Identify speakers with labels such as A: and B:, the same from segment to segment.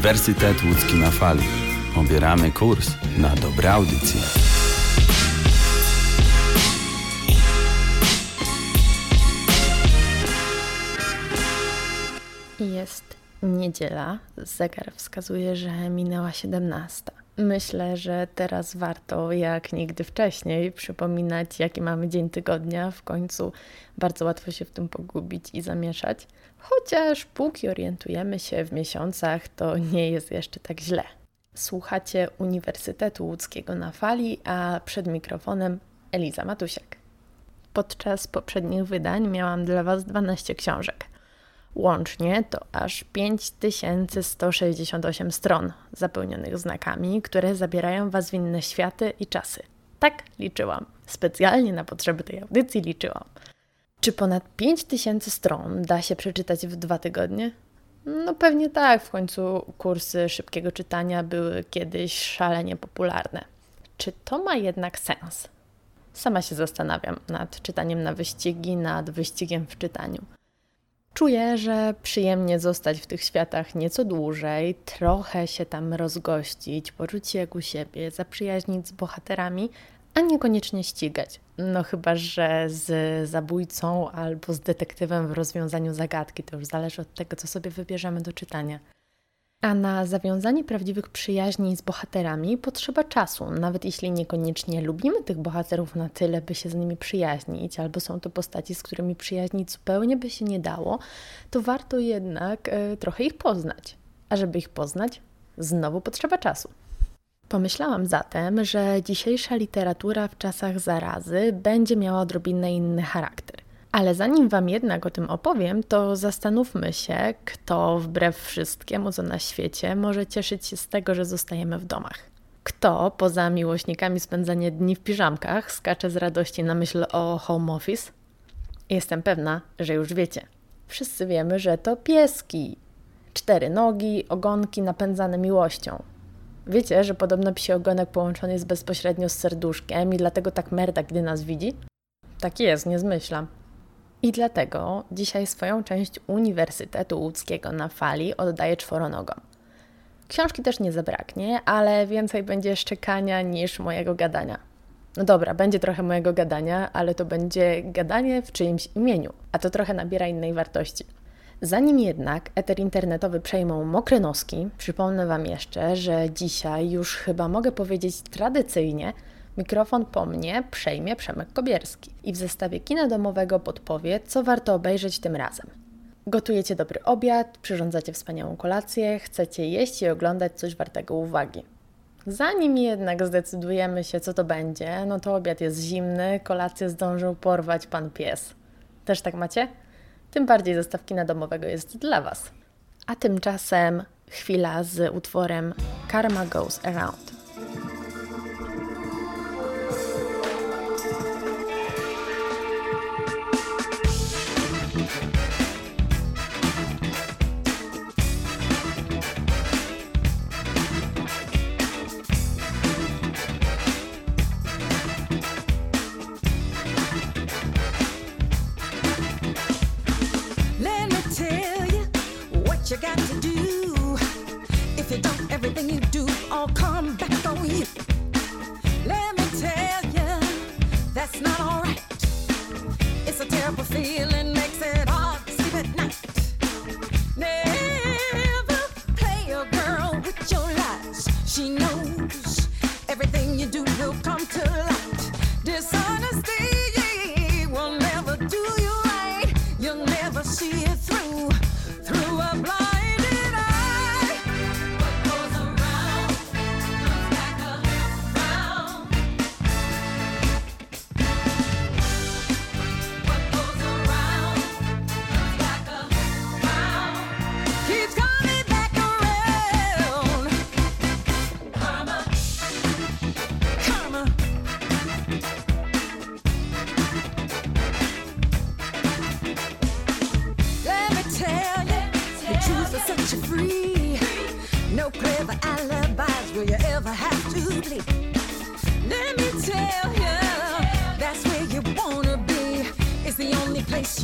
A: Uniwersytet Łódzki na fali. Obieramy kurs na dobre audycje.
B: Jest niedziela. Zegar wskazuje, że minęła 17. Myślę, że teraz warto, jak nigdy wcześniej, przypominać, jaki mamy dzień tygodnia. W końcu bardzo łatwo się w tym pogubić i zamieszać. Chociaż póki orientujemy się w miesiącach, to nie jest jeszcze tak źle. Słuchacie Uniwersytetu Łódzkiego na fali, a przed mikrofonem Eliza Matusiak. Podczas poprzednich wydań miałam dla Was 12 książek. Łącznie to aż 5168 stron zapełnionych znakami, które zabierają Was w inne światy i czasy. Tak liczyłam. Specjalnie na potrzeby tej audycji liczyłam. Czy ponad 5000 stron da się przeczytać w dwa tygodnie? No pewnie tak, w końcu kursy szybkiego czytania były kiedyś szalenie popularne. Czy to ma jednak sens? Sama się zastanawiam nad czytaniem na wyścigi, nad wyścigiem w czytaniu. Czuję, że przyjemnie zostać w tych światach nieco dłużej, trochę się tam rozgościć, poczuć się jak u siebie, zaprzyjaźnić z bohaterami, a niekoniecznie ścigać. No chyba, że z zabójcą albo z detektywem w rozwiązaniu zagadki, to już zależy od tego, co sobie wybierzemy do czytania. A na zawiązanie prawdziwych przyjaźni z bohaterami potrzeba czasu, nawet jeśli niekoniecznie lubimy tych bohaterów na tyle, by się z nimi przyjaźnić, albo są to postaci, z którymi przyjaźnić zupełnie by się nie dało, to warto jednak e, trochę ich poznać. A żeby ich poznać, znowu potrzeba czasu. Pomyślałam zatem, że dzisiejsza literatura w czasach zarazy będzie miała odrobinę inny charakter. Ale zanim Wam jednak o tym opowiem, to zastanówmy się, kto wbrew wszystkiemu, co na świecie, może cieszyć się z tego, że zostajemy w domach. Kto, poza miłośnikami spędzania dni w piżamkach, skacze z radości na myśl o home office? Jestem pewna, że już wiecie. Wszyscy wiemy, że to pieski. Cztery nogi, ogonki napędzane miłością. Wiecie, że podobno psi ogonek połączony jest bezpośrednio z serduszkiem i dlatego tak merda, gdy nas widzi? Tak jest, nie zmyślam. I dlatego dzisiaj swoją część Uniwersytetu Łódzkiego na fali oddaję czworonogom. Książki też nie zabraknie, ale więcej będzie szczekania niż mojego gadania. No dobra, będzie trochę mojego gadania, ale to będzie gadanie w czyimś imieniu, a to trochę nabiera innej wartości. Zanim jednak eter internetowy przejmą mokre noski, przypomnę Wam jeszcze, że dzisiaj już chyba mogę powiedzieć tradycyjnie, Mikrofon po mnie przejmie Przemek Kobierski i w zestawie kina domowego podpowie, co warto obejrzeć tym razem. Gotujecie dobry obiad, przyrządzacie wspaniałą kolację, chcecie jeść i oglądać coś wartego uwagi. Zanim jednak zdecydujemy się, co to będzie, no to obiad jest zimny, kolację zdążył porwać pan pies. Też tak macie? Tym bardziej zestaw kina domowego jest dla Was. A tymczasem chwila z utworem Karma Goes Around.
C: got to do. If you don't, everything you do all come back on you. Let me tell you, that's not alright. It's a terrible feeling, makes it hard to sleep at night. Never play a girl with your lies. She knows everything you do will come to light. Dishonesty.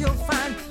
C: you'll find.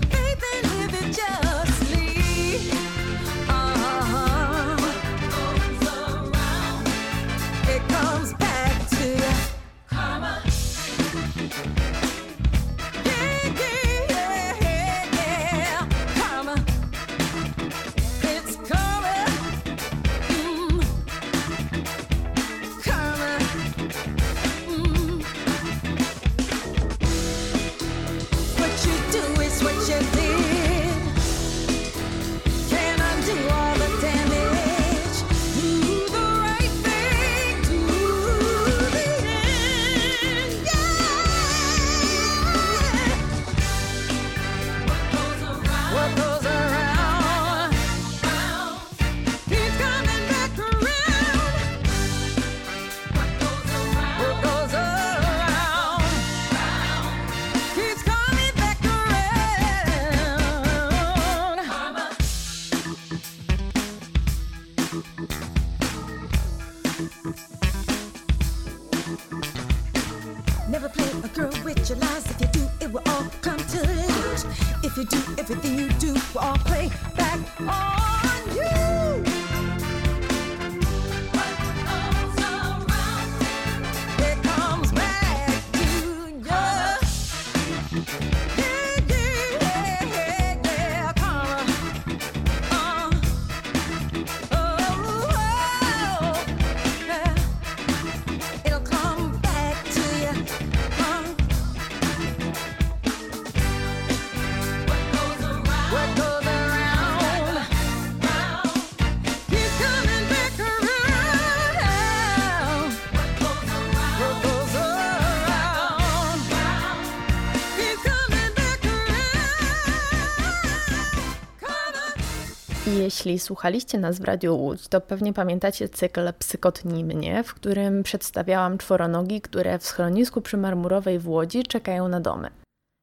B: Jeśli słuchaliście nas w Radiu Łódź, to pewnie pamiętacie cykl Psykotnij mnie, w którym przedstawiałam czworonogi, które w schronisku przy Marmurowej w Łodzi czekają na domy.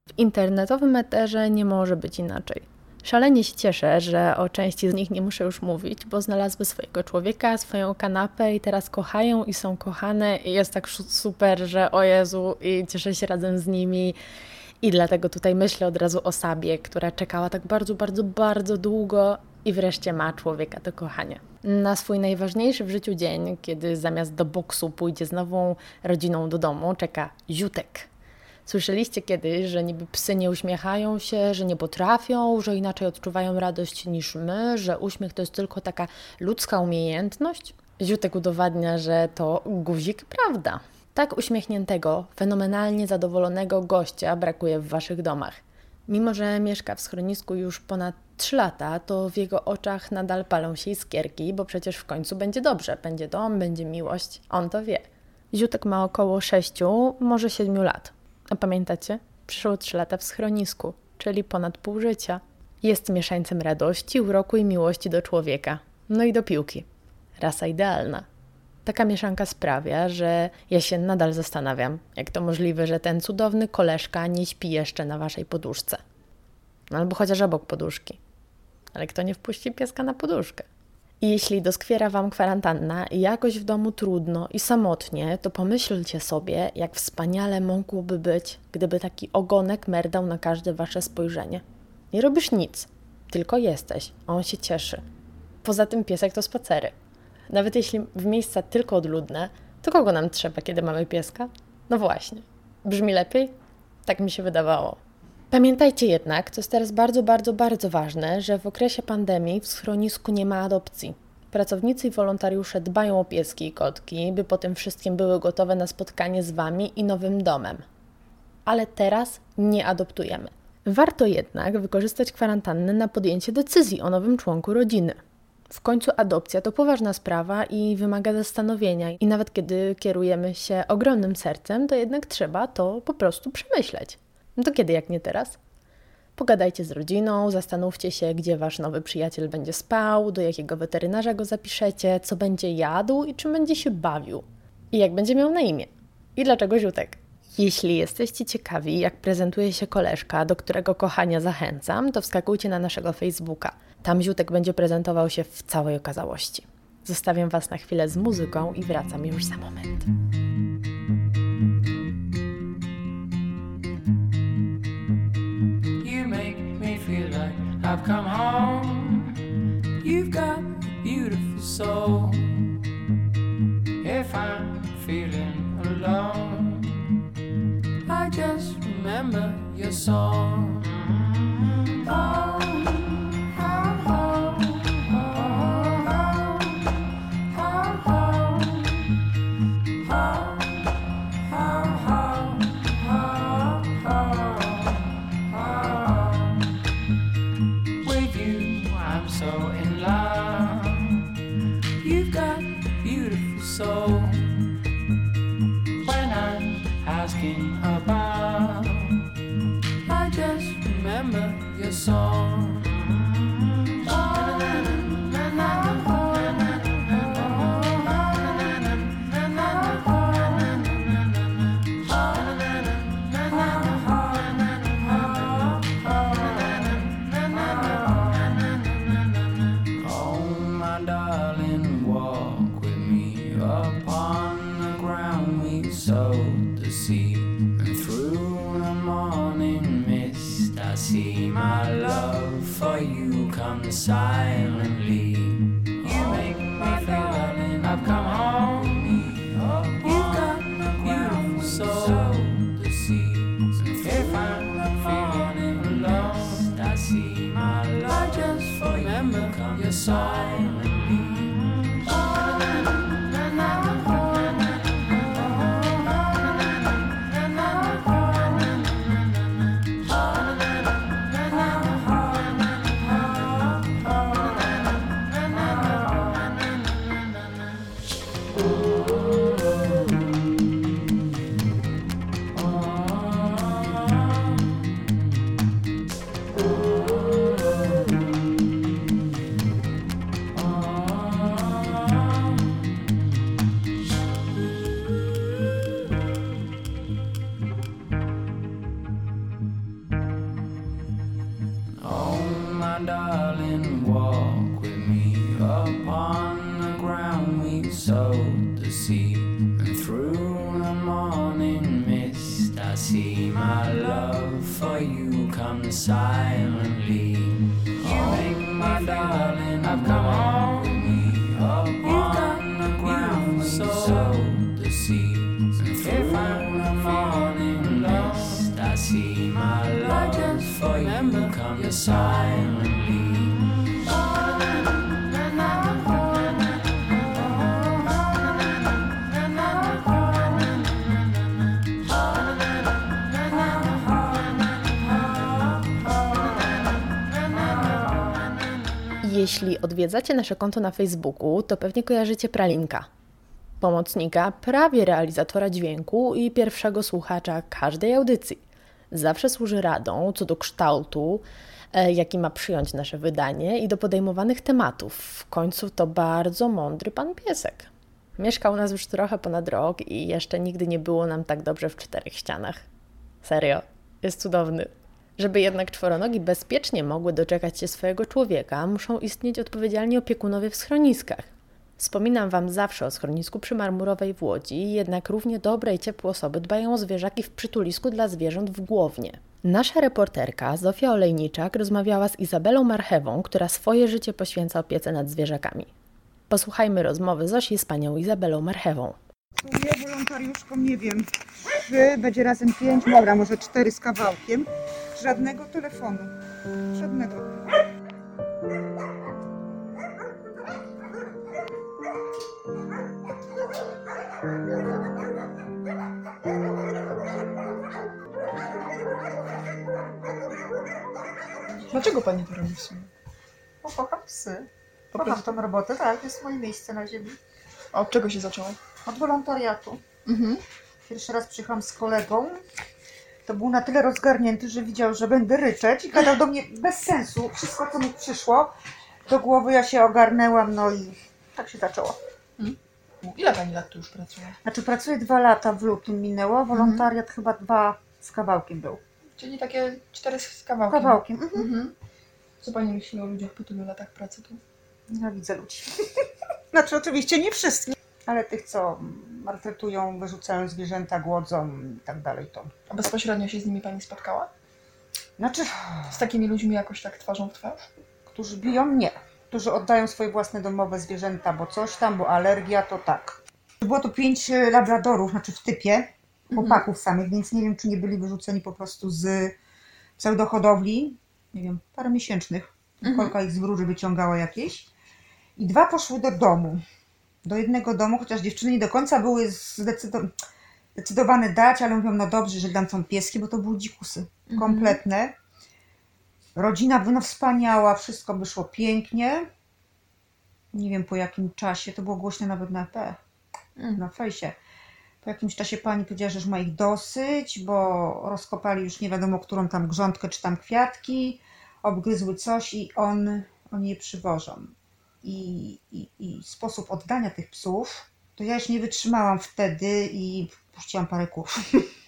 B: W internetowym eterze nie może być inaczej. Szalenie się cieszę, że o części z nich nie muszę już mówić, bo znalazły swojego człowieka, swoją kanapę i teraz kochają i są kochane i jest tak super, że o Jezu i cieszę się razem z nimi. I dlatego tutaj myślę od razu o Sabie, która czekała tak bardzo, bardzo, bardzo długo i wreszcie ma człowieka do kochania. Na swój najważniejszy w życiu dzień, kiedy zamiast do boksu pójdzie z nową rodziną do domu, czeka Ziutek. Słyszeliście kiedyś, że niby psy nie uśmiechają się, że nie potrafią, że inaczej odczuwają radość niż my, że uśmiech to jest tylko taka ludzka umiejętność? Ziutek udowadnia, że to guzik prawda. Tak uśmiechniętego, fenomenalnie zadowolonego gościa brakuje w waszych domach. Mimo, że mieszka w schronisku już ponad 3 lata, to w jego oczach nadal palą się iskierki, bo przecież w końcu będzie dobrze, będzie dom, będzie miłość. On to wie. Ziutek ma około 6, może 7 lat. A pamiętacie? Przeszło 3 lata w schronisku, czyli ponad pół życia. Jest mieszańcem radości, uroku i miłości do człowieka. No i do piłki. Rasa idealna. Taka mieszanka sprawia, że ja się nadal zastanawiam, jak to możliwe, że ten cudowny koleżka nie śpi jeszcze na waszej poduszce. No albo chociaż obok poduszki. Ale kto nie wpuści pieska na poduszkę? I jeśli doskwiera wam kwarantanna i jakoś w domu trudno i samotnie, to pomyślcie sobie, jak wspaniale mogłoby być, gdyby taki ogonek merdał na każde wasze spojrzenie. Nie robisz nic, tylko jesteś, a on się cieszy. Poza tym piesek to spacery. Nawet jeśli w miejsca tylko odludne, to kogo nam trzeba, kiedy mamy pieska? No właśnie. Brzmi lepiej? Tak mi się wydawało. Pamiętajcie jednak, to jest teraz bardzo, bardzo, bardzo ważne, że w okresie pandemii w schronisku nie ma adopcji. Pracownicy i wolontariusze dbają o pieski i kotki, by po tym wszystkim były gotowe na spotkanie z Wami i nowym domem. Ale teraz nie adoptujemy. Warto jednak wykorzystać kwarantannę na podjęcie decyzji o nowym członku rodziny. W końcu adopcja to poważna sprawa i wymaga zastanowienia, i nawet kiedy kierujemy się ogromnym sercem, to jednak trzeba to po prostu przemyśleć. No to kiedy jak nie teraz? Pogadajcie z rodziną, zastanówcie się, gdzie wasz nowy przyjaciel będzie spał, do jakiego weterynarza go zapiszecie, co będzie jadł i czym będzie się bawił. I jak będzie miał na imię. I dlaczego ziutek. Jeśli jesteście ciekawi, jak prezentuje się koleżka, do którego kochania zachęcam, to wskakujcie na naszego Facebooka. Tam ziutek będzie prezentował się w całej okazałości. Zostawiam Was na chwilę z muzyką i wracam już za moment.
D: You make me feel like I've come home. You've got a beautiful soul. If I'm feeling alone, just remember your song. Oh, oh, oh, silently. You make me feel like I've come home. You've got a beautiful soul to see. If I'm feeling lost, I see my love just for you come
B: odwiedzacie nasze konto na Facebooku, to pewnie kojarzycie Pralinka. Pomocnika, prawie realizatora dźwięku i pierwszego słuchacza każdej audycji. Zawsze służy radą co do kształtu, e, jaki ma przyjąć nasze wydanie i do podejmowanych tematów. W końcu to bardzo mądry pan piesek. Mieszka u nas już trochę ponad rok i jeszcze nigdy nie było nam tak dobrze w czterech ścianach. Serio, jest cudowny. Żeby jednak czworonogi bezpiecznie mogły doczekać się swojego człowieka, muszą istnieć odpowiedzialni opiekunowie w schroniskach. Wspominam Wam zawsze o schronisku przy Marmurowej w Łodzi, jednak równie dobre i ciepłe osoby dbają o zwierzaki w przytulisku dla zwierząt w Głownie. Nasza reporterka Zofia Olejniczak rozmawiała z Izabelą Marchewą, która swoje życie poświęca opiece nad zwierzakami. Posłuchajmy rozmowy Zosi z panią Izabelą Marchewą.
E: Ja wolontariuszkom nie wiem, trzy, będzie razem pięć, dobra, może cztery z kawałkiem. Żadnego telefonu. Żadnego.
F: Dlaczego pani to robi w sumie?
E: Bo kocham psy.
F: Po
E: Kocham
F: prostu.
E: tą robotę, tak, to jest moje miejsce na ziemi.
F: A od czego się zaczęło?
E: Od wolontariatu.
F: Mhm.
E: Pierwszy raz przyjechałam z kolegą. To był na tyle rozgarnięty, że widział, że będę ryczeć i gadał do mnie bez sensu. Wszystko, co mi przyszło do głowy, ja się ogarnęłam, no i tak się zaczęło.
F: Ile pani lat tu już pracuje?
E: Znaczy pracuję dwa lata, w lutym minęło, wolontariat chyba dwa z kawałkiem był.
F: Czyli takie cztery z kawałkiem.
E: Kawałkiem, mhm.
F: Mhm. Co pani myśli o ludziach po tylu latach pracy tu?
E: Nienawidzę ludzi. znaczy oczywiście nie wszystkich, ale tych, co maltretują, wyrzucają zwierzęta, głodzą i tak dalej, to...
F: A bezpośrednio się z nimi pani spotkała?
E: Znaczy,
F: Z takimi ludźmi jakoś tak twarzą w twarz?
E: którzy biją, nie. Którzy oddają swoje własne domowe zwierzęta, bo coś tam, bo alergia, to tak. Było tu pięć e, labradorów, znaczy w typie, chłopaków samych, więc nie wiem, czy nie byli wyrzuceni po prostu z pseudohodowli, nie wiem, parę miesięcznych. Kolka ich z wróży wyciągała jakieś. I dwa poszły do domu. Do jednego domu, chociaż dziewczyny nie do końca były zdecydo- zdecydowane dać, ale mówią, no dobrze, że dam są pieski, bo to były dzikusy. Kompletne. Rodzina no wspaniała, wszystko wyszło pięknie. Nie wiem po jakim czasie, to było głośne nawet na P, na fejsie. Po jakimś czasie pani powiedziała, że już ma ich dosyć, bo rozkopali już nie wiadomo którą tam grządkę czy tam kwiatki, obgryzły coś i on, oni je przywożą. I, i, I sposób oddania tych psów, to ja już nie wytrzymałam wtedy i puściłam parę kurów.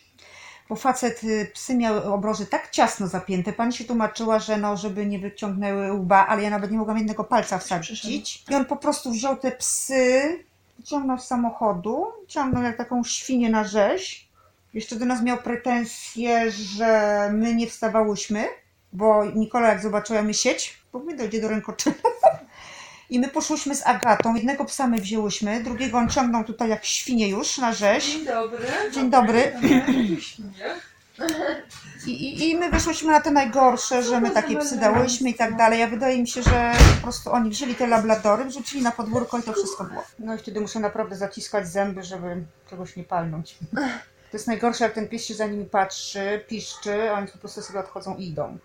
E: Bo facet, y, psy miały obroży tak ciasno zapięte. Pani się tłumaczyła, że no, żeby nie wyciągnęły łba, ale ja nawet nie mogłam jednego palca wsadzić. I on po prostu wziął te psy, wyciągnął z samochodu, ciągnął jak taką świnię na rzeź. Jeszcze do nas miał pretensje, że my nie wstawałyśmy, bo Nikola jak zobaczyła my sieć, bo my dojdzie do rękoczynu. I my poszłyśmy z Agatą, jednego psa my wzięłyśmy, drugiego on ciągnął tutaj jak świnie już na rzeź.
F: Dzień dobry.
E: Dzień dobry. I, i, I my wyszłyśmy na te najgorsze, że my takie psy dałyśmy i tak dalej. A wydaje mi się, że po prostu oni wzięli te labladory, wrzucili na podwórko i to wszystko było. No i wtedy muszę naprawdę zaciskać zęby, żeby czegoś nie palnąć. To jest najgorsze, jak ten pies się za nimi patrzy, piszczy, a oni po prostu sobie odchodzą i idą.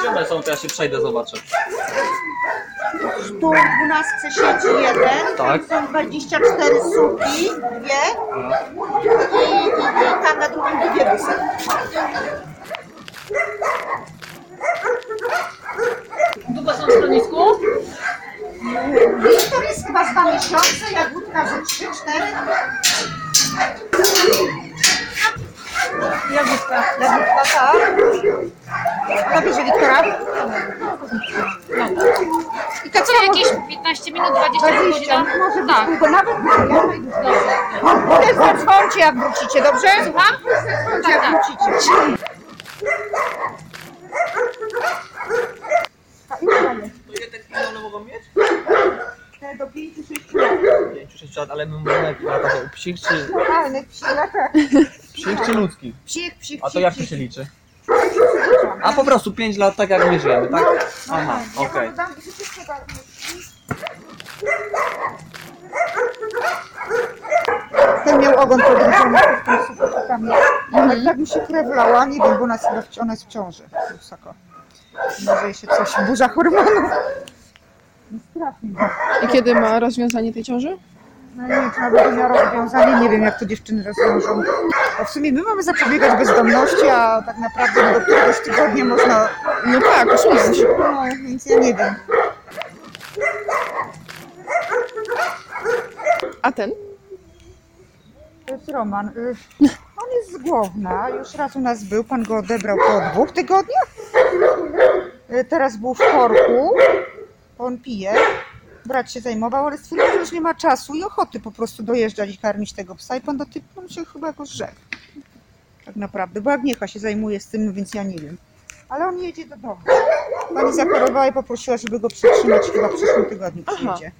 G: Gdzie one są, to ja się przejdę, zobaczę.
E: Tu w 12 siedzi jeden,
G: Tak.
E: są 24 suki, dwie i, i, i tam na drugim dwie busy.
B: Długo są w schronisku?
E: Wiktor jest chyba z dwa miesiące, Jagódka ze 3, 4.
B: Jagódka.
E: Jagódka, tak. Kto bierze Wiktora? I to co
H: Jakieś 15 minut, 20 minut
E: 20,
H: Tak.
E: długo, nawet Też zadzwońcie jak wrócicie, dobrze?
H: Słucham?
E: Zadzwońcie jak wrócicie. A ile daje?
G: To ile one mogą mieć?
E: Te do 5-6 lat.
G: 5-6 lat, ale my mówimy lata to psich czy,
E: Normalnych psi latach.
G: psich czy ludzkich?
E: Psich, psich,
G: A to
E: psich,
G: jak to
E: psich.
G: się liczy? A po prostu 5 lat tak jak my żyjemy, tak? Aha,
E: Ja
G: okej.
E: panu dam i wszystkie da- Ten miał ogon podróżony w tym sufokamie. Ale tak mi się krew lała, nie wiem, bo ona jest, chyba ona jest w ciąży. Wysoko. Może jej się coś, burza hormonów. Strasznie.
F: I kiedy ma rozwiązanie tej ciąży?
E: No nie wiem, czy będzie miała rozwiązanie, nie wiem jak to dziewczyny rozwiążą. Bo w sumie my mamy zapobiegać bezdomności, a tak naprawdę no, do któregoś tygodnia można...
F: No tak, usunąć.
E: No, więc ja nie wiem.
F: A ten?
E: To jest Roman. Jest z Głowna, już raz u nas był, pan go odebrał po dwóch tygodniach. Y, Teraz był w korku, on pije. Brat się zajmował, ale stwierdził, że już nie ma czasu i ochoty po prostu dojeżdżać i karmić tego psa i pan do typu on się chyba jakoś rzekł. Tak naprawdę, bo Agniecha się zajmuje z tym, więc ja nie wiem. Ale on jedzie do domu. Pani zachorowała i poprosiła, żeby go przytrzymać chyba w przyszłym tygodniu przyjedzie.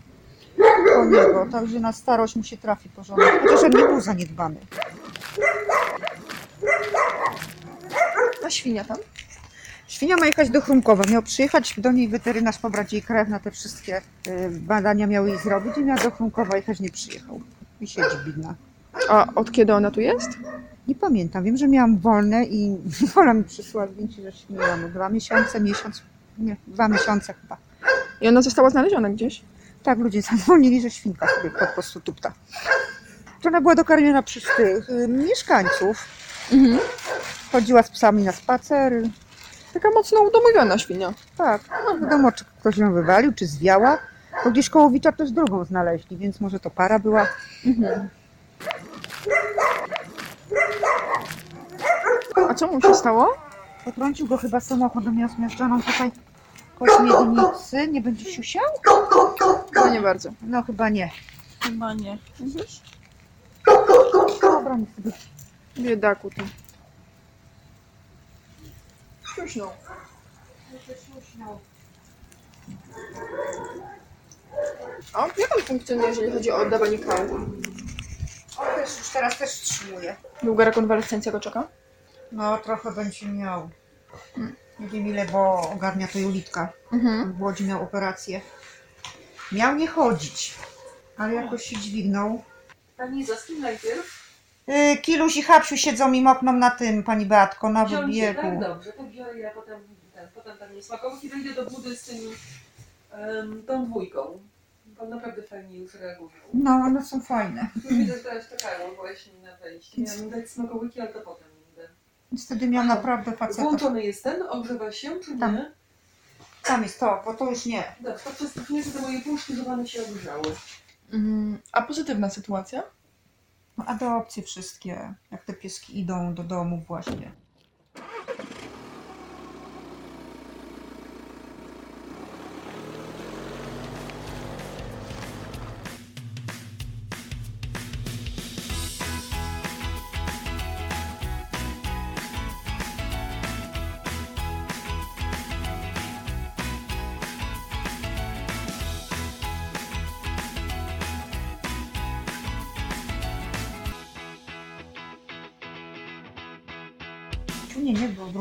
E: Po niego, także na starość mu się trafi porządek. Chociaż on nie był zaniedbany.
F: A świnia tam?
E: Świnia ma jechać do Chrumkowa. Miał przyjechać do niej weterynarz, pobrać jej krew na te wszystkie y, badania miał jej zrobić i miał do Chrumkowa jechać, nie przyjechał. I siedzi bidna.
F: A od kiedy ona tu jest?
E: Nie pamiętam, wiem, że miałam wolne i wola mi przysłała zdjęcie, że śmiałam. Dwa miesiące, miesiąc, nie, dwa miesiące chyba.
F: I ona została znaleziona gdzieś?
E: Tak, ludzie zadzwonili, że świnka sobie po prostu tupta. To ona była dokarmiona przez tych y, mieszkańców.
F: Mhm.
E: Chodziła z psami na spacer.
F: Taka mocno udomowiona świnia.
E: Tak, no wiadomo, czy ktoś ją wywalił, czy zwiała. Bo gdzieś koło Wicza też drugą znaleźli, więc może to para była.
F: A co mu się stało?
E: Potrącił go chyba samochodem, zmiażdżoną tutaj kość miednicy. Nie będzie siusiał?
F: No nie bardzo.
E: No chyba nie.
F: Chyba nie.
E: Dobra, nie sobie.
F: Biedaku ty. Siuśnął. A jak on funkcjonuje, jeżeli chodzi o oddawanie krwi?
E: On też już teraz też wstrzymuje.
F: Długa rekonwalescencja go czeka?
E: No trochę będzie miał. Nie wiem ile, bo ogarnia to Julitka.
F: Mhm.
E: W Łodzi miał operację. Miał nie chodzić, ale jakoś się dźwignął.
I: Pani za z kim najpierw?
E: Yy, Kiluś i Hapsiu siedzą i mokną na tym, pani Beatko, na
I: Wziąć tak?
E: wybiegu.
I: Dobrze, to biorę ja potem ten, potem tam nie smakowych i wejdę do budy z tym, em, tą dwójką. Bo naprawdę fajnie już reagują.
E: No, one są fajne.
I: Już widzę, że teraz czekają właśnie na wejście. Miałam dać smakołyki, ale to potem idę.
E: Więc wtedy miał naprawdę faceta.
I: Włączony jest ten, ogrzewa się czy nie?
E: Tam. Tam jest to, bo to już nie.
I: Dobrze, to przez chwilę te moje puszki, żeby one się ogrzały.
F: Mhm. A pozytywna sytuacja?
E: No, adopcje wszystkie, jak te pieski idą do domu właśnie.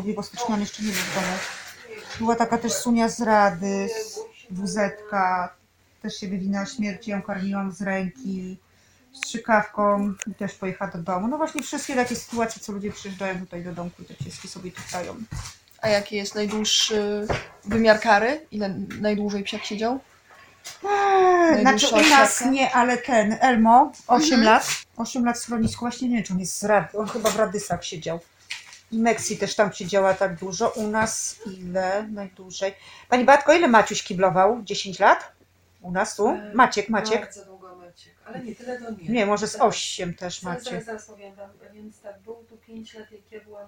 E: Nie, nie było. 2 stycznia on jeszcze nie był w domu. Była taka też Sunia z Rady, z WZ, też się wywinęła śmierci, ją karmiłam z ręki, strzykawką i też pojechała do domu. No właśnie wszystkie takie sytuacje, co ludzie przyjeżdżają tutaj do domku i te pieski sobie tukają.
F: A jaki jest najdłuższy wymiar kary? Ile najdłużej psiak siedział?
E: Eee, Znaczy u nas nie, ale ten Elmo, 8
F: Mhm.
E: lat. 8 lat w schronisku, właśnie nie wiem, czy on jest z Rady, on chyba w Radysach siedział. I Meksji też tam siedziała tak dużo. U nas ile najdłużej? Pani Batko, ile Maciuś kiblował? 10 lat? U nas tu? Maciek, Maciek.
I: Bardzo długo Maciek, ale nie, tyle to nie.
E: Nie, może z 8 też
I: Zaraz, zaraz,
E: Maciek.
I: zaraz powiem wam, więc tak, był tu 5 lat, jak ja byłam,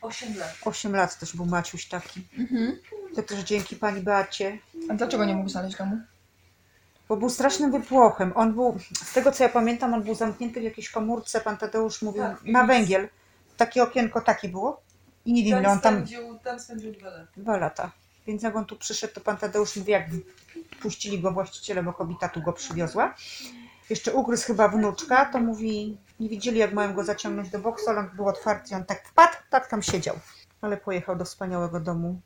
I: 8 lat.
E: 8 lat też był Maciuś taki.
F: Mhm.
E: To też dzięki pani Beacie.
F: A dlaczego nie mógł znaleźć domu?
E: Bo był strasznym wypłochem. On był, z tego co ja pamiętam, on był zamknięty w jakiejś komórce, pan Tadeusz mówił,
I: Tak,
E: na
I: więc-
E: węgiel. Takie okienko takie było. I nie wiem, ile
I: Tam
E: on tam
I: spędził, tam spędził dwa lata.
E: Dwa lata. Więc jak on tu przyszedł, to pan Tadeusz mówi, jak puścili go właściciele, bo kobieta tu go przywiozła. Jeszcze ugryzł chyba wnuczka, to mówi, nie widzieli jak mają go zaciągnąć do boksu, ale on był otwarty i on tak wpadł, tak tam siedział. Ale pojechał do wspaniałego domu.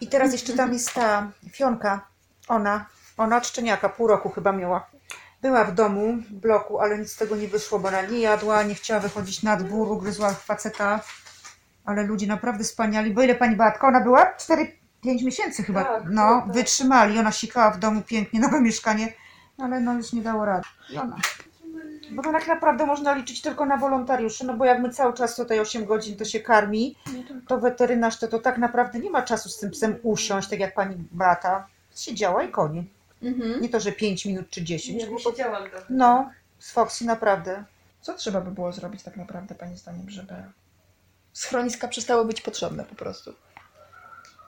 E: I teraz jeszcze tam jest ta Fionka, ona, ona od szczeniaka, pół roku chyba miała. Była w domu, w bloku, ale nic z tego nie wyszło, bo ona nie jadła, nie chciała wychodzić na dwór, ugryzła faceta. Ale ludzie naprawdę wspaniali. Bo ile pani Batka? Ona była? 4-5 miesięcy chyba.
I: Tak,
E: no,
I: tak.
E: wytrzymali. Ona sikała w domu pięknie, nowe mieszkanie, ale no już nie dało rady. Ona. Bo to tak naprawdę można liczyć tylko na wolontariuszy, no bo jak my cały czas tutaj 8 godzin to się karmi, to weterynarz to, to tak naprawdę nie ma czasu z tym psem usiąść, tak jak pani Beata. Siedziała i koniec.
F: Mhm.
E: Nie to, że 5 minut czy 10.
I: Nie, nie siedziałam trochę.
E: No, z Foxy naprawdę.
F: Co trzeba by było zrobić tak naprawdę, Pani zdaniem, żeby schroniska przestały być potrzebne po prostu?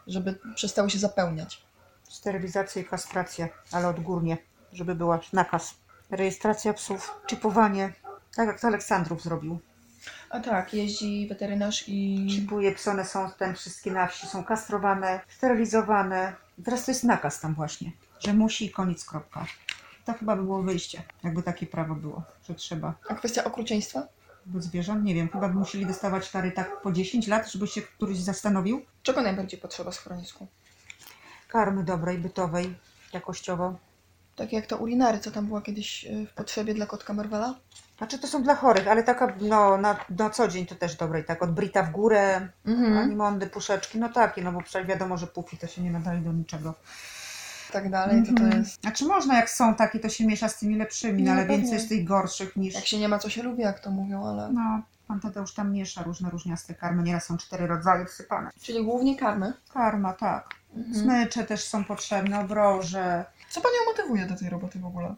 F: Żeby przestały się zapełniać.
E: Sterylizacja i kastracja, ale odgórnie, żeby była nakaz. Rejestracja psów, chipowanie, tak jak to Aleksandrów zrobił.
F: A tak, jeździ weterynarz i...
E: Chipuje psy, one są ten wszystkie na wsi, są kastrowane, sterylizowane. Teraz to jest nakaz tam właśnie, że musi koniec, kropka. To chyba by było wyjście, jakby takie prawo było, że trzeba.
F: A kwestia okrucieństwa?
E: Bo zwierząt, nie wiem, chyba by musieli dostawać kary tak po 10 lat, żeby się któryś zastanowił.
F: Czego najbardziej potrzeba schronisku?
E: Karmy dobrej, bytowej, jakościowo.
F: Takie jak ta urinary, co tam była kiedyś y, w potrzebie dla kotka Marvela?
E: Znaczy to są dla chorych, ale taka no, na, na co dzień to też dobre. I tak od brita w górę,
F: Mhm.
E: animondy, puszeczki, no takie, no bo przecież wiadomo, że pufi to się nie nadaje do niczego.
F: Tak dalej, to to
E: Mhm.
F: jest...
E: Znaczy można, jak są takie, to się miesza z tymi lepszymi,
F: No,
E: no, ale
F: pewnie.
E: więcej jest tych gorszych niż...
F: Jak się nie ma, co się lubi, jak to mówią, ale...
E: No, pan Tadeusz tam miesza różne różniaste karmy, nieraz są cztery rodzaje wsypane.
F: Czyli głównie karmy.
E: Karma, tak.
F: Mhm.
E: Smycze też są potrzebne, obroże.
F: Co Panią motywuje do tej roboty w ogóle?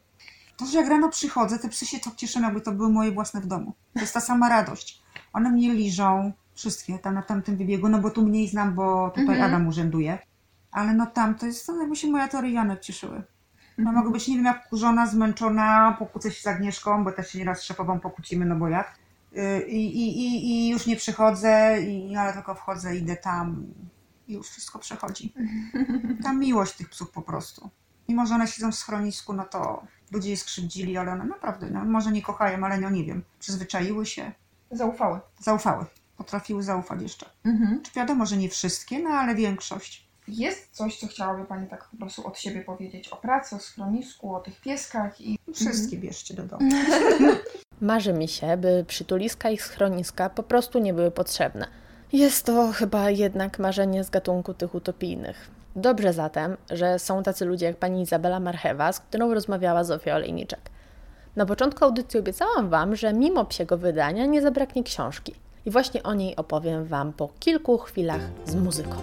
E: To, że jak rano przychodzę, te psy się tak cieszą, jakby to były moje własne w domu. To jest ta sama radość. One mnie liżą, wszystkie tam na tamtym wybiegu, no bo tu mniej znam, bo tutaj
F: Mhm.
E: Adam urzęduje. Ale no tam to jest, to jakby się moja teoria Janek cieszyły. No mogę być, nie wiem, jak kurzona, zmęczona, pokłócę się z Agnieszką, bo też się nieraz z szefową pokłócimy, no bo jak. Yy, I, i, i, I już nie przychodzę, i, ale tylko wchodzę, idę tam i już wszystko przechodzi. Ta miłość tych psów po prostu. Mimo, że one siedzą w schronisku, no to ludzie je skrzywdzili, ale one naprawdę, no, może nie kochają, ale no nie wiem, przyzwyczaiły się,
F: Zaufały.
E: zaufały. Potrafiły zaufać jeszcze.
F: Mhm.
E: Czy wiadomo, że nie wszystkie, no ale większość.
F: Jest coś, co chciałaby Pani tak po prostu od siebie powiedzieć o pracy, o schronisku, o tych pieskach i...
E: Wszystkie bierzcie do domu.
B: Marzy mi się, by przytuliska i schroniska po prostu nie były potrzebne. Jest to chyba jednak marzenie z gatunku tych utopijnych. Dobrze zatem, że są tacy ludzie jak pani Izabela Marchewa, z którą rozmawiała Zofia Olejniczak. Na początku audycji obiecałam Wam, że mimo psiego wydania nie zabraknie książki. I właśnie o niej opowiem Wam po kilku chwilach z muzyką.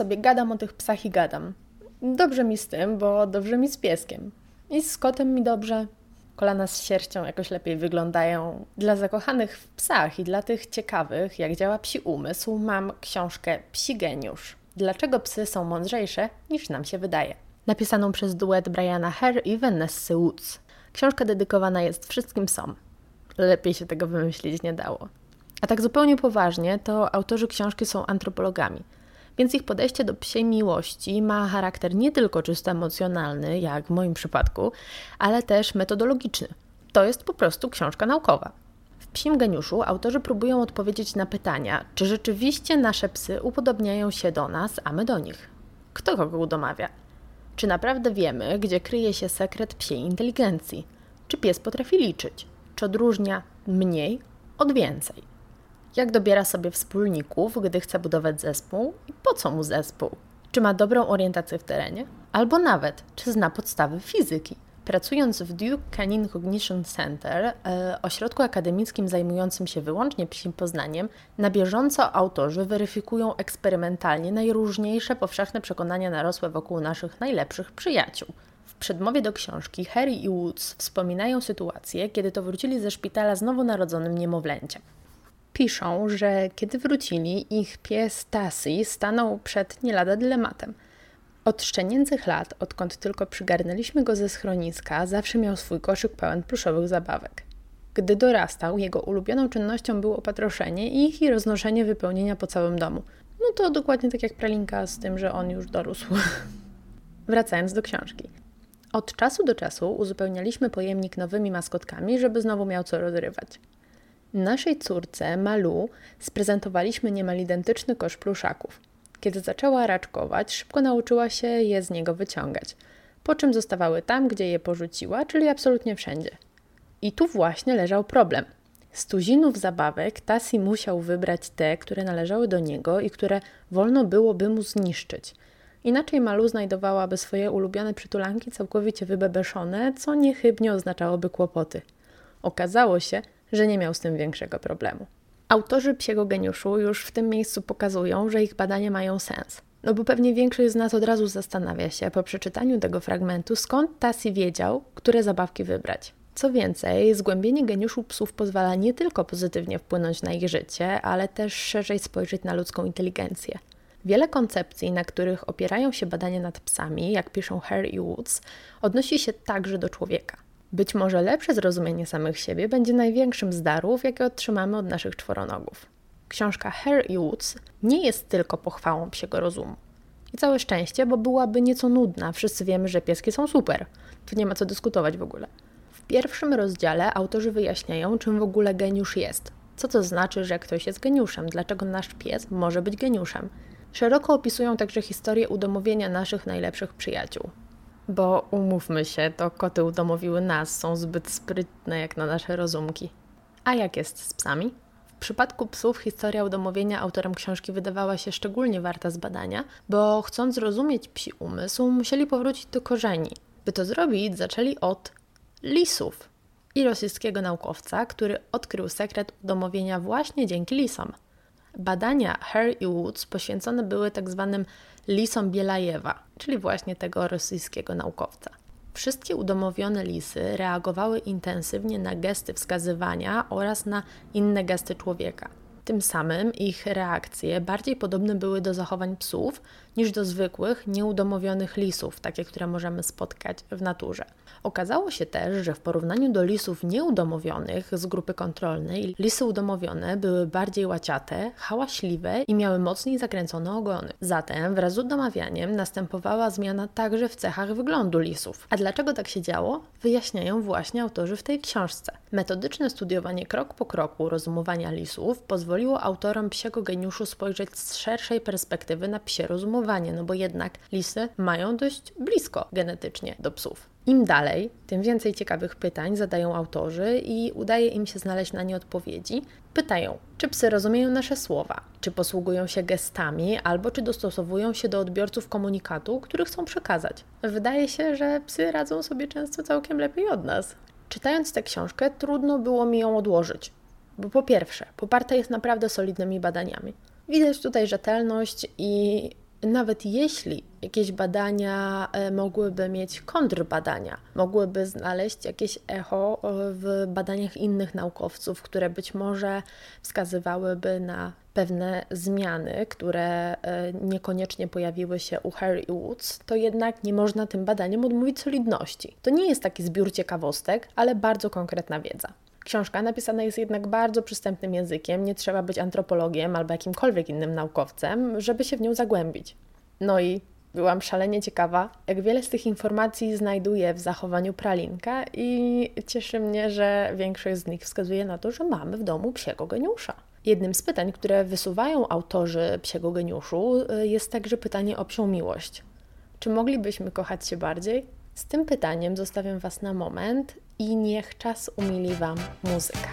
B: Sobie gadam o tych psach i gadam. Dobrze mi z tym, bo dobrze mi z pieskiem. I z kotem mi dobrze. Kolana z sierścią jakoś lepiej wyglądają. Dla zakochanych w psach i dla tych ciekawych, jak działa psi umysł, mam książkę Psi Geniusz. Dlaczego psy są mądrzejsze niż nam się wydaje? Napisaną przez duet Briana Herr i Vanessa Woods. Książka dedykowana jest wszystkim psom. Lepiej się tego wymyślić nie dało. A tak zupełnie poważnie, to autorzy książki są antropologami, więc ich podejście do psiej miłości ma charakter nie tylko czysto emocjonalny, jak w moim przypadku, ale też metodologiczny. To jest po prostu książka naukowa. W Psim Geniuszu autorzy próbują odpowiedzieć na pytania, czy rzeczywiście nasze psy upodobniają się do nas, a my do nich. Kto kogo udomawia? Czy naprawdę wiemy, gdzie kryje się sekret psiej inteligencji? Czy pies potrafi liczyć? Czy odróżnia mniej od więcej? Jak dobiera sobie wspólników, gdy chce budować zespół i po co mu zespół? Czy ma dobrą orientację w terenie? Albo nawet, czy zna podstawy fizyki? Pracując w Duke Canine Cognition Center, e, ośrodku akademickim zajmującym się wyłącznie psim poznaniem, na bieżąco autorzy weryfikują eksperymentalnie najróżniejsze powszechne przekonania narosłe wokół naszych najlepszych przyjaciół. W przedmowie do książki Harry i Woods wspominają sytuację, kiedy to wrócili ze szpitala z nowonarodzonym niemowlęciem. Piszą, że kiedy wrócili, ich pies Tassie stanął przed nie lada dylematem. Od szczenięcych lat, odkąd tylko przygarnęliśmy go ze schroniska, zawsze miał swój koszyk pełen pluszowych zabawek. Gdy dorastał, jego ulubioną czynnością było patroszenie ich i roznoszenie wypełnienia po całym domu. No to dokładnie tak jak pralinka z tym, że on już dorósł. Wracając do książki. Od czasu do czasu uzupełnialiśmy pojemnik nowymi maskotkami, żeby znowu miał co rozrywać. Naszej córce, Malu, sprezentowaliśmy niemal identyczny kosz pluszaków. Kiedy zaczęła raczkować, szybko nauczyła się je z niego wyciągać, po czym zostawały tam, gdzie je porzuciła, czyli absolutnie wszędzie. I tu właśnie leżał problem. Z tuzinów zabawek Tasi musiał wybrać te, które należały do niego i które wolno byłoby mu zniszczyć. Inaczej Malu znajdowałaby swoje ulubione przytulanki całkowicie wybebeszone, co niechybnie oznaczałoby kłopoty. Okazało się, że nie miał z tym większego problemu. Autorzy Psiego Geniuszu już w tym miejscu pokazują, że ich badania mają sens. No bo pewnie większość z nas od razu zastanawia się po przeczytaniu tego fragmentu, skąd Tassi wiedział, które zabawki wybrać. Co więcej, zgłębienie geniuszu psów pozwala nie tylko pozytywnie wpłynąć na ich życie, ale też szerzej spojrzeć na ludzką inteligencję. Wiele koncepcji, na których opierają się badania nad psami, jak piszą Hare i Woods, odnosi się także do człowieka. Być może lepsze zrozumienie samych siebie będzie największym z darów, jakie otrzymamy od naszych czworonogów. Książka Hare i Woods nie jest tylko pochwałą psiego rozumu. I całe szczęście, bo byłaby nieco nudna. Wszyscy wiemy, że pieski są super. Tu nie ma co dyskutować w ogóle. W pierwszym rozdziale autorzy wyjaśniają, czym w ogóle geniusz jest. Co to znaczy, że ktoś jest geniuszem? Dlaczego nasz pies może być geniuszem? Szeroko opisują także historię udomowienia naszych najlepszych przyjaciół. Bo umówmy się, to koty udomowiły nas, są zbyt sprytne jak na nasze rozumki. A jak jest z psami? W przypadku psów historia udomowienia autorem książki wydawała się szczególnie warta zbadania, bo chcąc zrozumieć psi umysł, musieli powrócić do korzeni. By to zrobić, zaczęli od lisów i rosyjskiego naukowca, który odkrył sekret udomowienia właśnie dzięki lisom. Badania Hare i Woods poświęcone były tak lisom Bielajewa, czyli właśnie tego rosyjskiego naukowca. Wszystkie udomowione lisy reagowały intensywnie na gesty wskazywania oraz na inne gesty człowieka. Tym samym ich reakcje bardziej podobne były do zachowań psów niż do zwykłych, nieudomowionych lisów, takie, które możemy spotkać w naturze. Okazało się też, że w porównaniu do lisów nieudomowionych z grupy kontrolnej, lisy udomowione były bardziej łaciate, hałaśliwe i miały mocniej zakręcone ogony. Zatem wraz z udomawianiem następowała zmiana także w cechach wyglądu lisów. A dlaczego tak się działo? Wyjaśniają właśnie autorzy w tej książce. Metodyczne studiowanie krok po kroku rozumowania lisów pozwoliło autorom psiego geniuszu spojrzeć z szerszej perspektywy na psie rozumowanie, no bo jednak lisy mają dość blisko genetycznie do psów. Im dalej, tym więcej ciekawych pytań zadają autorzy i udaje im się znaleźć na nie odpowiedzi. Pytają, czy psy rozumieją nasze słowa, czy posługują się gestami, albo czy dostosowują się do odbiorców komunikatu, który chcą przekazać. Wydaje się, że psy radzą sobie często całkiem lepiej od nas. Czytając tę książkę, trudno było mi ją odłożyć, bo po pierwsze, poparta jest naprawdę solidnymi badaniami. Widać tutaj rzetelność i nawet jeśli jakieś badania e, mogłyby mieć kontrbadania, mogłyby znaleźć jakieś echo e, w badaniach innych naukowców, które być może wskazywałyby na pewne zmiany, które e, niekoniecznie pojawiły się u Harry i Woods, to jednak nie można tym badaniom odmówić solidności. To nie jest taki zbiór ciekawostek, ale bardzo konkretna wiedza. Książka napisana jest jednak bardzo przystępnym językiem, nie trzeba być antropologiem albo jakimkolwiek innym naukowcem, żeby się w nią zagłębić. No i byłam szalenie ciekawa, jak wiele z tych informacji znajduję w zachowaniu pralinka i cieszy mnie, że większość z nich wskazuje na to, że mamy w domu psiego geniusza. Jednym z pytań, które wysuwają autorzy psiego geniuszu, jest także pytanie o psią miłość. Czy moglibyśmy kochać się bardziej? Z tym pytaniem zostawiam Was na moment i niech czas umili Wam muzyka.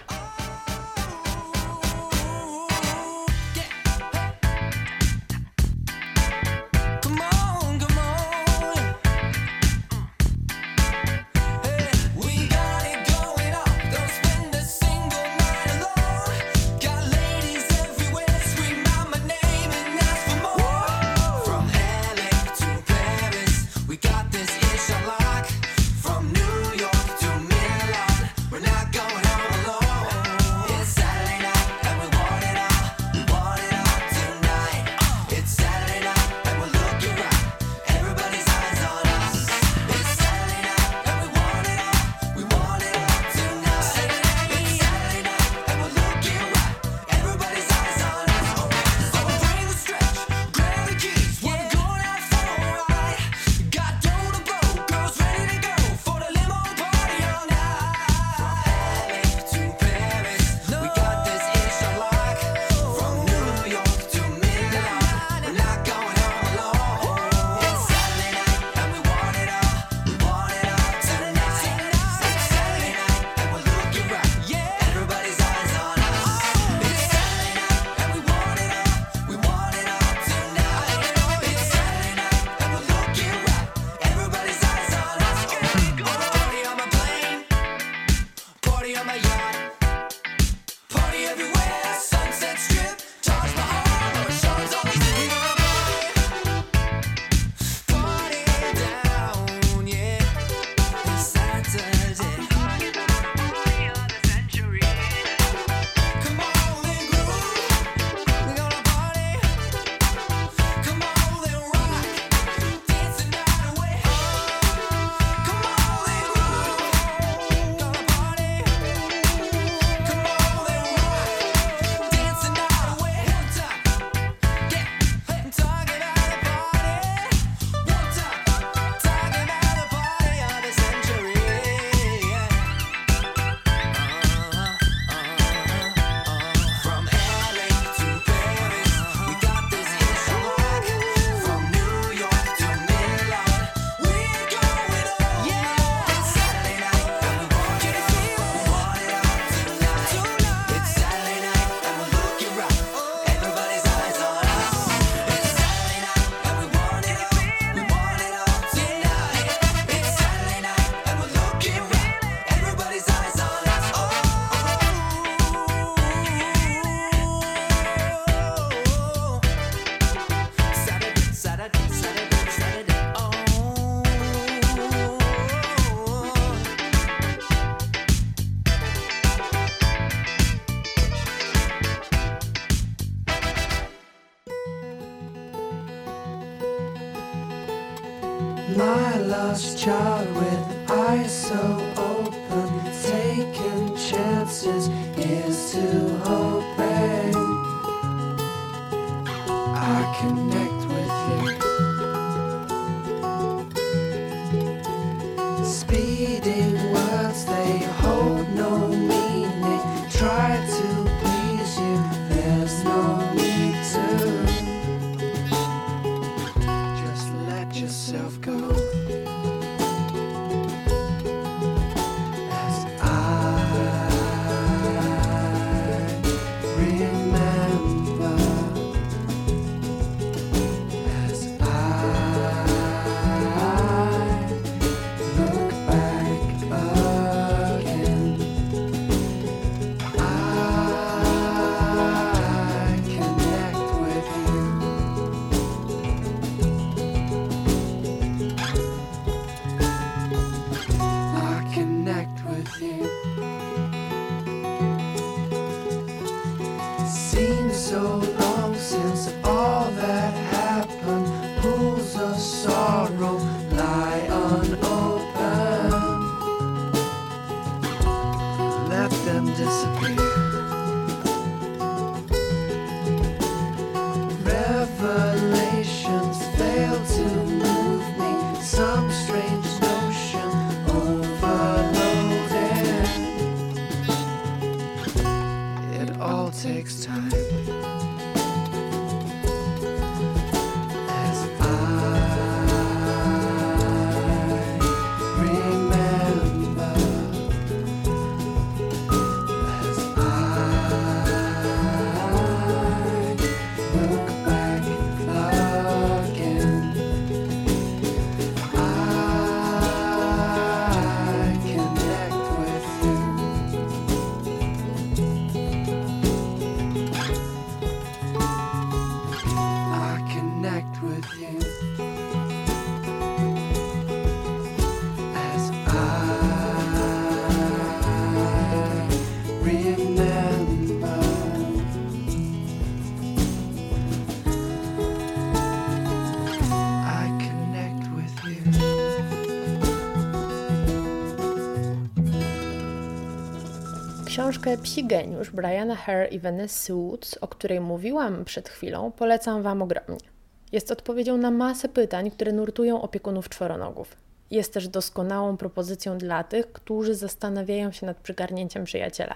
B: Książkę Psi Geniusz Briana Hare i Vanessa Woods, o której mówiłam przed chwilą, polecam Wam ogromnie. Jest odpowiedzią na masę pytań, które nurtują opiekunów czworonogów. Jest też doskonałą propozycją dla tych, którzy zastanawiają się nad przygarnięciem przyjaciela.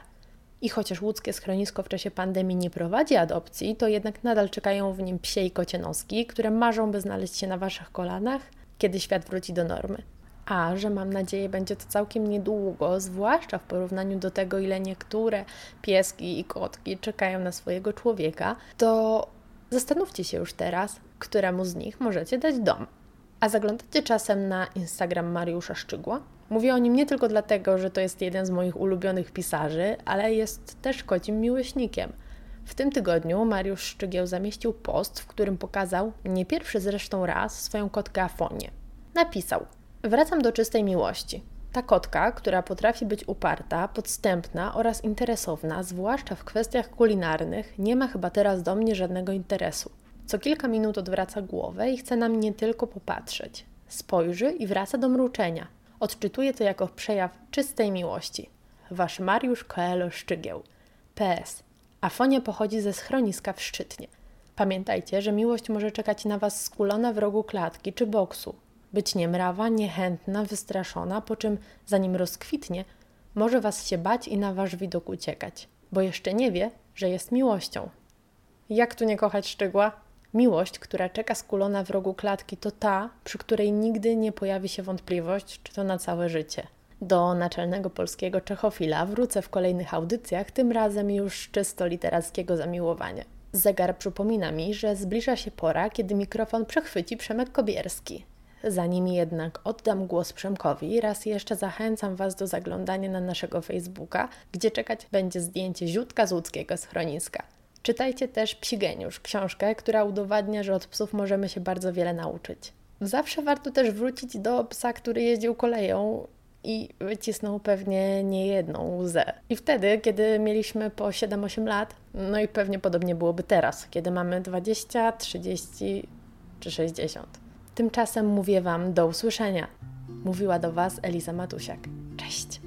B: I chociaż łódzkie schronisko w czasie pandemii nie prowadzi adopcji, to jednak nadal czekają w nim psie i kocie noski, które marzą, by znaleźć się na Waszych kolanach, kiedy świat wróci do normy. A że mam nadzieję, będzie to całkiem niedługo, zwłaszcza w porównaniu do tego, ile niektóre pieski i kotki czekają na swojego człowieka, to zastanówcie się już teraz, któremu z nich możecie dać dom. A zaglądacie czasem na Instagram Mariusza Szczygła? Mówię o nim nie tylko dlatego, że to jest jeden z moich ulubionych pisarzy, ale jest też kocim miłośnikiem. W tym tygodniu Mariusz Szczygieł zamieścił post, w którym pokazał, nie pierwszy zresztą raz, swoją kotkę Afonię. Napisał: Wracam do czystej miłości. Ta kotka, która potrafi być uparta, podstępna oraz interesowna, zwłaszcza w kwestiach kulinarnych, nie ma chyba teraz do mnie żadnego interesu. Co kilka minut odwraca głowę i chce na mnie tylko popatrzeć. Spojrzy i wraca do mruczenia. Odczytuję to jako przejaw czystej miłości. Wasz Mariusz Coelho Szczygieł. PS. Afonia pochodzi ze schroniska w Szczytnie. Pamiętajcie, że miłość może czekać na Was skulona w rogu klatki czy boksu. Być niemrawa, niechętna, wystraszona, po czym zanim rozkwitnie, może Was się bać i na Wasz widok uciekać, bo jeszcze nie wie, że jest miłością. Jak tu nie kochać szczegóła? Miłość, która czeka skulona w rogu klatki, to ta, przy której nigdy nie pojawi się wątpliwość, czy to na całe życie. Do naczelnego polskiego czechofila wrócę w kolejnych audycjach, tym razem już czysto literackiego zamiłowania. Zegar przypomina mi, że zbliża się pora, kiedy mikrofon przechwyci Przemek Kobierski. Zanim jednak oddam głos Przemkowi, raz jeszcze zachęcam Was do zaglądania na naszego Facebooka, gdzie czekać będzie zdjęcie ziutka z łódzkiego schroniska. Czytajcie też Psi Geniusz, książkę, która udowadnia, że od psów możemy się bardzo wiele nauczyć. Zawsze warto też wrócić do psa, który jeździł koleją i wycisnął pewnie niejedną łzę. I wtedy, kiedy mieliśmy po 7-8 lat, no i pewnie podobnie byłoby teraz, kiedy mamy 20, 30 czy 60 tymczasem mówię Wam do usłyszenia. Mówiła do Was Eliza Matusiak. Cześć!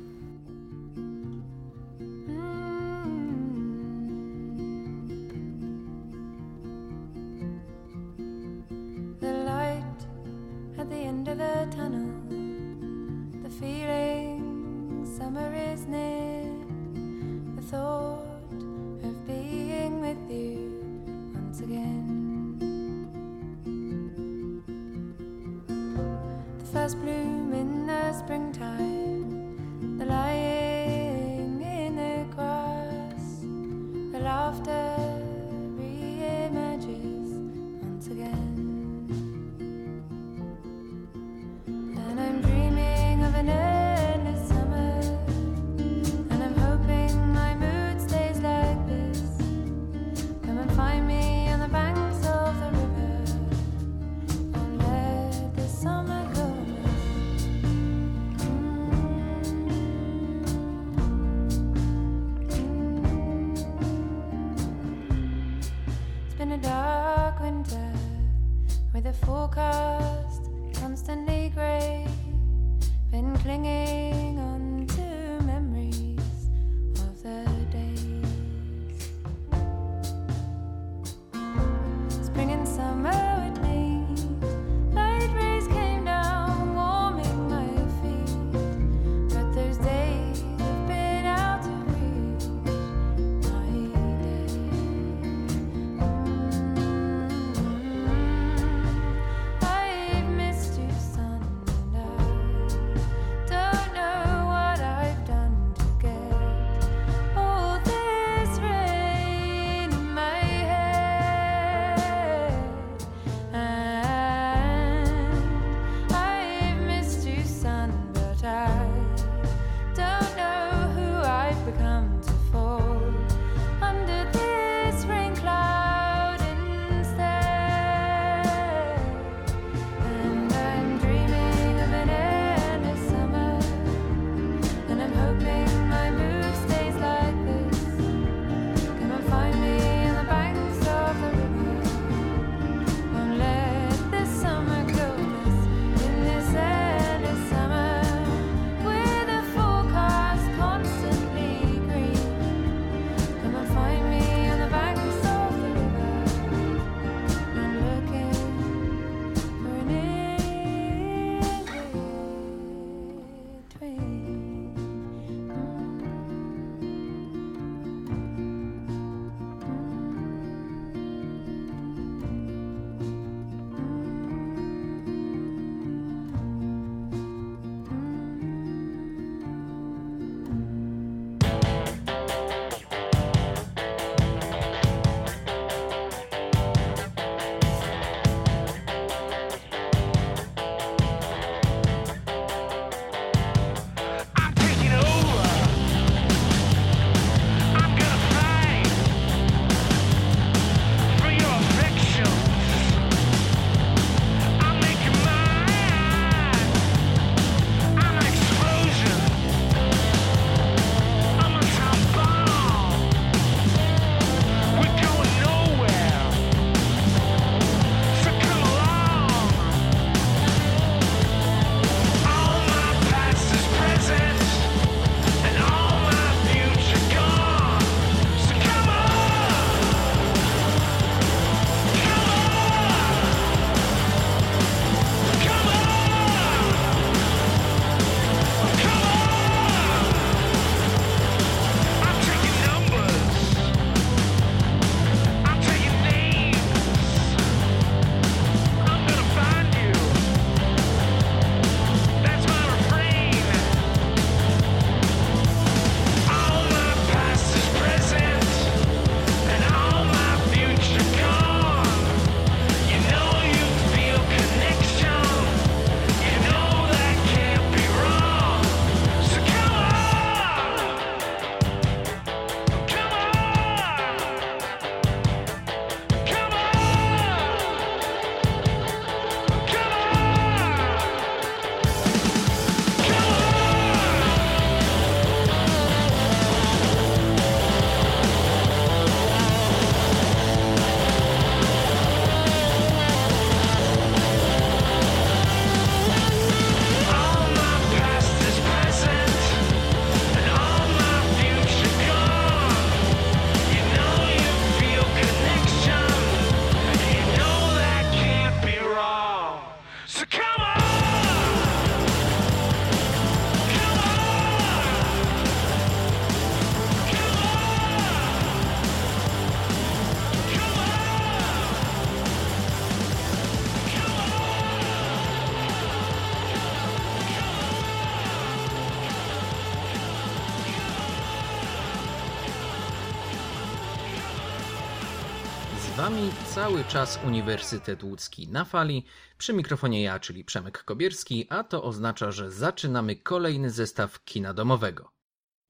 J: again. first bloom in the springtime, the lying in the grass, the laughter re-emerges once again, and I'm dreaming of an. dark winter with a forecast constantly grey, been clinging.
K: Wami cały czas Uniwersytet Łódzki na fali. Przy mikrofonie ja, czyli Przemek Kobierski, a to oznacza, że zaczynamy kolejny zestaw kina domowego.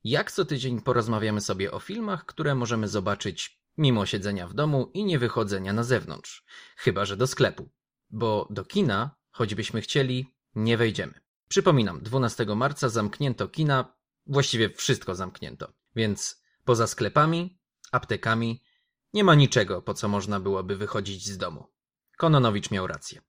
K: Jak co tydzień porozmawiamy sobie o filmach, które możemy zobaczyć mimo siedzenia w domu i nie wychodzenia na zewnątrz. Chyba, że do sklepu. Bo do kina, choćbyśmy chcieli, nie wejdziemy. Przypominam, 12 marca zamknięto kina, właściwie wszystko zamknięto. Więc poza sklepami, aptekami, nie ma niczego, po co można byłoby wychodzić z domu. Kononowicz miał rację.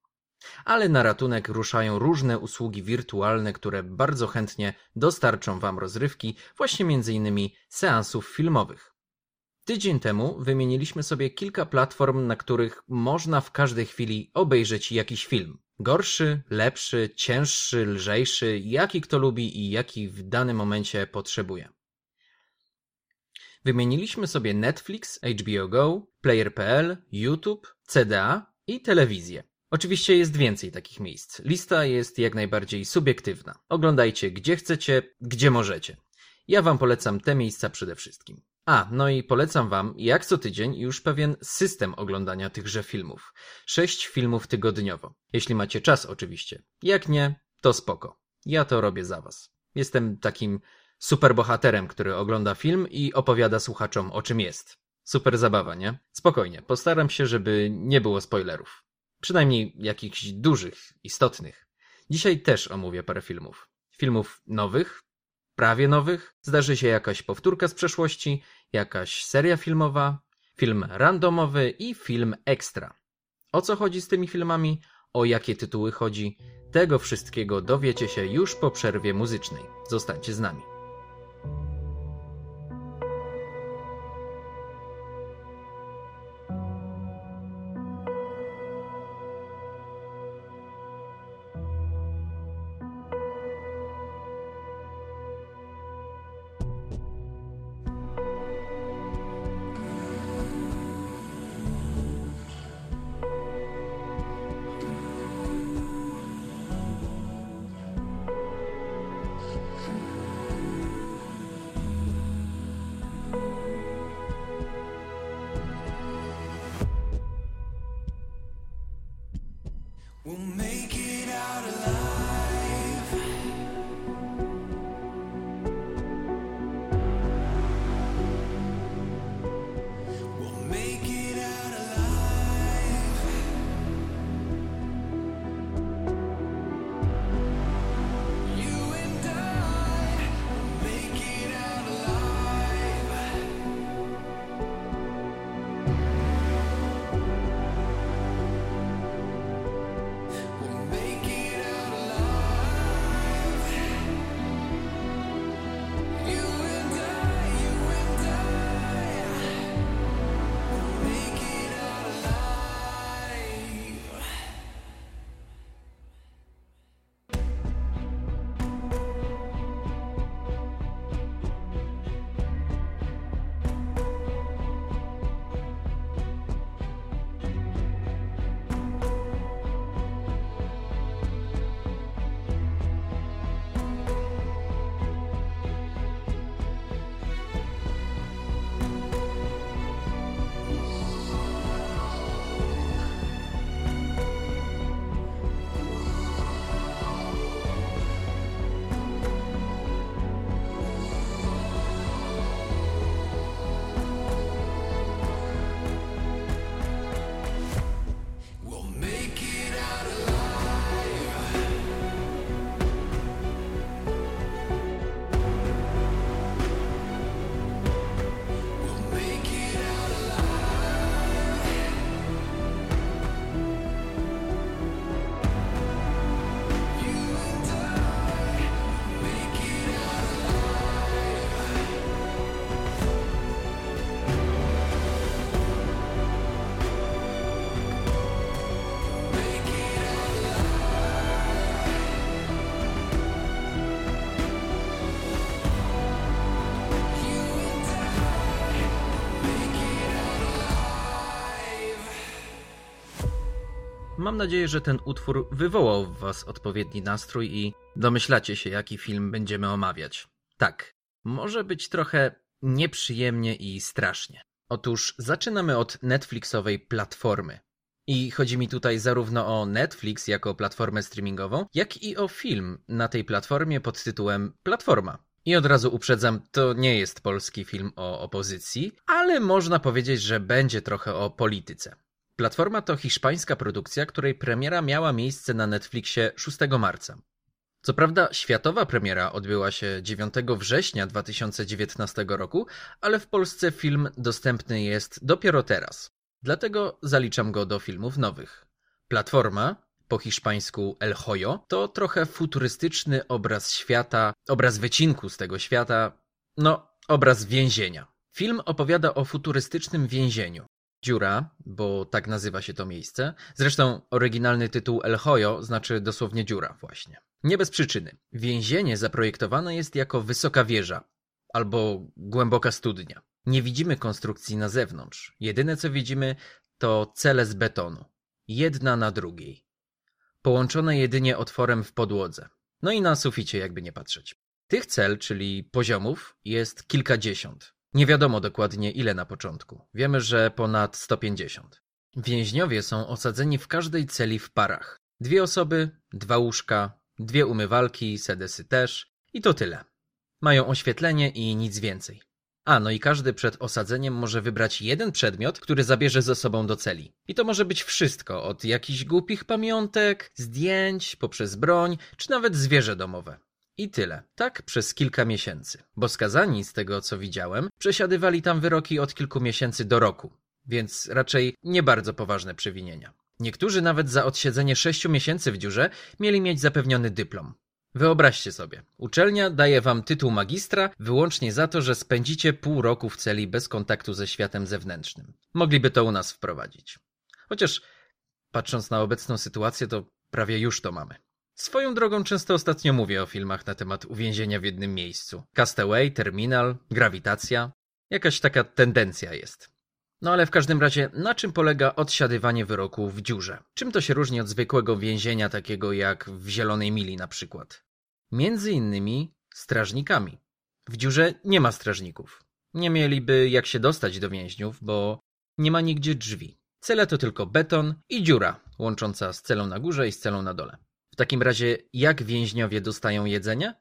K: Ale na ratunek ruszają różne usługi wirtualne, które bardzo chętnie dostarczą Wam rozrywki, właśnie innymi seansów filmowych. Tydzień temu wymieniliśmy sobie kilka platform, na których można w każdej chwili obejrzeć jakiś film. Gorszy, lepszy, cięższy, lżejszy, jaki kto lubi i jaki w danym momencie potrzebuje. Wymieniliśmy sobie Netflix, HBO Go, Player.pl, YouTube, CDA i telewizję. Oczywiście jest więcej takich miejsc. Lista jest jak najbardziej subiektywna. Oglądajcie gdzie chcecie, gdzie możecie. Ja Wam polecam te miejsca przede wszystkim. A, no i polecam Wam, jak co tydzień, już pewien system oglądania tychże filmów. Sześć filmów tygodniowo. Jeśli macie czas, oczywiście. Jak nie, to spoko. Ja to robię za Was. Jestem takim superbohaterem, który ogląda film i opowiada słuchaczom o czym jest. Super zabawa, nie? Spokojnie, postaram się, żeby nie było spoilerów. Przynajmniej jakichś dużych, istotnych. Dzisiaj też omówię parę filmów. Filmów nowych, prawie nowych, zdarzy się jakaś powtórka z przeszłości, jakaś seria filmowa, film randomowy i film ekstra. O co chodzi z tymi filmami, o jakie tytuły chodzi, tego wszystkiego dowiecie się już po przerwie muzycznej. Zostańcie z nami. Mam nadzieję, że ten utwór wywołał w Was odpowiedni nastrój i domyślacie się, jaki film będziemy omawiać. Tak, może być trochę nieprzyjemnie i strasznie. Otóż zaczynamy od Netflixowej platformy. I chodzi mi tutaj zarówno o Netflix jako platformę streamingową, jak i o film na tej platformie pod tytułem Platforma. I od razu uprzedzam, to nie jest polski film o opozycji, ale można powiedzieć, że będzie trochę o polityce. Platforma to hiszpańska produkcja, której premiera miała miejsce na Netflixie 6 marca. Co prawda, światowa premiera odbyła się 9 września 2019 roku, ale w Polsce film dostępny jest dopiero teraz. Dlatego zaliczam go do filmów nowych. Platforma, po hiszpańsku El Hoyo, to trochę futurystyczny obraz świata, obraz wycinku z tego świata, no, obraz więzienia. Film opowiada o futurystycznym więzieniu. Dziura, bo tak nazywa się to miejsce. Zresztą oryginalny tytuł El Hoyo znaczy dosłownie dziura właśnie. Nie bez przyczyny. Więzienie zaprojektowane jest jako wysoka wieża albo głęboka studnia. Nie widzimy konstrukcji na zewnątrz. Jedyne co widzimy to cele z betonu. Jedna na drugiej. Połączone jedynie otworem w podłodze. No i na suficie jakby nie patrzeć. Tych cel, czyli poziomów, jest kilkadziesiąt. Nie wiadomo dokładnie ile na początku. Wiemy, że ponad 150. Więźniowie są osadzeni w każdej celi w parach. Dwie osoby, dwa łóżka, dwie umywalki, sedesy też i to tyle. Mają oświetlenie i nic więcej. A, no i każdy przed osadzeniem może wybrać jeden przedmiot, który zabierze ze sobą do celi. I to może być wszystko, od jakichś głupich pamiątek, zdjęć, poprzez broń, czy nawet zwierzę domowe. I tyle. Tak przez kilka miesięcy. Bo skazani, z tego co widziałem, przesiadywali tam wyroki od kilku miesięcy do roku. Więc raczej nie bardzo poważne przewinienia. Niektórzy nawet za odsiedzenie sześciu miesięcy w dziurze mieli mieć zapewniony dyplom. Wyobraźcie sobie, uczelnia daje wam tytuł magistra wyłącznie za to, że spędzicie pół roku w celi bez kontaktu ze światem zewnętrznym. Mogliby to u nas wprowadzić. Chociaż, patrząc na obecną sytuację, to prawie już to mamy. Swoją drogą często ostatnio mówię o filmach na temat uwięzienia w jednym miejscu. Castaway, Terminal, Grawitacja. Jakaś taka tendencja jest. No ale w każdym razie, na czym polega odsiadywanie wyroku w dziurze? Czym to się różni od zwykłego więzienia, takiego jak w Zielonej Mili na przykład? Między innymi strażnikami. W dziurze nie ma strażników. Nie mieliby jak się dostać do więźniów, bo nie ma nigdzie drzwi. Cele to tylko beton i dziura, łącząca z celą na górze i z celą na dole. W takim razie, jak więźniowie dostają jedzenie?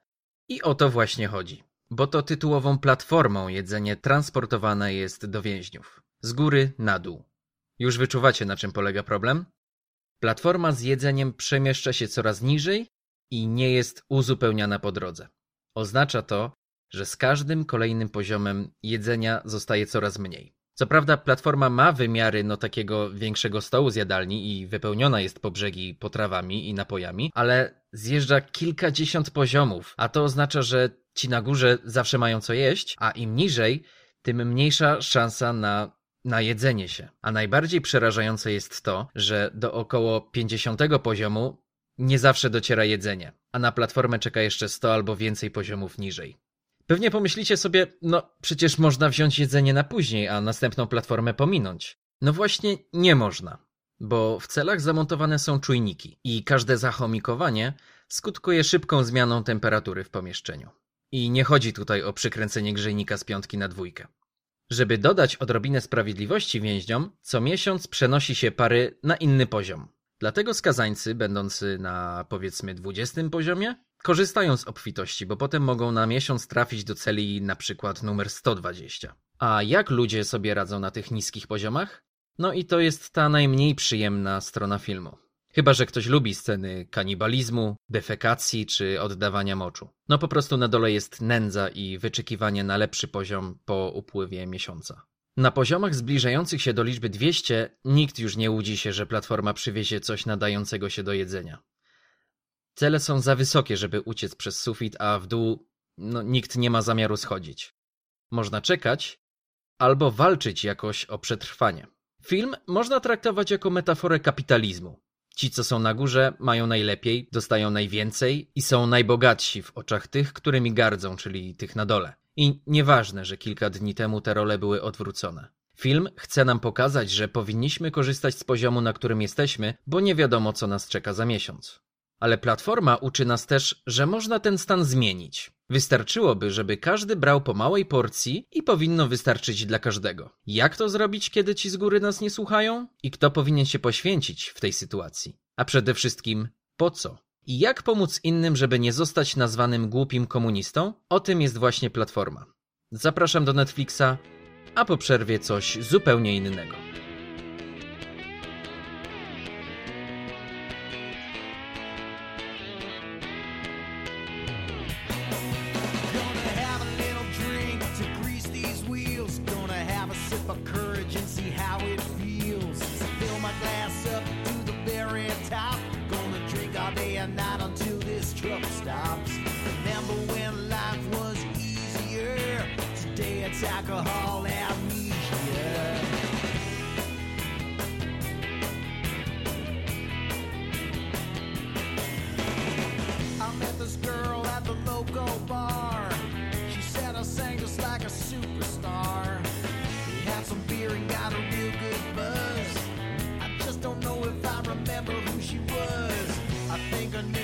K: I o to właśnie chodzi. Bo to tytułową platformą jedzenie transportowane jest do więźniów. Z góry na dół. Już wyczuwacie, na czym polega problem? Platforma z jedzeniem przemieszcza się coraz niżej i nie jest uzupełniana po drodze. Oznacza to, że z każdym kolejnym poziomem jedzenia zostaje coraz mniej. Co prawda platforma ma wymiary no takiego większego stołu z jadalni i wypełniona jest po brzegi potrawami i napojami, ale zjeżdża kilkadziesiąt poziomów, a to oznacza, że ci na górze zawsze mają co jeść, a im niżej, tym mniejsza szansa na, na jedzenie się. A najbardziej przerażające jest to, że do około 50 poziomu nie zawsze dociera jedzenie, a na platformę czeka jeszcze 100 albo więcej poziomów niżej. Pewnie pomyślicie sobie, no przecież można wziąć jedzenie na później, a następną platformę pominąć. No właśnie nie można, bo w celach zamontowane są czujniki i każde zachomikowanie skutkuje szybką zmianą temperatury w pomieszczeniu. I nie chodzi tutaj o przykręcenie grzejnika z piątki na dwójkę. Żeby dodać odrobinę sprawiedliwości więźniom, co miesiąc przenosi się pary na inny poziom. Dlatego skazańcy, będący na powiedzmy 20 poziomie, korzystają z obfitości, bo potem mogą na miesiąc trafić do celi na przykład numer 120. A jak ludzie sobie radzą na tych niskich poziomach? No i to jest ta najmniej przyjemna strona filmu. Chyba, że ktoś lubi sceny kanibalizmu, defekacji czy oddawania moczu. No po prostu na dole jest nędza i wyczekiwanie na lepszy poziom po upływie miesiąca. Na poziomach zbliżających się do liczby 200 nikt już nie łudzi się, że platforma przywiezie coś nadającego się do jedzenia. Cele są za wysokie, żeby uciec przez sufit, a w dół no, nikt nie ma zamiaru schodzić. Można czekać albo walczyć jakoś o przetrwanie. Film można traktować jako metaforę kapitalizmu. Ci, co są na górze, mają najlepiej, dostają najwięcej i są najbogatsi w oczach tych, którymi gardzą, czyli tych na dole. I nieważne, że kilka dni temu te role były odwrócone. Film chce nam pokazać, że powinniśmy korzystać z poziomu, na którym jesteśmy, bo nie wiadomo, co nas czeka za miesiąc. Ale platforma uczy nas też, że można ten stan zmienić. Wystarczyłoby, żeby każdy brał po małej porcji i powinno wystarczyć dla każdego. Jak to zrobić, kiedy ci z góry nas nie słuchają? I kto powinien się poświęcić w tej sytuacji? A przede wszystkim, po co? I jak pomóc innym, żeby nie zostać nazwanym głupim komunistą? O tym jest właśnie platforma. Zapraszam do Netflixa, a po przerwie coś zupełnie innego.
L: Bar. She said I sang just like a superstar. We had some beer and got a real good buzz. I just don't know if I remember who she was. I think her name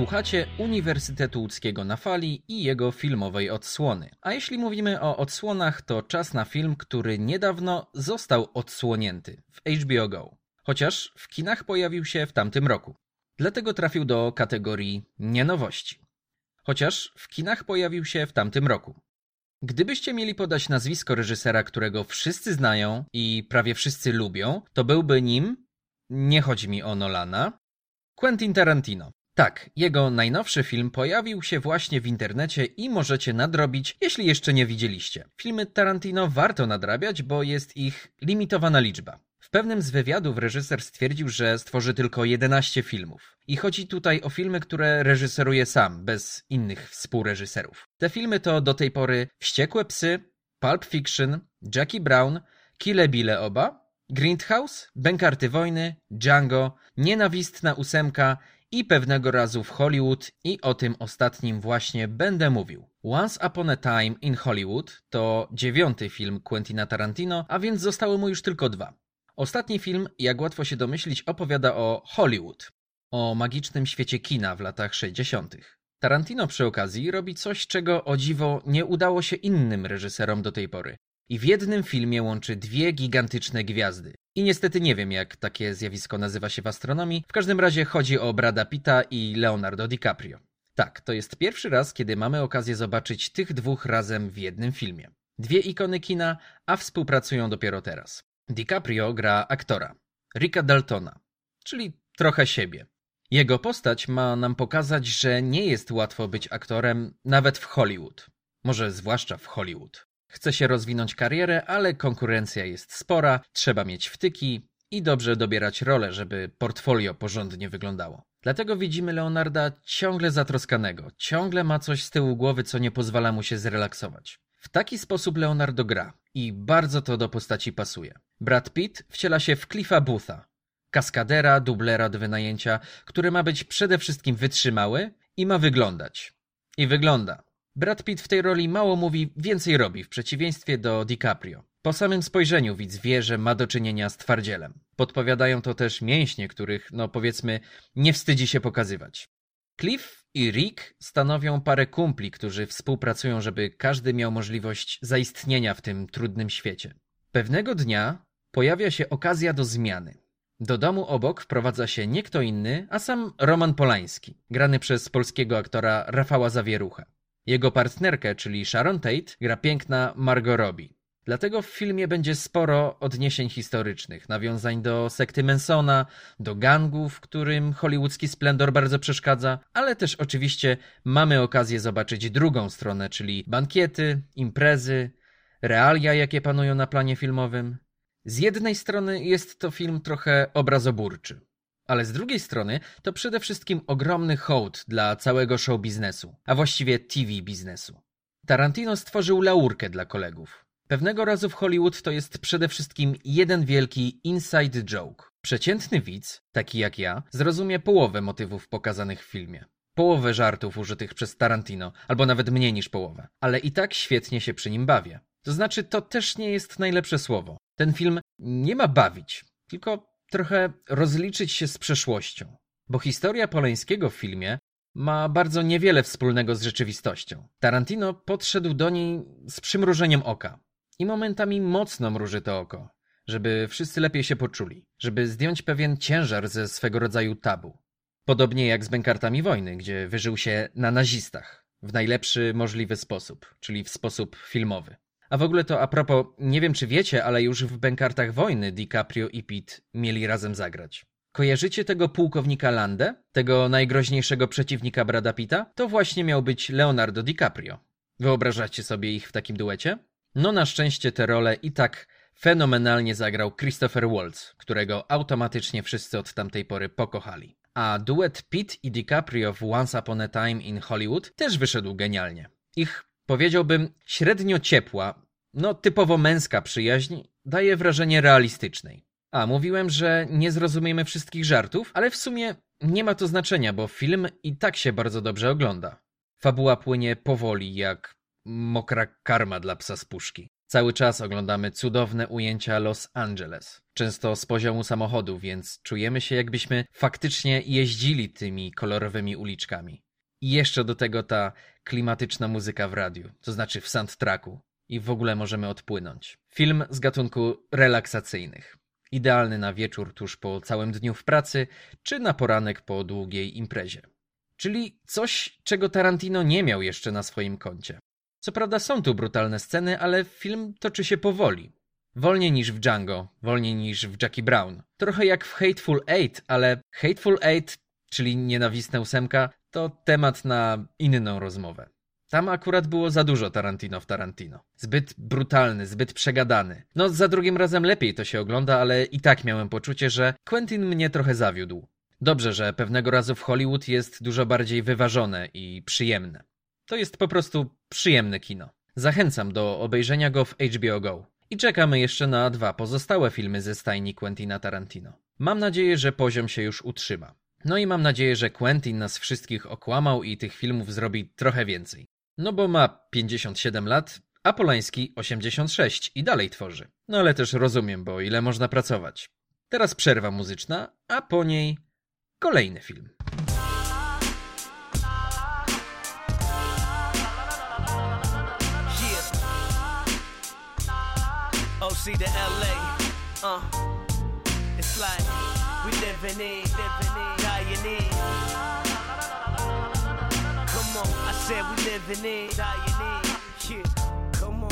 K: Słuchacie Uniwersytetu Łódzkiego na fali i jego filmowej odsłony. A jeśli mówimy o odsłonach, to czas na film, który niedawno został odsłonięty w HBO Go. Chociaż w kinach pojawił się w tamtym roku. Dlatego trafił do kategorii nienowości. Chociaż w kinach pojawił się w tamtym roku. Gdybyście mieli podać nazwisko reżysera, którego wszyscy znają i prawie wszyscy lubią, to byłby nim, nie chodzi mi o Nolana, Quentin Tarantino. Tak, jego najnowszy film pojawił się właśnie w internecie i możecie nadrobić, jeśli jeszcze nie widzieliście. Filmy Tarantino warto nadrabiać, bo jest ich limitowana liczba. W pewnym z wywiadów reżyser stwierdził, że stworzy tylko 11 filmów. I chodzi tutaj o filmy, które reżyseruje sam, bez innych współreżyserów. Te filmy to do tej pory Wściekłe Psy, Pulp Fiction, Jackie Brown, Kille Bile Oba, Grindhouse, Bękarty Wojny, Django, Nienawistna Ósemka i pewnego razu w Hollywood i o tym ostatnim właśnie będę mówił. Once Upon a Time in Hollywood to dziewiąty film Quentina Tarantino, a więc zostały mu już tylko dwa. Ostatni film, jak łatwo się domyślić, opowiada o Hollywood, o magicznym świecie kina w latach 60. Tarantino przy okazji robi coś, czego o dziwo nie udało się innym reżyserom do tej pory. I w jednym filmie łączy dwie gigantyczne gwiazdy. I niestety nie wiem, jak takie zjawisko nazywa się w astronomii. W każdym razie chodzi o Brada Pitta i Leonardo DiCaprio. Tak, to jest pierwszy raz, kiedy mamy okazję zobaczyć tych dwóch razem w jednym filmie. Dwie ikony kina, a współpracują dopiero teraz. DiCaprio gra aktora, Ricka Daltona, czyli trochę siebie. Jego postać ma nam pokazać, że nie jest łatwo być aktorem nawet w Hollywood. Może zwłaszcza w Hollywood. Chce się rozwinąć karierę, ale konkurencja jest spora, trzeba mieć wtyki i dobrze dobierać role, żeby portfolio porządnie wyglądało. Dlatego widzimy Leonarda ciągle zatroskanego, ciągle ma coś z tyłu głowy, co nie pozwala mu się zrelaksować. W taki sposób Leonardo gra i bardzo to do postaci pasuje. Brad Pitt wciela się w Cliffa Bootha, kaskadera, dublera do wynajęcia, który ma być przede wszystkim wytrzymały i ma wyglądać. I wygląda. Brad Pitt w tej roli mało mówi, więcej robi, w przeciwieństwie do DiCaprio. Po samym spojrzeniu widz wie, że ma do czynienia z twardzielem. Podpowiadają to też mięśnie, których, no powiedzmy, nie wstydzi się pokazywać. Cliff i Rick stanowią parę kumpli, którzy współpracują, żeby każdy miał możliwość zaistnienia w tym trudnym świecie. Pewnego dnia pojawia się okazja do zmiany. Do domu obok wprowadza się nie kto inny, a sam Roman Polański, grany przez polskiego aktora Rafała Zawierucha. Jego partnerkę, czyli Sharon Tate, gra piękna Margot Robbie. Dlatego w filmie będzie sporo odniesień historycznych, nawiązań do sekty Mansona, do gangów, którym hollywoodzki splendor bardzo przeszkadza, ale też oczywiście mamy okazję zobaczyć drugą stronę, czyli bankiety, imprezy, realia, jakie panują na planie filmowym. Z jednej strony jest to film trochę obrazoburczy, ale z drugiej strony to przede wszystkim ogromny hołd dla całego show biznesu, a właściwie TV biznesu. Tarantino stworzył laurkę dla kolegów. Pewnego razu w Hollywood to jest przede wszystkim jeden wielki inside joke. Przeciętny widz, taki jak ja, zrozumie połowę motywów pokazanych w filmie. Połowę żartów użytych przez Tarantino, albo nawet mniej niż połowę, ale i tak świetnie się przy nim bawię. To znaczy, to też nie jest najlepsze słowo. Ten film nie ma bawić, tylko trochę rozliczyć się z przeszłością. Bo historia Polańskiego w filmie ma bardzo niewiele wspólnego z rzeczywistością. Tarantino podszedł do niej z przymrużeniem oka. I momentami mocno mruży to oko, żeby wszyscy lepiej się poczuli, żeby zdjąć pewien ciężar ze swego rodzaju tabu. Podobnie jak z bękartami wojny, gdzie wyżył się na nazistach w najlepszy możliwy sposób, czyli w sposób filmowy. A w ogóle to a propos, nie wiem czy wiecie, ale już w bękartach wojny DiCaprio i Pitt mieli razem zagrać. Kojarzycie tego pułkownika Landę? Tego najgroźniejszego przeciwnika Brada Pitta? To właśnie miał być Leonardo DiCaprio. Wyobrażacie sobie ich w takim duecie? No na szczęście te role i tak fenomenalnie zagrał Christopher Waltz, którego automatycznie wszyscy od tamtej pory pokochali. A duet Pitt i DiCaprio w Once Upon a Time in Hollywood też wyszedł genialnie. Ich, powiedziałbym, średnio ciepła, no typowo męska przyjaźń daje wrażenie realistycznej. A, mówiłem, że nie zrozumiemy wszystkich żartów, ale w sumie nie ma to znaczenia, bo film i tak się bardzo dobrze ogląda. Fabuła płynie powoli, jak mokra karma dla psa z puszki. Cały czas oglądamy cudowne ujęcia Los Angeles. Często z poziomu samochodu, więc czujemy się jakbyśmy faktycznie jeździli tymi kolorowymi uliczkami. I jeszcze do tego ta klimatyczna muzyka w radiu, to znaczy w soundtracku. I w ogóle możemy odpłynąć. Film z gatunku relaksacyjnych. Idealny na wieczór tuż po całym dniu w pracy, czy na poranek po długiej imprezie. Czyli coś, czego Tarantino nie miał jeszcze na swoim koncie. Co prawda są tu brutalne sceny, ale film toczy się powoli. Wolniej niż w Django, wolniej niż w Jackie Brown. Trochę jak w Hateful Eight, ale Hateful Eight, czyli nienawistna ósemka, to temat na inną rozmowę. Tam akurat było za dużo Tarantino w Tarantino. Zbyt brutalny, zbyt przegadany. No, za drugim razem lepiej to się ogląda, ale i tak miałem poczucie, że Quentin mnie trochę zawiódł. Dobrze, że pewnego razu w Hollywood jest dużo bardziej wyważone i przyjemne. To jest po prostu przyjemne kino. Zachęcam do obejrzenia go w HBO Go. I czekamy jeszcze na dwa pozostałe filmy ze stajni Quentina Tarantino. Mam nadzieję, że poziom się już utrzyma. No i mam nadzieję, że Quentin nas wszystkich okłamał i tych filmów zrobi trochę więcej. No bo ma 57 lat, a Polański 86 i dalej tworzy. No ale też rozumiem, bo ile można pracować. Teraz przerwa muzyczna, a po niej kolejny film.
M: OC LA. Uh, it's like we living in, living in, dying in. Come on, I said we living in. Yeah, come on.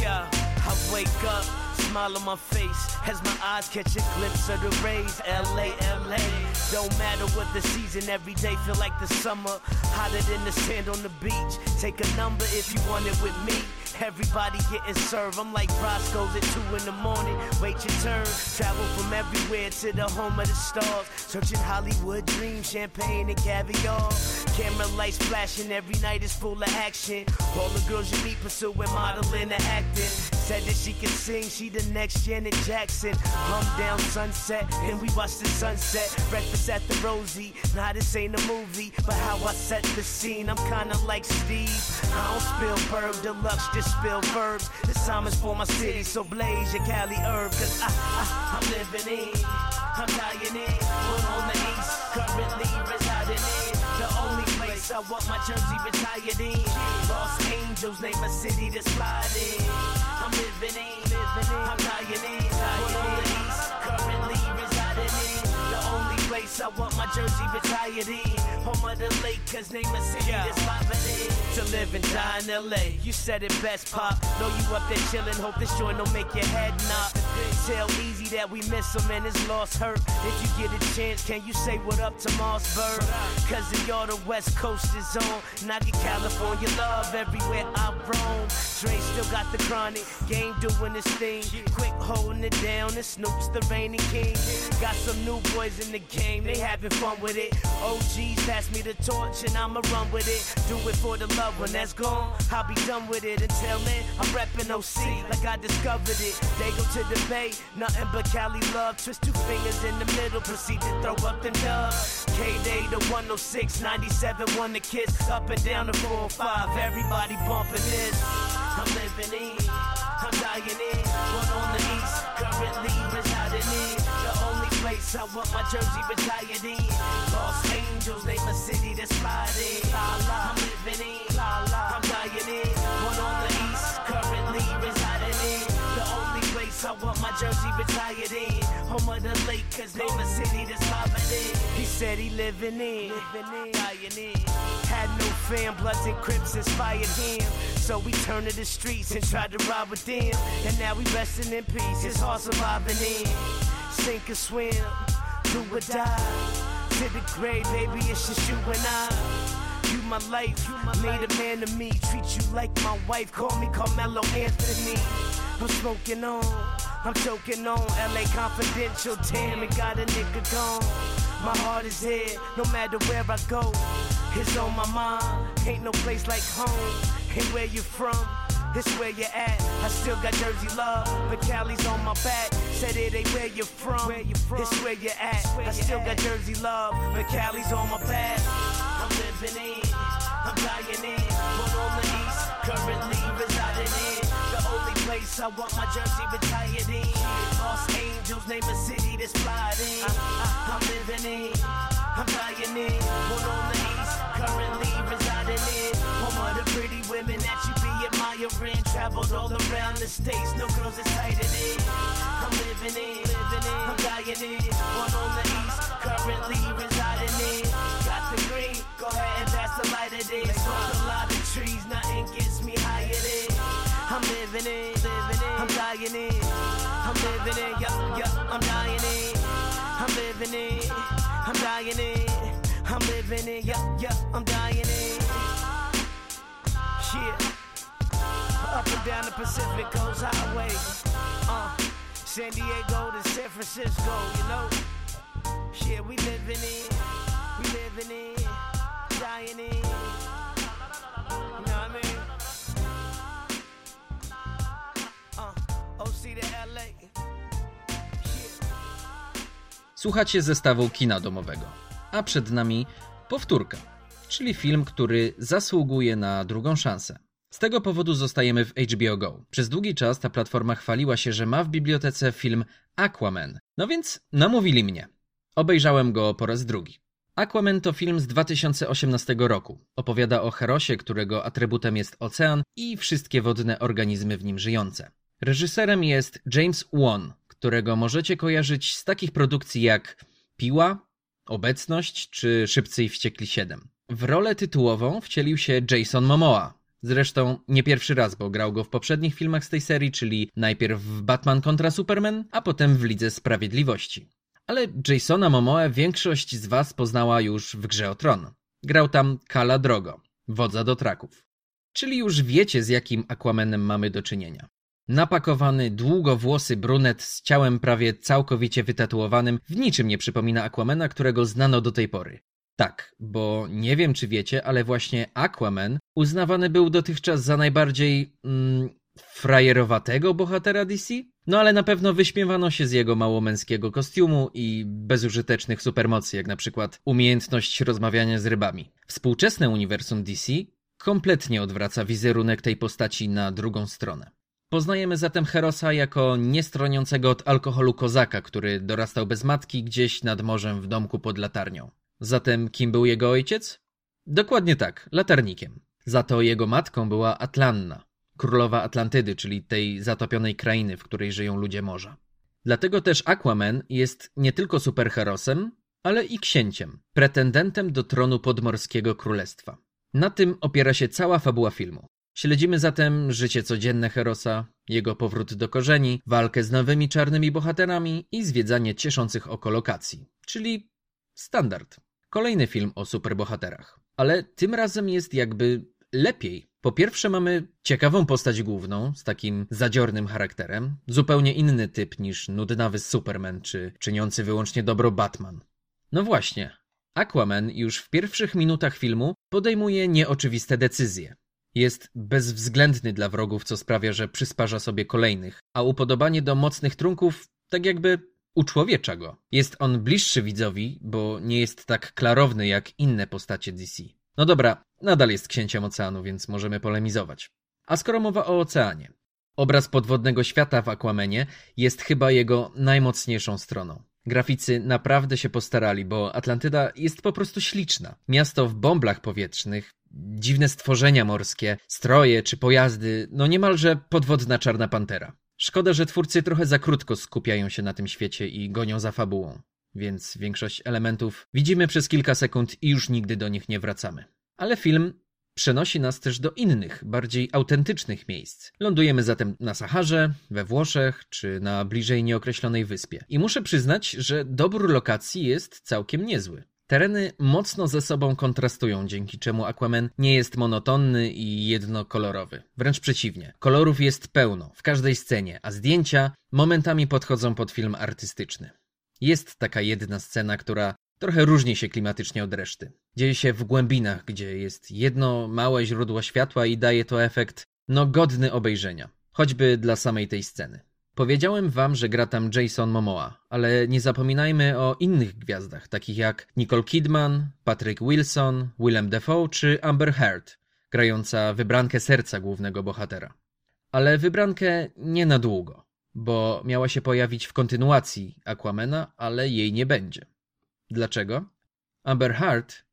M: Yeah, I wake up, smile on my face as my eyes catch a glimpse of the rays. LA, LA. Don't matter what the season, every day feel like the summer. Hotter than the sand on the beach. Take a number if you want it with me. Everybody getting served. I'm like Roscoe's at 2 in the morning. Wait your turn. Travel from everywhere to the home of the stars. Searching Hollywood dreams, champagne and caviar. Camera lights flashing, every night is full of action. All the girls you meet pursuing modeling and acting. Said that she can sing, she the next Janet Jackson. Hum down sunset, and we watch the sunset. Breakfast at the Rosie. Now this ain't a movie, but how I set the scene. I'm kinda like Steve. I don't spill verb deluxe, just spill verbs. This time is for my city, so blaze your Cali herb. Cause I, I, I'm living in, I'm dying in. One on the east, currently residing in. The only place I want my jersey retired in. Los Angeles, name a city to slide in. I'm living in, living in. I'm dying I want my jersey retired in. Home of the Lakers, name a city that's popping in. To live and die in LA, you said it best, Pop. Know you up there chillin', hope this joint don't make your head knock. Tell Easy that we miss him and his loss hurt. If you get a chance, can you say what up to Mossberg? Cause of y'all, the West Coast is on. And I get California love everywhere I roam. Dre still got the chronic, game doing his thing. Quick holding it down, and Snoop's the reigning king. Got some new boys in the game, they having fun with it. OGs pass me the torch and I'ma run with it. Do it for the love when that's gone, I'll be done with it. Until then, I'm reppin' OC like I discovered it. They go to the bay, nothing but Cali love. Twist two fingers in the middle, proceed to throw up them dubs. K-Day to 106, 97, one to kiss. Up and down the 405, everybody bumping this. I'm living in, I'm dying in. One on the east, currently I want my jersey retired in. Los Angeles, name a city to slide in. I'm living in, I'm dying in. One on the east, currently residing in. The only place I want my jersey retired in. Home of the Lakers, name a city that's in. He said he living in, dying in. Had no fam, Bloods and Crips inspired him. So we turned to the streets and tried to rob with them. And now we resting in peace, his heart surviving in. Sink or swim, do or die. To the grave, baby, it's just you and I. You my life, made a man to me. Treat you like my wife, call me Carmelo Anthony. I'm smoking on, I'm choking on. LA Confidential, damn, it got a nigga gone. My heart is here, no matter where I go. It's on my mind, ain't no place like home. Ain't where you from, it's where you at. I still got Jersey love, but Cali's on my back. Said it ain't where you from, it's where you at. I still got Jersey love, but Cali's on my back. In, I'm dying in. One on the east, currently residing in. The only place I want my jersey retired in. Los Angeles, name a city that's flied in. I'm living in, I'm dying in. One on the east, currently residing in. Home of the pretty women that you be admiring. Traveled all around the states, no girls as tight as it. I'm living in, living in, I'm dying in. One on the east, currently residing in. Green, go ahead and pass the light of. Smoke a lot of trees, nothing gets me higher than. I'm living in, living in, I'm dying in. I'm living in, yup, yup, I'm dying in. I'm living in, I'm dying in. I'm living in, yup, yup, I'm dying in. Yeah. Up and down the Pacific Coast Highway. Uh, San Diego to San Francisco, you know. Yeah, we living in, living in, dying in. You know what I mean? Uh, OC to LA.
K: Słuchacie zestawu kina domowego, a przed nami powtórka, czyli film, który zasługuje na drugą szansę. Z tego powodu zostajemy w HBO Go. Przez długi czas ta platforma chwaliła się, że ma w bibliotece film Aquaman. No więc namówili mnie. Obejrzałem go po raz drugi. Aquaman to film z 2018 roku. Opowiada o herosie, którego atrybutem jest ocean i wszystkie wodne organizmy w nim żyjące. Reżyserem jest James Wan, którego możecie kojarzyć z takich produkcji jak Piła, Obecność czy Szybcy i Wściekli 7. W rolę tytułową wcielił się Jason Momoa, Zresztą nie pierwszy raz, bo grał go w poprzednich filmach z tej serii, czyli najpierw w Batman kontra Superman, a potem w Lidze Sprawiedliwości. Ale Jasona Momoa większość z was poznała już w Grze o Tron. Grał tam Kala Drogo, wodza do traków. Czyli już wiecie z jakim Aquamanem mamy do czynienia. Napakowany, długowłosy brunet z ciałem prawie całkowicie wytatuowanym w niczym nie przypomina Aquamana, którego znano do tej pory. Tak, bo nie wiem czy wiecie, ale właśnie Aquaman uznawany był dotychczas za najbardziej mm, frajerowatego bohatera DC? No ale na pewno wyśmiewano się z jego małomęskiego kostiumu i bezużytecznych supermocy, jak na przykład umiejętność rozmawiania z rybami. Współczesne uniwersum DC kompletnie odwraca wizerunek tej postaci na drugą stronę. Poznajemy zatem Herosa jako niestroniącego od alkoholu kozaka, który dorastał bez matki gdzieś nad morzem w domku pod latarnią. Zatem kim był jego ojciec? Dokładnie tak, latarnikiem. Za to jego matką była Atlanna, królowa Atlantydy, czyli tej zatopionej krainy, w której żyją ludzie morza. Dlatego też Aquaman jest nie tylko superherosem, ale i księciem, pretendentem do tronu podmorskiego królestwa. Na tym opiera się cała fabuła filmu. Śledzimy zatem życie codzienne Herosa, jego powrót do korzeni, walkę z nowymi czarnymi bohaterami i zwiedzanie cieszących oko lokacji, czyli standard. Kolejny film o superbohaterach. Ale tym razem jest jakby lepiej. Po pierwsze mamy ciekawą postać główną, z takim zadziornym charakterem, zupełnie inny typ niż nudnawy Superman czy czyniący wyłącznie dobro Batman. No właśnie, Aquaman już w pierwszych minutach filmu podejmuje nieoczywiste decyzje. Jest bezwzględny dla wrogów, co sprawia, że przysparza sobie kolejnych, a upodobanie do mocnych trunków tak jakby uczłowiecza go. Jest on bliższy widzowi, bo nie jest tak klarowny jak inne postacie DC. No dobra, nadal jest księciem oceanu, więc możemy polemizować. A skoro mowa o oceanie, obraz podwodnego świata w Aquamanie jest chyba jego najmocniejszą stroną. Graficy naprawdę się postarali, bo Atlantyda jest po prostu śliczna. Miasto w bąblach powietrznych, dziwne stworzenia morskie, stroje czy pojazdy, no niemalże podwodna czarna pantera. Szkoda, że twórcy trochę za krótko skupiają się na tym świecie i gonią za fabułą, więc większość elementów widzimy przez kilka sekund i już nigdy do nich nie wracamy. Ale film przenosi nas też do innych, bardziej autentycznych miejsc. Lądujemy zatem na Saharze, we Włoszech czy na bliżej nieokreślonej wyspie. I muszę przyznać, że dobór lokacji jest całkiem niezły. Tereny mocno ze sobą kontrastują, dzięki czemu Aquaman nie jest monotonny i jednokolorowy. Wręcz przeciwnie. Kolorów jest pełno, w każdej scenie, a zdjęcia momentami podchodzą pod film artystyczny. Jest taka jedna scena, która trochę różni się klimatycznie od reszty. Dzieje się w głębinach, gdzie jest jedno małe źródło światła i daje to efekt, no godny obejrzenia. Choćby dla samej tej sceny. Powiedziałem wam, że gra tam Jason Momoa, ale nie zapominajmy o innych gwiazdach, takich jak Nicole Kidman, Patrick Wilson, Willem Dafoe czy Amber Heard, grająca wybrankę serca głównego bohatera. Ale wybrankę nie na długo, bo miała się pojawić w kontynuacji Aquamana, ale jej nie będzie. Dlaczego? Amber Heard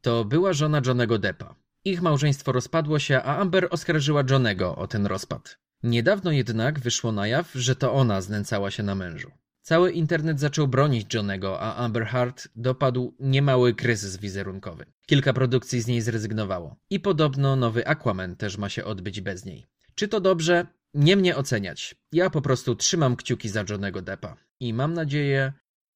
K: to była żona Johnego Deppa. Ich małżeństwo rozpadło się, a Amber oskarżyła Johnego o ten rozpad. Niedawno jednak wyszło na jaw, że to ona znęcała się na mężu. Cały internet zaczął bronić Johnego, a Amber Heard dopadł niemały kryzys wizerunkowy. Kilka produkcji z niej zrezygnowało. I podobno nowy Aquaman też ma się odbyć bez niej. Czy to dobrze? Nie mnie oceniać. Ja po prostu trzymam kciuki za Johnego Deppa. I mam nadzieję,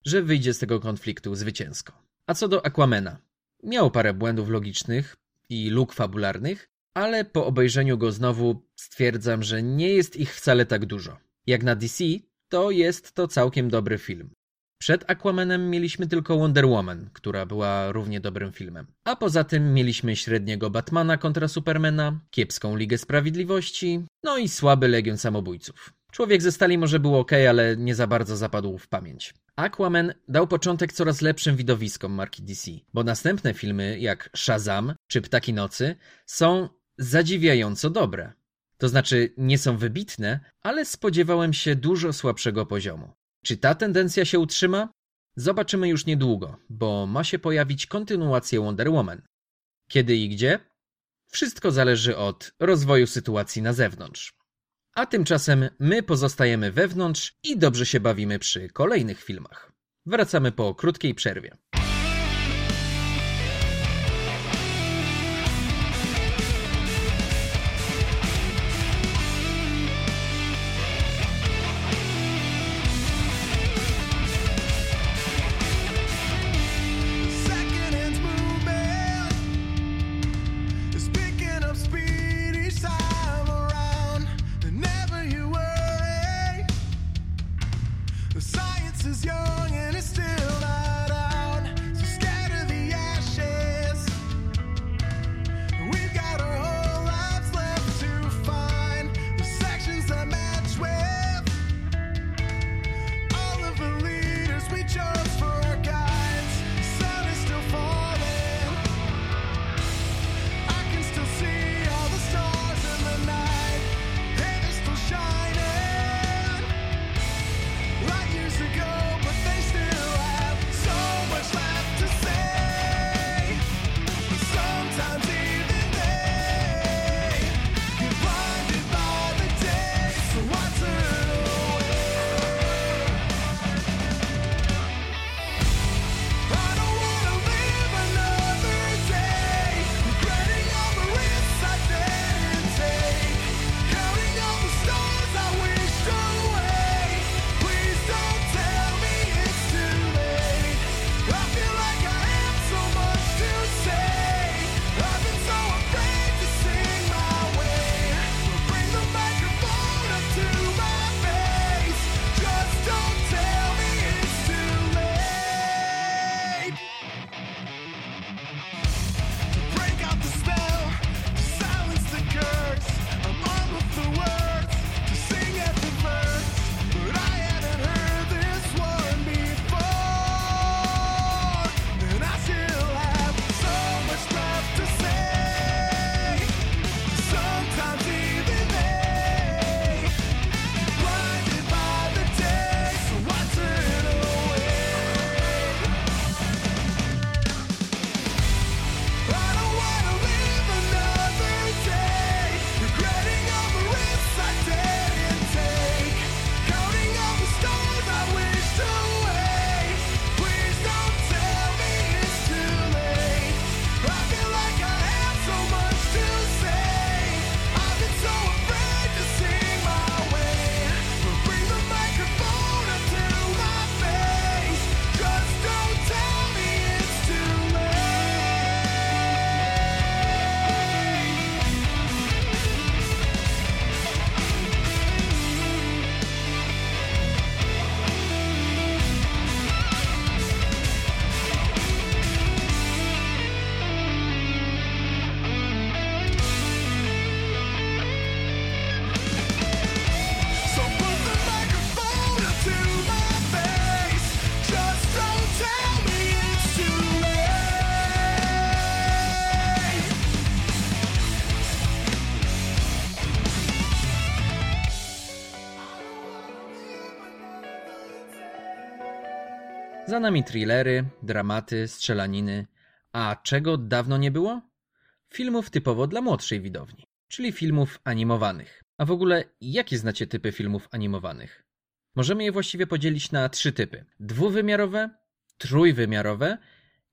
K: że wyjdzie z tego konfliktu zwycięsko. A co do Aquamana? Miał parę błędów logicznych i luk fabularnych, ale po obejrzeniu go znowu stwierdzam, że nie jest ich wcale tak dużo. Jak na DC, to jest to całkiem dobry film. Przed Aquamanem mieliśmy tylko Wonder Woman, która była równie dobrym filmem. A poza tym mieliśmy średniego Batmana kontra Supermana, kiepską Ligę Sprawiedliwości, no i słaby Legion Samobójców. Człowiek ze stali może był ok, ale nie za bardzo zapadł w pamięć. Aquaman dał początek coraz lepszym widowiskom marki DC, bo następne filmy jak Shazam czy Ptaki Nocy są zadziwiająco dobre. To znaczy nie są wybitne, ale spodziewałem się dużo słabszego poziomu. Czy ta tendencja się utrzyma? Zobaczymy już niedługo, bo ma się pojawić kontynuacja Wonder Woman. Kiedy i gdzie? Wszystko zależy od rozwoju sytuacji na zewnątrz. A tymczasem my pozostajemy wewnątrz i dobrze się bawimy przy kolejnych filmach. Wracamy po krótkiej przerwie. Nami thrillery, dramaty, strzelaniny. A czego dawno nie było? Filmów typowo dla młodszej widowni, czyli filmów animowanych. A w ogóle, jakie znacie typy filmów animowanych? Możemy je właściwie podzielić na trzy typy: dwuwymiarowe, trójwymiarowe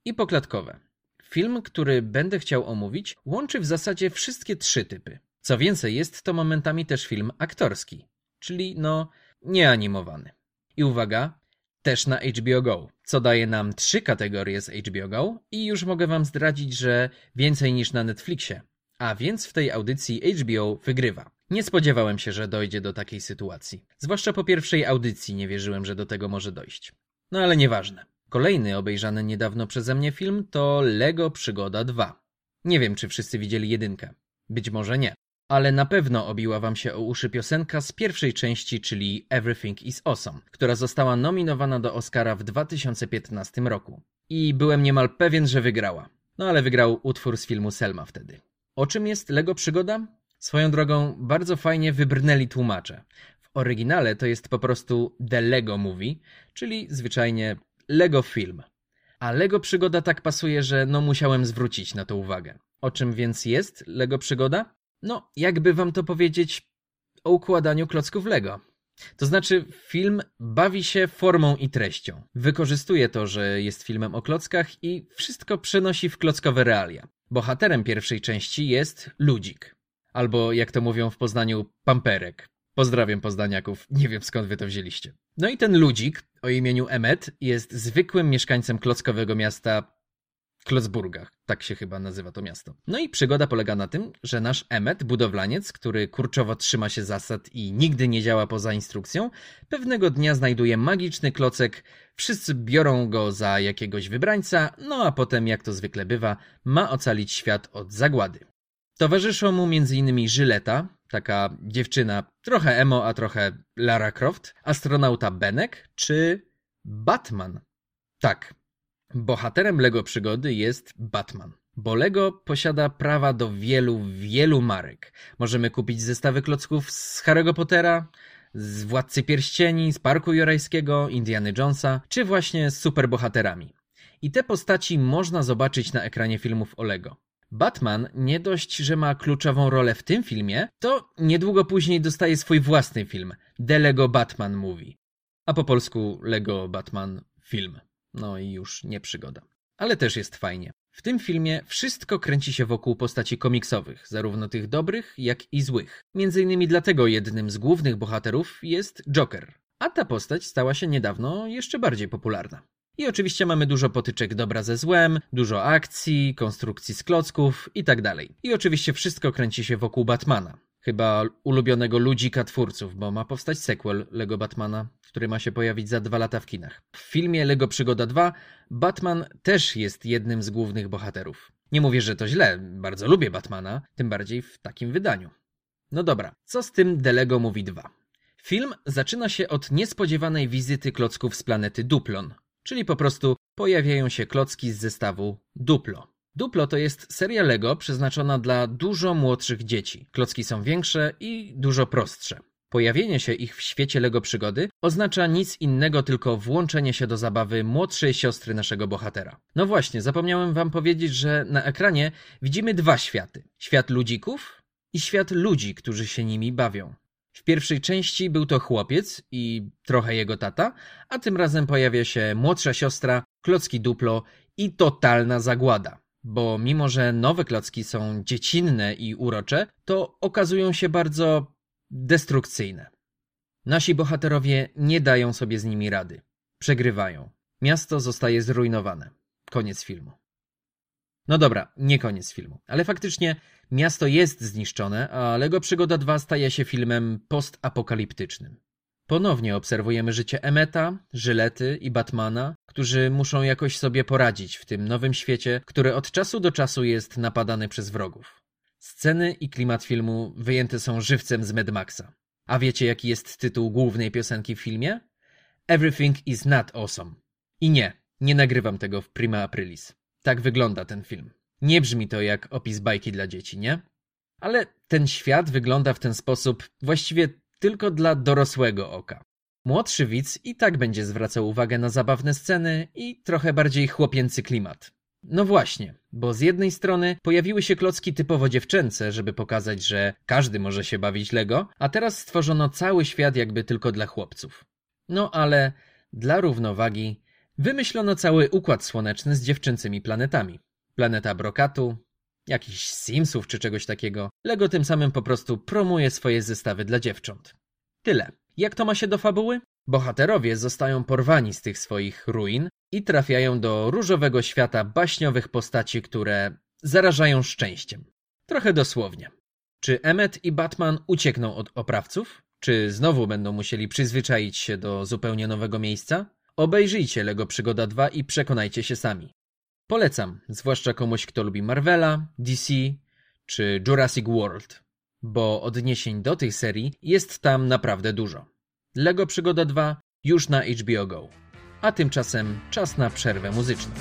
K: i poklatkowe. Film, który będę chciał omówić, łączy w zasadzie wszystkie trzy typy. Co więcej, jest to momentami też film aktorski, czyli no nieanimowany. I uwaga, też na HBO Go, co daje nam trzy kategorie z HBO Go i już mogę wam zdradzić, że więcej niż na Netflixie. A więc w tej audycji HBO wygrywa. Nie spodziewałem się, że dojdzie do takiej sytuacji. Zwłaszcza po pierwszej audycji nie wierzyłem, że do tego może dojść. No ale nieważne. Kolejny obejrzany niedawno przeze mnie film to Lego Przygoda 2. Nie wiem, czy wszyscy widzieli jedynkę. Być może nie. Ale na pewno obiła wam się o uszy piosenka z pierwszej części, czyli Everything is Awesome, która została nominowana do Oscara w 2015 roku. I byłem niemal pewien, że wygrała. No ale wygrał utwór z filmu Selma wtedy. O czym jest Lego Przygoda? Swoją drogą, bardzo fajnie wybrnęli tłumacze. W oryginale to jest po prostu The Lego Movie, czyli zwyczajnie Lego Film. A Lego Przygoda tak pasuje, że no musiałem zwrócić na to uwagę. O czym więc jest Lego Przygoda? No, jakby wam to powiedzieć, o układaniu klocków Lego. To znaczy, film bawi się formą i treścią. Wykorzystuje to, że jest filmem o klockach i wszystko przenosi w klockowe realia. Bohaterem pierwszej części jest Ludzik. Albo, jak to mówią w Poznaniu, Pamperek. Pozdrawiam poznaniaków, nie wiem skąd wy to wzięliście. No i ten Ludzik, o imieniu Emmet, jest zwykłym mieszkańcem klockowego miasta Klocburgach, tak się chyba nazywa to miasto. No i przygoda polega na tym, że nasz Emmet, budowlaniec, który kurczowo trzyma się zasad i nigdy nie działa poza instrukcją, pewnego dnia znajduje magiczny klocek, wszyscy biorą go za jakiegoś wybrańca, no a potem, jak to zwykle bywa, ma ocalić świat od zagłady. Towarzyszą mu m.in. Żyleta, taka dziewczyna, trochę emo, a trochę Lara Croft, astronauta Benek czy Batman. Tak, bohaterem Lego przygody jest Batman. Bo Lego posiada prawa do wielu, wielu marek. Możemy kupić zestawy klocków z Harry'ego Pottera, z Władcy Pierścieni, z Parku Jurajskiego, Indiany Jonesa, czy właśnie z superbohaterami. I te postaci można zobaczyć na ekranie filmów o Lego. Batman nie dość, że ma kluczową rolę w tym filmie, to niedługo później dostaje swój własny film The Lego Batman Movie. A po polsku Lego Batman Film. No i już nie przygoda. Ale też jest fajnie. W tym filmie wszystko kręci się wokół postaci komiksowych, zarówno tych dobrych, jak i złych. Między innymi dlatego jednym z głównych bohaterów jest Joker. A ta postać stała się niedawno jeszcze bardziej popularna. I oczywiście mamy dużo potyczek dobra ze złem, dużo akcji, konstrukcji z klocków itd. I oczywiście wszystko kręci się wokół Batmana. Chyba ulubionego ludzika twórców, bo ma powstać sequel Lego Batmana, który ma się pojawić za dwa lata w kinach. W filmie Lego Przygoda 2 Batman też jest jednym z głównych bohaterów. Nie mówię, że to źle, bardzo lubię Batmana, tym bardziej w takim wydaniu. No dobra, co z tym The Lego Movie 2? Film zaczyna się od niespodziewanej wizyty klocków z planety Duplon, czyli po prostu pojawiają się klocki z zestawu Duplo. Duplo to jest seria Lego przeznaczona dla dużo młodszych dzieci. Klocki są większe i dużo prostsze. Pojawienie się ich w świecie Lego przygody oznacza nic innego tylko włączenie się do zabawy młodszej siostry naszego bohatera. No właśnie, zapomniałem wam powiedzieć, że na ekranie widzimy dwa światy. Świat ludzików i świat ludzi, którzy się nimi bawią. W pierwszej części był to chłopiec i trochę jego tata, a tym razem pojawia się młodsza siostra, klocki duplo i totalna zagłada. Bo mimo, że nowe klocki są dziecinne i urocze, to okazują się bardzo destrukcyjne. Nasi bohaterowie nie dają sobie z nimi rady. Przegrywają. Miasto zostaje zrujnowane. Koniec filmu. No dobra, nie koniec filmu, ale faktycznie miasto jest zniszczone, a Lego Przygoda 2 staje się filmem postapokaliptycznym. Ponownie obserwujemy życie Emmeta, Żylety i Batmana, którzy muszą jakoś sobie poradzić w tym nowym świecie, który od czasu do czasu jest napadany przez wrogów. Sceny i klimat filmu wyjęte są żywcem z Mad Maxa. A wiecie jaki jest tytuł głównej piosenki w filmie? Everything is not awesome. I nie, nie nagrywam tego w prima aprilis. Tak wygląda ten film. Nie brzmi to jak opis bajki dla dzieci, nie? Ale ten świat wygląda w ten sposób właściwie tylko dla dorosłego oka.
N: Młodszy widz i tak będzie zwracał uwagę na zabawne sceny i trochę bardziej chłopięcy klimat. No właśnie, bo z jednej strony pojawiły się klocki typowo dziewczęce, żeby pokazać, że każdy może się bawić Lego, a teraz stworzono cały świat jakby tylko dla chłopców. No ale dla równowagi wymyślono cały układ słoneczny z dziewczęcymi planetami. Planeta Brokatu, jakichś Simsów czy czegoś takiego. Lego tym samym po prostu promuje swoje zestawy dla dziewcząt. Tyle. Jak to ma się do fabuły? Bohaterowie zostają porwani z tych swoich ruin i trafiają do różowego świata baśniowych postaci, które zarażają szczęściem. Trochę dosłownie. Czy Emmet i Batman uciekną od oprawców? Czy znowu będą musieli przyzwyczaić się do zupełnie nowego miejsca? Obejrzyjcie Lego Przygoda 2 i przekonajcie się sami. Polecam, zwłaszcza komuś, kto lubi Marvela, DC czy Jurassic World, bo odniesień do tych serii jest tam naprawdę dużo. Lego Przygoda 2 już na HBO Go. A tymczasem czas na przerwę muzyczną.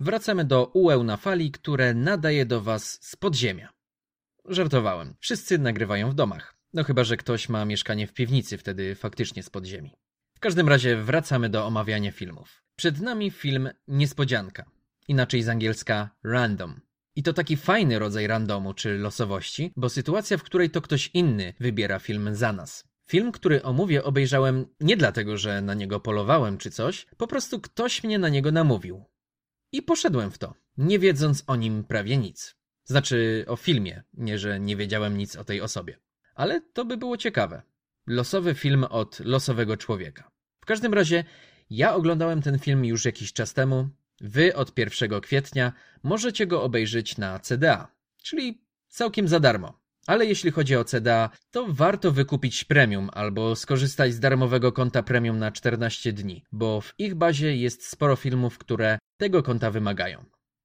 N: Wracamy do ułeł na fali, które nadaje do Was z podziemia. Żartowałem. Wszyscy nagrywają w domach. No chyba, że ktoś ma mieszkanie w piwnicy, wtedy faktycznie z podziemi. W każdym razie wracamy do omawiania filmów. Przed nami film Niespodzianka. Inaczej z angielska random. I to taki fajny rodzaj randomu czy losowości, bo sytuacja, w której to ktoś inny wybiera film za nas. Film, który omówię, obejrzałem nie dlatego, że na niego polowałem czy coś, po prostu ktoś mnie na niego namówił. I poszedłem w to, nie wiedząc o nim prawie nic. Znaczy o filmie, nie że nie wiedziałem nic o tej osobie. Ale to by było ciekawe. Losowy film od losowego człowieka. W każdym razie, ja oglądałem ten film już jakiś czas temu
K: Wy od 1 kwietnia możecie go obejrzeć na CDA, czyli całkiem za darmo. Ale jeśli chodzi o CDA, to warto wykupić premium albo skorzystać z darmowego konta premium na 14 dni, bo w ich bazie jest sporo filmów, które tego konta wymagają.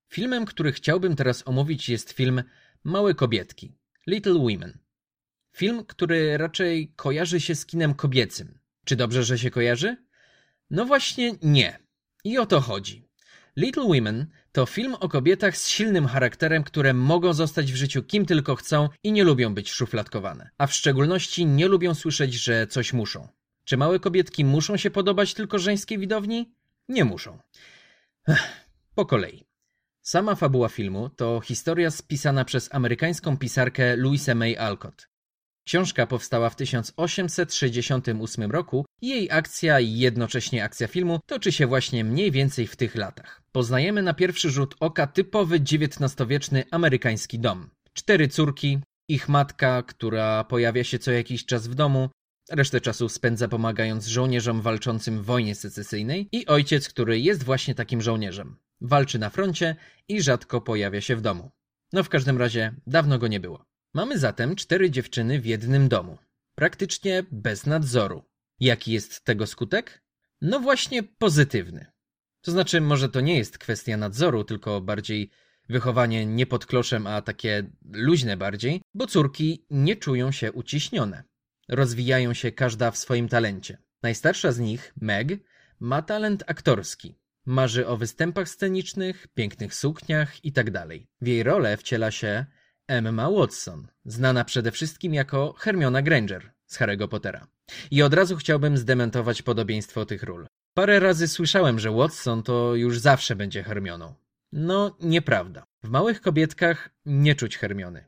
K: Filmem, który chciałbym teraz omówić jest film Małe kobietki, Little Women. Film, który raczej kojarzy się z kinem kobiecym. Czy dobrze, że się kojarzy? No właśnie nie. I o to chodzi. Little Women to film o kobietach z silnym charakterem, które mogą zostać w życiu kim tylko chcą i nie lubią być szufladkowane. A w szczególności nie lubią słyszeć, że coś muszą. Czy małe kobietki muszą się podobać tylko żeńskiej widowni? Nie muszą. Ech, po kolei. Sama fabuła filmu to historia spisana przez amerykańską pisarkę Louisę May Alcott. Książka powstała w 1868 roku jej akcja i jednocześnie akcja filmu toczy się właśnie mniej więcej w tych latach. Poznajemy na pierwszy rzut oka typowy XIX-wieczny amerykański dom. Cztery córki, ich matka, która pojawia się co jakiś czas w domu, resztę czasu spędza pomagając żołnierzom walczącym w wojnie secesyjnej i ojciec, który jest właśnie takim żołnierzem. Walczy na froncie i rzadko pojawia się w domu. No w każdym razie dawno go nie było. Mamy zatem cztery dziewczyny w jednym domu. Praktycznie bez nadzoru. Jaki jest tego skutek? No właśnie pozytywny. To znaczy, może to nie jest kwestia nadzoru, tylko bardziej wychowanie nie pod kloszem, a takie luźne bardziej, bo córki nie czują się uciśnione. Rozwijają się każda w swoim talencie. Najstarsza z nich, Meg, ma talent aktorski. Marzy o występach scenicznych, pięknych sukniach itd. W jej rolę wciela się Emma Watson, znana przede wszystkim jako Hermiona Granger z Harry'ego Pottera. I od razu chciałbym zdementować podobieństwo tych ról. Parę razy słyszałem, że Watson to już zawsze będzie Hermioną. No, nieprawda. W małych kobietkach nie czuć Hermiony.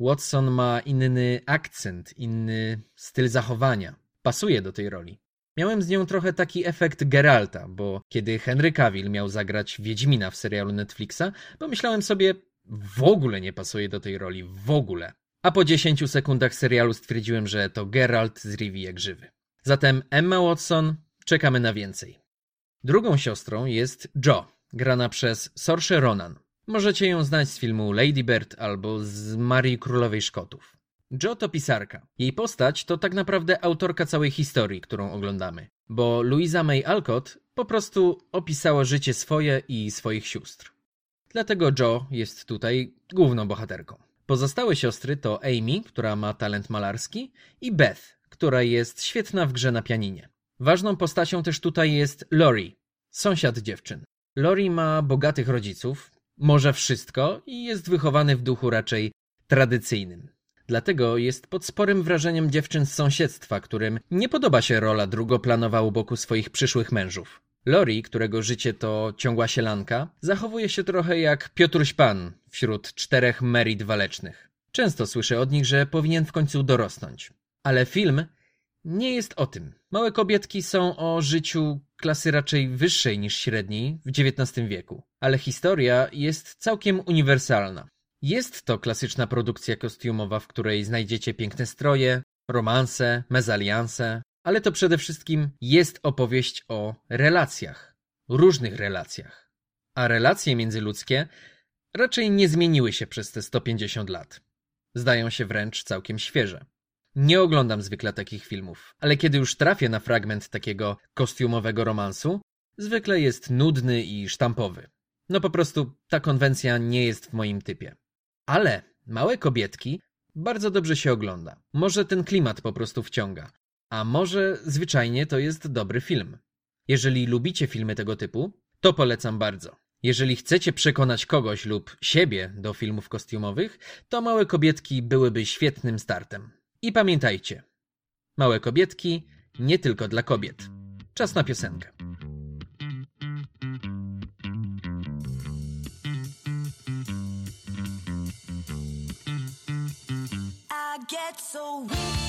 K: Watson ma inny akcent, inny styl zachowania. Pasuje do tej roli. Miałem z nią trochę taki efekt Geralta, bo kiedy Henry Cavill miał zagrać Wiedźmina w serialu Netflixa, pomyślałem sobie, w ogóle nie pasuje do tej roli, w ogóle. A po 10 sekundach serialu stwierdziłem, że to Geralt z Rivii jak żywy. Zatem Emma Watson, czekamy na więcej. Drugą siostrą jest Jo, grana przez Saoirse Ronan. Możecie ją znać z filmu Lady Bird albo z Marii Królowej Szkotów. Jo to pisarka. Jej postać to tak naprawdę autorka całej historii, którą oglądamy, bo Louisa May Alcott po prostu opisała życie swoje i swoich sióstr. Dlatego Jo jest tutaj główną bohaterką. Pozostałe siostry to Amy, która ma talent malarski, i Beth, która jest świetna w grze na pianinie. Ważną postacią też tutaj jest Lori, sąsiad dziewczyn. Lori ma bogatych rodziców, może wszystko i jest wychowany w duchu raczej tradycyjnym. Dlatego jest pod sporym wrażeniem dziewczyn z sąsiedztwa, którym nie podoba się rola drugoplanowa u boku swoich przyszłych mężów. Lori, którego życie to ciągła sielanka, zachowuje się trochę jak Piotruś Pan wśród czterech merit walecznych. Często słyszę od nich, że powinien w końcu dorosnąć. Ale film nie jest o tym. Małe kobietki są o życiu klasy raczej wyższej niż średniej w XIX wieku. Ale historia jest całkiem uniwersalna. Jest to klasyczna produkcja kostiumowa, w której znajdziecie piękne stroje, romanse, mezalianse, ale to przede wszystkim jest opowieść o relacjach, różnych relacjach. A relacje międzyludzkie raczej nie zmieniły się przez te 150 lat. Zdają się wręcz całkiem świeże. Nie oglądam zwykle takich filmów, ale kiedy już trafię na fragment takiego kostiumowego romansu, zwykle jest nudny i sztampowy. No po prostu ta konwencja nie jest w moim typie. Ale małe kobietki bardzo dobrze się ogląda. Może ten klimat po prostu wciąga, a może zwyczajnie to jest dobry film. Jeżeli lubicie filmy tego typu, to polecam bardzo. Jeżeli chcecie przekonać kogoś lub siebie do filmów kostiumowych, to Małe Kobietki byłyby świetnym startem. I pamiętajcie, Małe Kobietki nie tylko dla kobiet. Czas na piosenkę.
L: I get so weak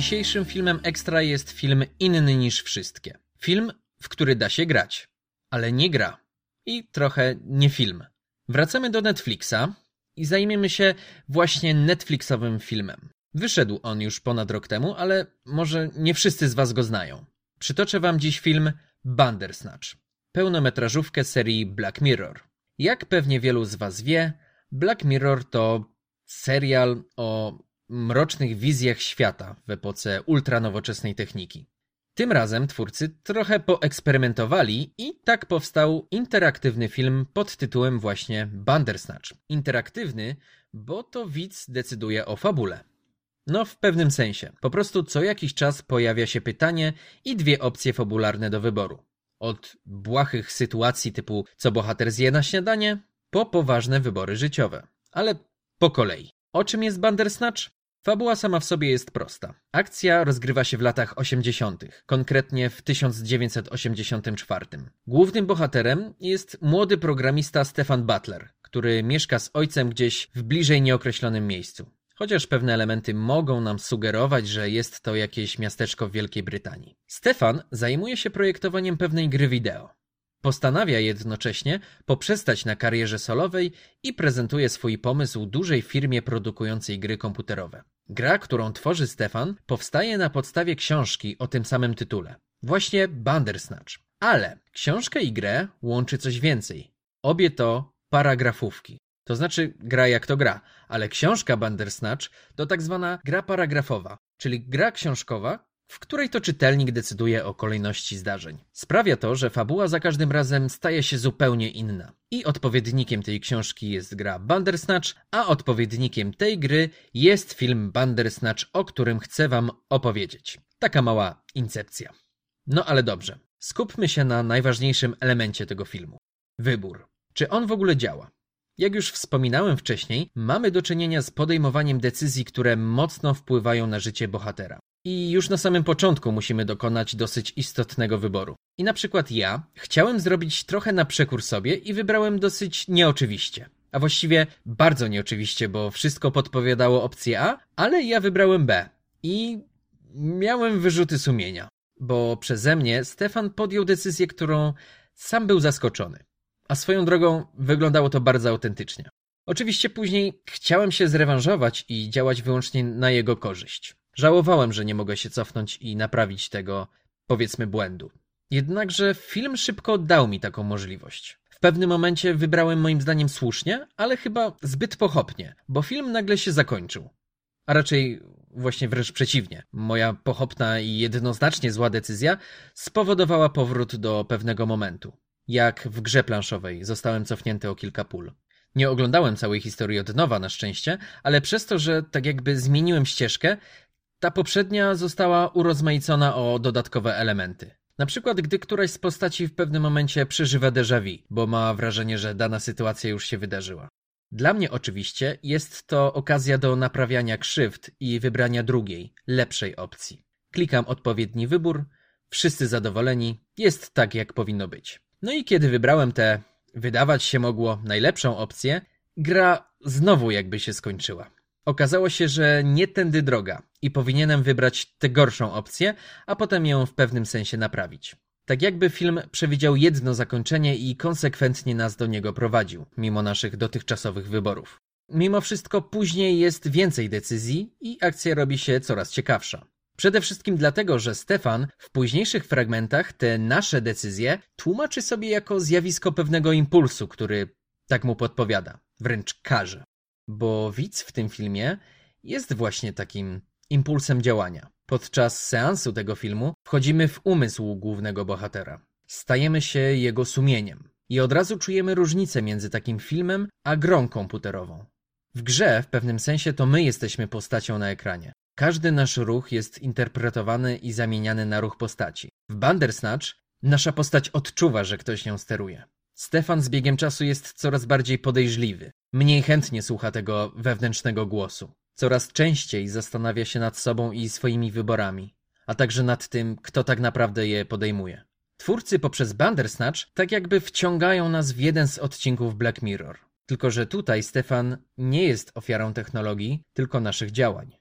K: Dzisiejszym filmem ekstra jest film inny niż wszystkie. Film, w który da się grać, ale nie gra. I trochę nie film. Wracamy do Netflixa i zajmiemy się właśnie Netflixowym filmem. Wyszedł on już ponad rok temu, ale może nie wszyscy z Was go znają. Przytoczę Wam dziś film Bandersnatch, pełnometrażówkę serii Black Mirror. Jak pewnie wielu z Was wie, Black Mirror to serial o mrocznych wizjach świata w epoce ultranowoczesnej techniki. Tym razem twórcy trochę poeksperymentowali i tak powstał interaktywny film pod tytułem właśnie Bandersnatch. Interaktywny, bo to widz decyduje o fabule. No, w pewnym sensie. Po prostu co jakiś czas pojawia się pytanie i dwie opcje fabularne do wyboru. Od błahych sytuacji typu co bohater zje na śniadanie, po poważne wybory życiowe. Ale po kolei. O czym jest Bandersnatch? Fabuła sama w sobie jest prosta. Akcja rozgrywa się w latach 80., konkretnie w 1984. Głównym bohaterem jest młody programista Stefan Butler, który mieszka z ojcem gdzieś w bliżej nieokreślonym miejscu. Chociaż pewne elementy mogą nam sugerować, że jest to jakieś miasteczko w Wielkiej Brytanii. Stefan zajmuje się projektowaniem pewnej gry wideo. Postanawia jednocześnie poprzestać na karierze solowej i prezentuje swój pomysł dużej firmie produkującej gry komputerowe. Gra, którą tworzy Stefan, powstaje na podstawie książki o tym samym tytule. Właśnie Bandersnatch. Ale książkę i grę łączy coś więcej. Obie to paragrafówki. To znaczy gra jak to gra, ale książka Bandersnatch to tak zwana gra paragrafowa, czyli gra książkowa, w której to czytelnik decyduje o kolejności zdarzeń. Sprawia to, że fabuła za każdym razem staje się zupełnie inna. I odpowiednikiem tej książki jest gra Bandersnatch, a odpowiednikiem tej gry jest film Bandersnatch, o którym chcę wam opowiedzieć. Taka mała incepcja. No ale dobrze. Skupmy się na najważniejszym elemencie tego filmu. Wybór. Czy on w ogóle działa? Jak już wspominałem wcześniej, mamy do czynienia z podejmowaniem decyzji, które mocno wpływają na życie bohatera. I już na samym początku musimy dokonać dosyć istotnego wyboru. I na przykład ja chciałem zrobić trochę na przekór sobie i wybrałem dosyć nieoczywiście. A właściwie bardzo nieoczywiście, bo wszystko podpowiadało opcję A, ale ja wybrałem B. I miałem wyrzuty sumienia, bo przeze mnie Stefan podjął decyzję, którą sam był zaskoczony. A swoją drogą wyglądało to bardzo autentycznie. Oczywiście później chciałem się zrewanżować i działać wyłącznie na jego korzyść. Żałowałem, że nie mogę się cofnąć i naprawić tego, powiedzmy, błędu. Jednakże film szybko dał mi taką możliwość. W pewnym momencie wybrałem moim zdaniem słusznie, ale chyba zbyt pochopnie, bo film nagle się zakończył. A raczej właśnie wręcz przeciwnie. Moja pochopna i jednoznacznie zła decyzja spowodowała powrót do pewnego momentu. Jak w grze planszowej zostałem cofnięty o kilka pól. Nie oglądałem całej historii od nowa na szczęście, ale przez to, że tak jakby zmieniłem ścieżkę, ta poprzednia została urozmaicona o dodatkowe elementy. Na przykład, gdy któraś z postaci w pewnym momencie przeżywa déjà vu, bo ma wrażenie, że dana sytuacja już się wydarzyła. Dla mnie oczywiście jest to okazja do naprawiania krzywd i wybrania drugiej, lepszej opcji. Klikam odpowiedni wybór, wszyscy zadowoleni, jest tak jak powinno być. No i kiedy wybrałem tę, wydawać się mogło, najlepszą opcję, gra znowu jakby się skończyła. Okazało się, że nie tędy droga i powinienem wybrać tę gorszą opcję, a potem ją w pewnym sensie naprawić. Tak jakby film przewidział jedno zakończenie i konsekwentnie nas do niego prowadził, mimo naszych dotychczasowych wyborów. Mimo wszystko później jest więcej decyzji i akcja robi się coraz ciekawsza. Przede wszystkim dlatego, że Stefan w późniejszych fragmentach te nasze decyzje tłumaczy sobie jako zjawisko pewnego impulsu, który tak mu podpowiada, wręcz każe. Bo widz w tym filmie jest właśnie takim impulsem działania. Podczas seansu tego filmu wchodzimy w umysł głównego bohatera. Stajemy się jego sumieniem i od razu czujemy różnicę między takim filmem a grą komputerową. W grze w pewnym sensie to my jesteśmy postacią na ekranie. Każdy nasz ruch jest interpretowany i zamieniany na ruch postaci. W Bandersnatch nasza postać odczuwa, że ktoś nią steruje. Stefan z biegiem czasu jest coraz bardziej podejrzliwy. Mniej chętnie słucha tego wewnętrznego głosu. Coraz częściej zastanawia się nad sobą i swoimi wyborami, a także nad tym, kto tak naprawdę je podejmuje. Twórcy poprzez Bandersnatch tak jakby wciągają nas w jeden z odcinków Black Mirror. Tylko, że tutaj Stefan nie jest ofiarą technologii, tylko naszych działań.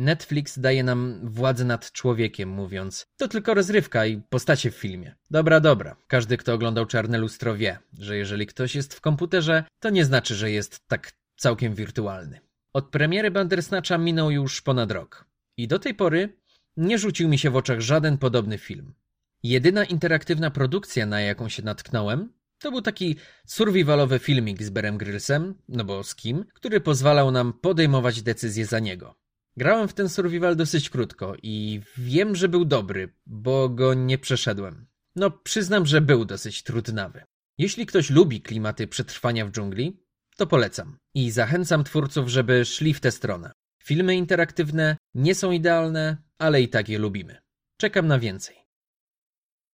K: Netflix daje nam władzę nad człowiekiem, mówiąc: To tylko rozrywka i postacie w filmie. Dobra, dobra. Każdy, kto oglądał Czarne Lustro, wie, że jeżeli ktoś jest w komputerze, to nie znaczy, że jest tak całkiem wirtualny. Od premiery Bandersnatcha minął już ponad rok. I do tej pory nie rzucił mi się w oczach żaden podobny film. Jedyna interaktywna produkcja, na jaką się natknąłem, to był taki survivalowy filmik z Berem Grylsem, no bo z kim, który pozwalał nam podejmować decyzje za niego. Grałem w ten survival dosyć krótko i wiem, że był dobry, bo go nie przeszedłem. No, przyznam, że był dosyć trudnawy. Jeśli ktoś lubi klimaty przetrwania w dżungli, to polecam. I zachęcam twórców, żeby szli w tę stronę. Filmy interaktywne nie są idealne, ale i tak je lubimy. Czekam na więcej.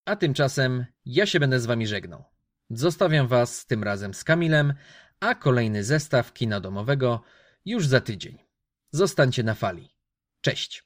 K: A tymczasem ja się będę z wami żegnał. Zostawiam was tym razem z Kamilem, a kolejny zestaw kina domowego już za tydzień. Zostańcie na fali. Cześć.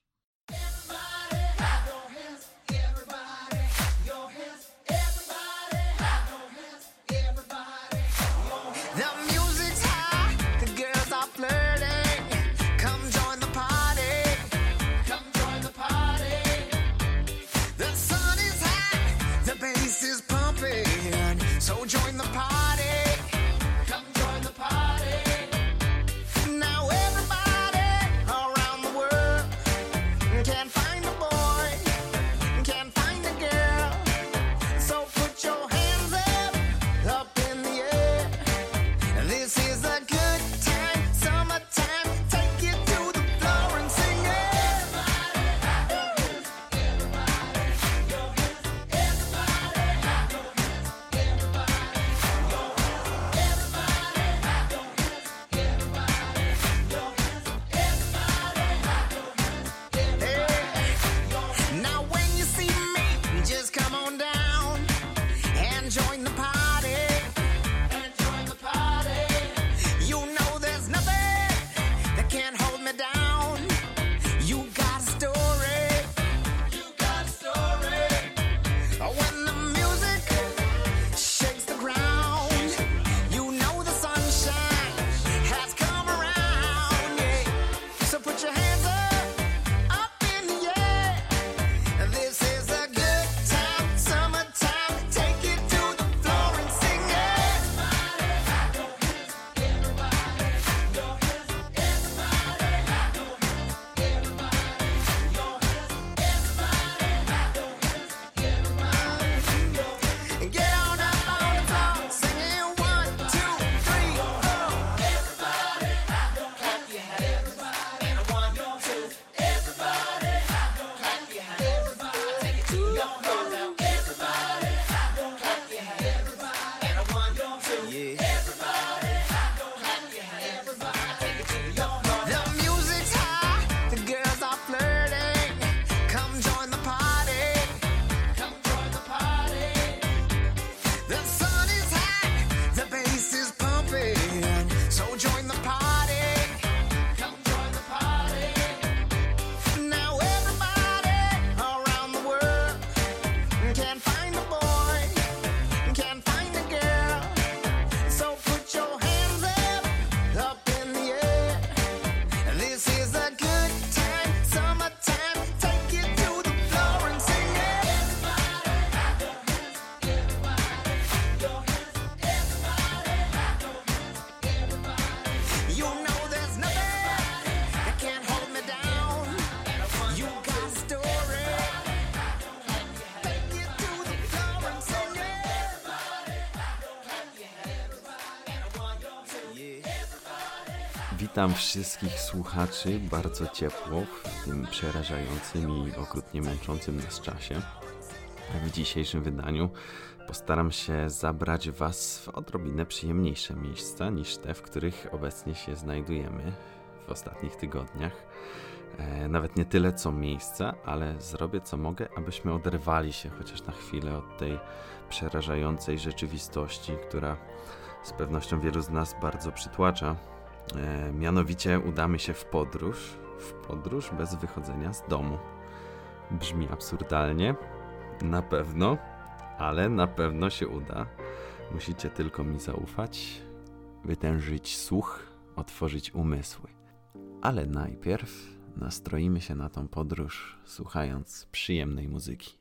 A: Witam wszystkich słuchaczy bardzo ciepło w tym przerażającym i okrutnie męczącym nas czasie. W dzisiejszym wydaniu postaram się zabrać Was w odrobinę przyjemniejsze miejsca niż te, w których obecnie się znajdujemy w ostatnich tygodniach. E, nawet nie tyle co miejsca, ale zrobię co mogę, abyśmy oderwali się chociaż na chwilę od tej przerażającej rzeczywistości, która z pewnością wielu z nas bardzo przytłacza. E, mianowicie udamy się w podróż, w podróż bez wychodzenia z domu. Brzmi absurdalnie, na pewno, ale na pewno się uda. Musicie tylko mi zaufać, wytężyć słuch, otworzyć umysły. Ale najpierw nastroimy się na tą podróż, słuchając przyjemnej muzyki.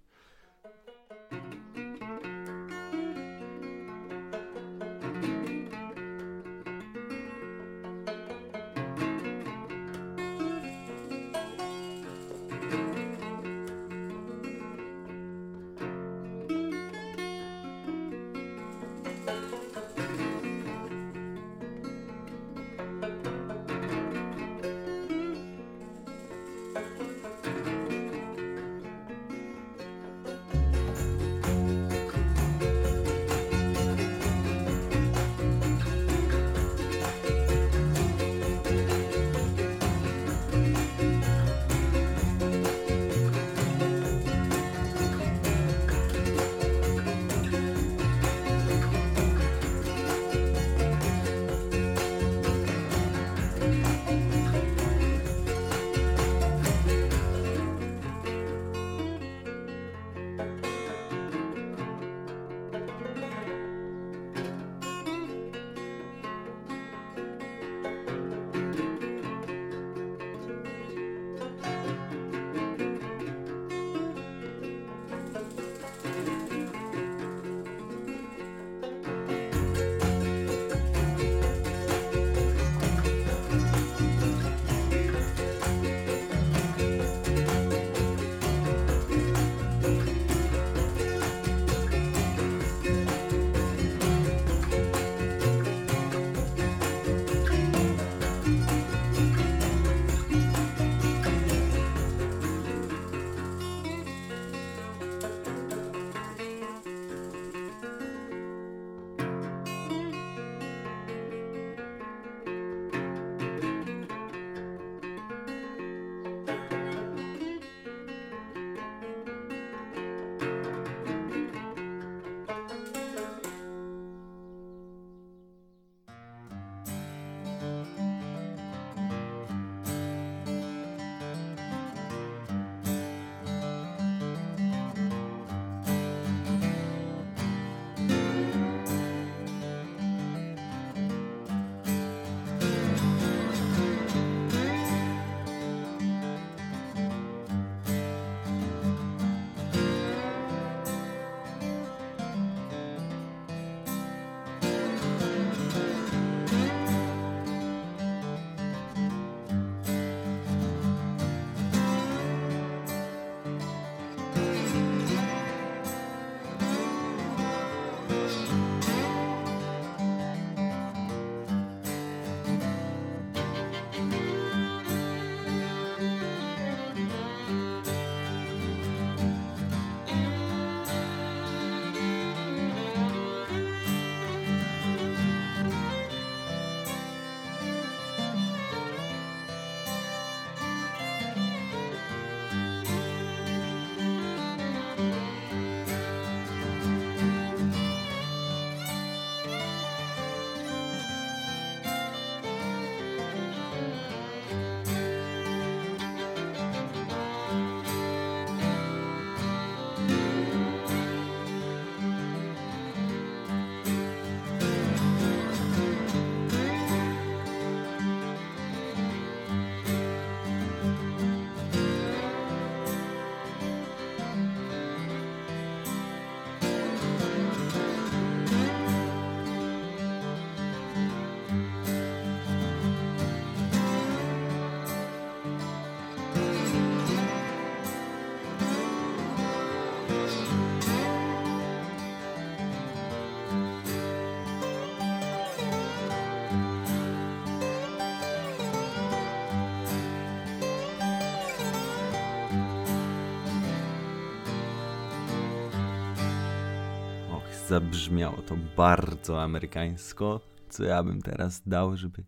A: Zabrzmiało to bardzo amerykańsko, co ja bym teraz dał, żeby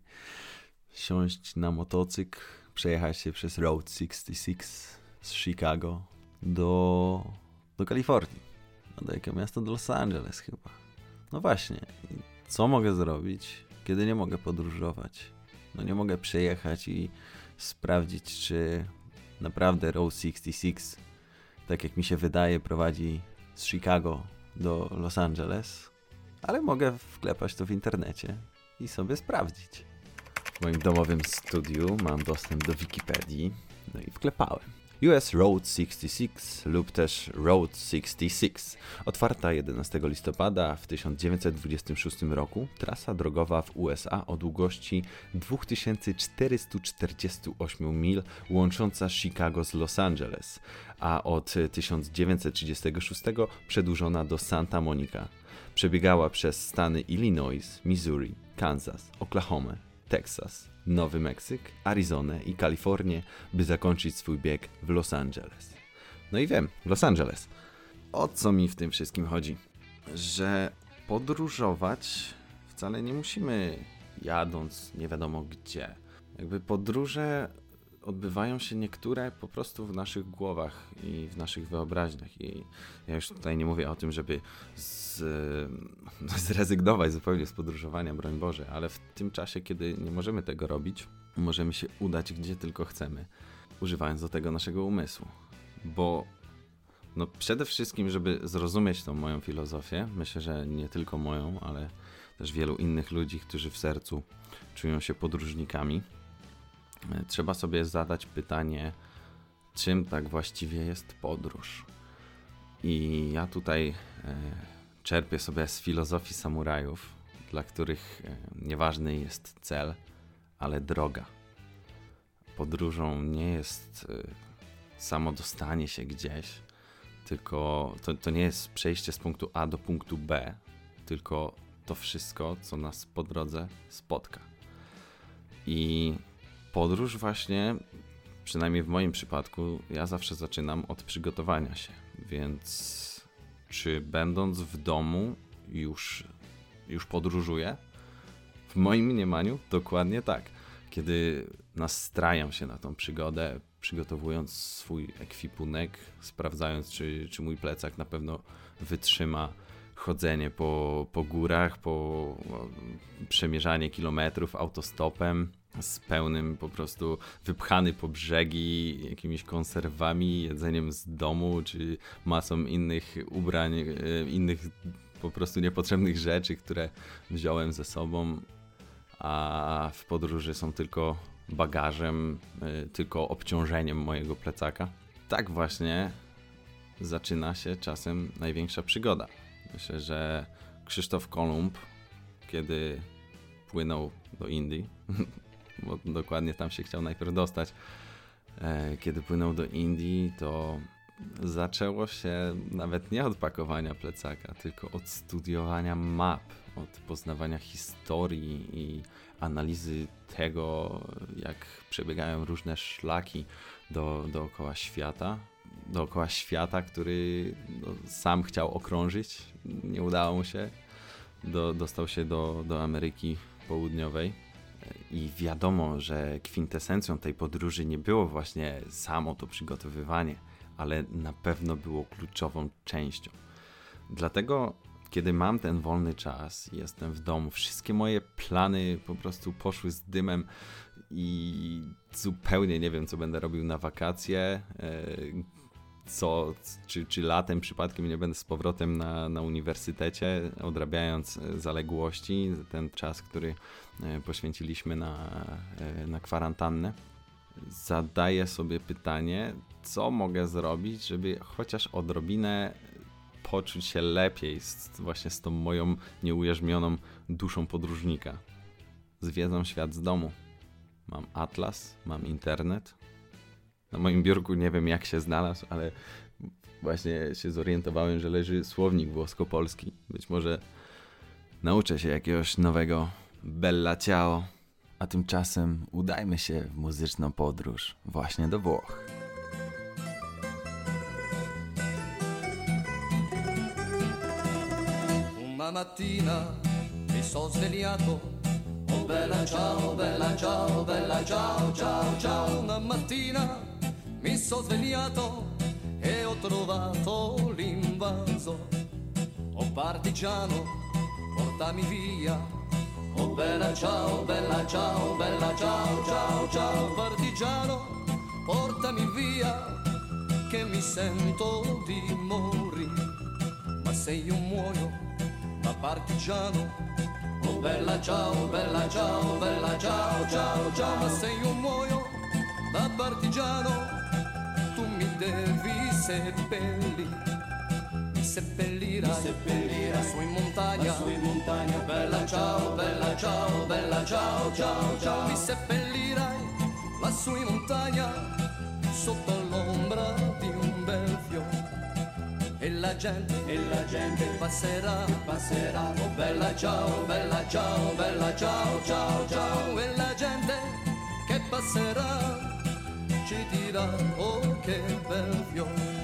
A: siąść na motocykl, przejechać się przez Road 66 z Chicago do, do Kalifornii. No do jakiego miasta? Do Los Angeles chyba. No właśnie, co mogę zrobić, kiedy nie mogę podróżować? No nie mogę przejechać i sprawdzić, czy naprawdę Road 66, tak jak mi się wydaje, prowadzi z Chicago do Los Angeles, ale mogę wklepać to w internecie i sobie sprawdzić. W moim domowym studiu mam dostęp do Wikipedii, no i wklepałem. US Road 66 lub też Road 66. Otwarta 11 listopada w 1926 roku, trasa drogowa w USA o długości 2448 mil łącząca Chicago z Los Angeles, a od 1936 przedłużona do Santa Monica. Przebiegała przez stany Illinois, Missouri, Kansas, Oklahoma, Teksas, Nowy Meksyk, Arizonę i Kalifornię, by zakończyć swój bieg w Los Angeles. No i wiem, Los Angeles. O co mi w tym wszystkim chodzi? Że podróżować wcale nie musimy jadąc nie wiadomo gdzie. Jakby podróże odbywają się niektóre po prostu w naszych głowach i w naszych wyobraźniach. I ja już tutaj nie mówię o tym, żeby z, zrezygnować zupełnie z podróżowania, broń Boże, ale w tym czasie, kiedy nie możemy tego robić, możemy się udać gdzie tylko chcemy, używając do tego naszego umysłu. Bo no przede wszystkim, żeby zrozumieć tą moją filozofię, myślę, że nie tylko moją, ale też wielu innych ludzi, którzy w sercu czują się podróżnikami, trzeba sobie zadać pytanie, czym tak właściwie jest podróż. I ja tutaj e, czerpię sobie z filozofii samurajów, dla których e, nieważny jest cel, ale droga. Podróżą nie jest e, samo dostanie się gdzieś, tylko to, to nie jest przejście z punktu A do punktu B, tylko to wszystko, co nas po drodze spotka. I podróż właśnie, przynajmniej w moim przypadku, ja zawsze zaczynam od przygotowania się. Więc czy będąc w domu już, już podróżuję? W moim mniemaniu dokładnie tak. Kiedy nastrajam się na tą przygodę, przygotowując swój ekwipunek, sprawdzając, czy, czy mój plecak na pewno wytrzyma chodzenie po, po górach, po przemierzanie kilometrów autostopem z pełnym po prostu wypchany po brzegi jakimiś konserwami, jedzeniem z domu, czy masą innych ubrań, e, innych po prostu niepotrzebnych rzeczy, które wziąłem ze sobą, a w podróży są tylko bagażem, e, tylko obciążeniem mojego plecaka. Tak właśnie zaczyna się czasem największa przygoda. Myślę, że Krzysztof Kolumb, kiedy płynął do Indii, bo dokładnie tam się chciał najpierw dostać, e, kiedy płynął do Indii, to zaczęło się nawet nie od pakowania plecaka, tylko od studiowania map, od poznawania historii i analizy tego, jak przebiegają różne szlaki do, dookoła świata. Dookoła świata, który no, sam chciał okrążyć, nie udało mu się. Do, dostał się do, do Ameryki Południowej. I wiadomo, że kwintesencją tej podróży nie było właśnie samo to przygotowywanie, ale na pewno było kluczową częścią. Dlatego, kiedy mam ten wolny czas, jestem w domu, wszystkie moje plany po prostu poszły z dymem i zupełnie nie wiem, co będę robił na wakacje. Co, czy, czy latem przypadkiem nie będę z powrotem na, na uniwersytecie, odrabiając e, zaległości, ten czas, który e, poświęciliśmy na, e, na kwarantannę. Zadaję sobie pytanie, co mogę zrobić, żeby chociaż odrobinę poczuć się lepiej z, właśnie z tą moją nieujarzmioną duszą podróżnika. Zwiedzam świat z domu. Mam atlas, mam internet. Na moim biurku nie wiem jak się znalazł, ale właśnie się zorientowałem, że leży słownik włosko-polski. Być może nauczę się jakiegoś nowego Bella Ciao. A tymczasem udajmy się w muzyczną podróż właśnie do Włoch.
O: mattina mi sono svegliato. Oh bella ciao, bella ciao, bella ciao, ciao, ciao. Una mattina mi sono svegliato e ho trovato l'invaso. Oh partigiano, portami via. Oh bella ciao, bella ciao, bella ciao, ciao, ciao. Partigiano, portami via, che mi sento di morire. Ma se io muoio da partigiano, oh bella ciao, bella ciao, bella ciao, ciao, ciao. Ma se io muoio da partigiano, mi devi seppellire. Mi seppellirai, seppellirai su in montagna, su in montagna. Bella ciao, bella ciao, bella ciao, ciao, ciao. Mi seppellirai lassù in montagna, sotto l'ombra di un bel fiore. E la gente, e la gente passerà, passerà. Oh bella ciao, bella ciao, bella ciao, ciao, ciao. E la gente che passerà ci dirà, oh che bel fiore.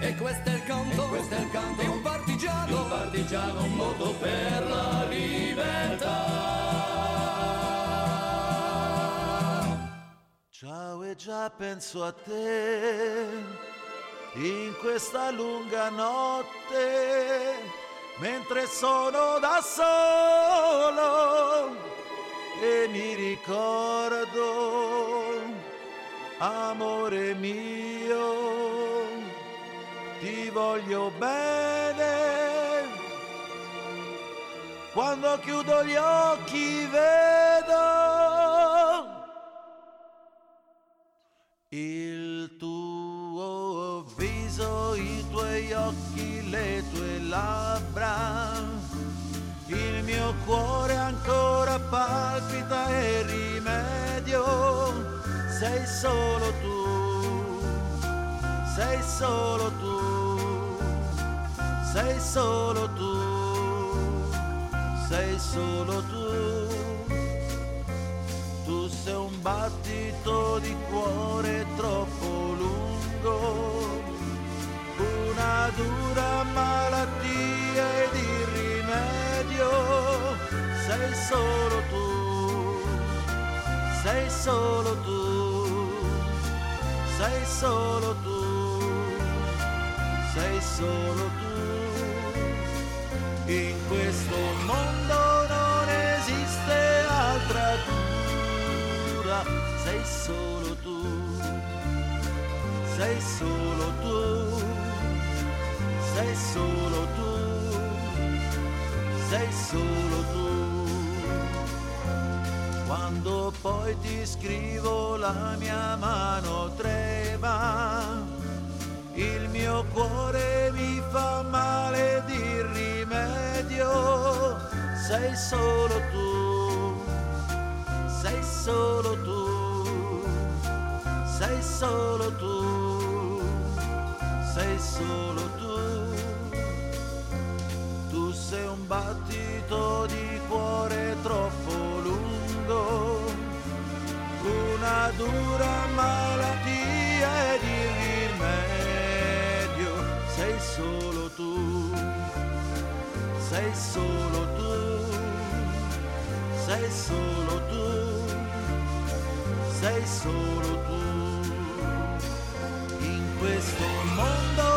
O: E questo è il canto, questo è il canto di un partigiano, un partigiano morto per la libertà.
P: Ciao e già penso a te in questa lunga notte mentre sono da solo e mi ricordo amore mio ti voglio bene. Quando chiudo gli occhi vedo il tuo viso, i tuoi occhi, le tue labbra, il mio cuore ancora palpita e rimedio, sei solo tu, sei solo tu, sei solo tu, sei solo tu. Tu sei un battito di cuore troppo lungo, una dura malattia ed il rimedio. Sei solo tu, sei solo tu, sei solo tu, sei solo tu. In questo mondo non esiste altra cura, sei solo tu, sei solo tu, sei solo tu, sei solo tu. Quando poi ti scrivo la mia mano trema, il mio cuore mi fa male di rimedio, sei solo tu, sei solo tu, sei solo tu, sei solo tu. Sei un battito di cuore troppo lungo, una dura malattia ed il rimedio sei solo tu, sei solo tu, sei solo tu, sei solo tu. In questo mondo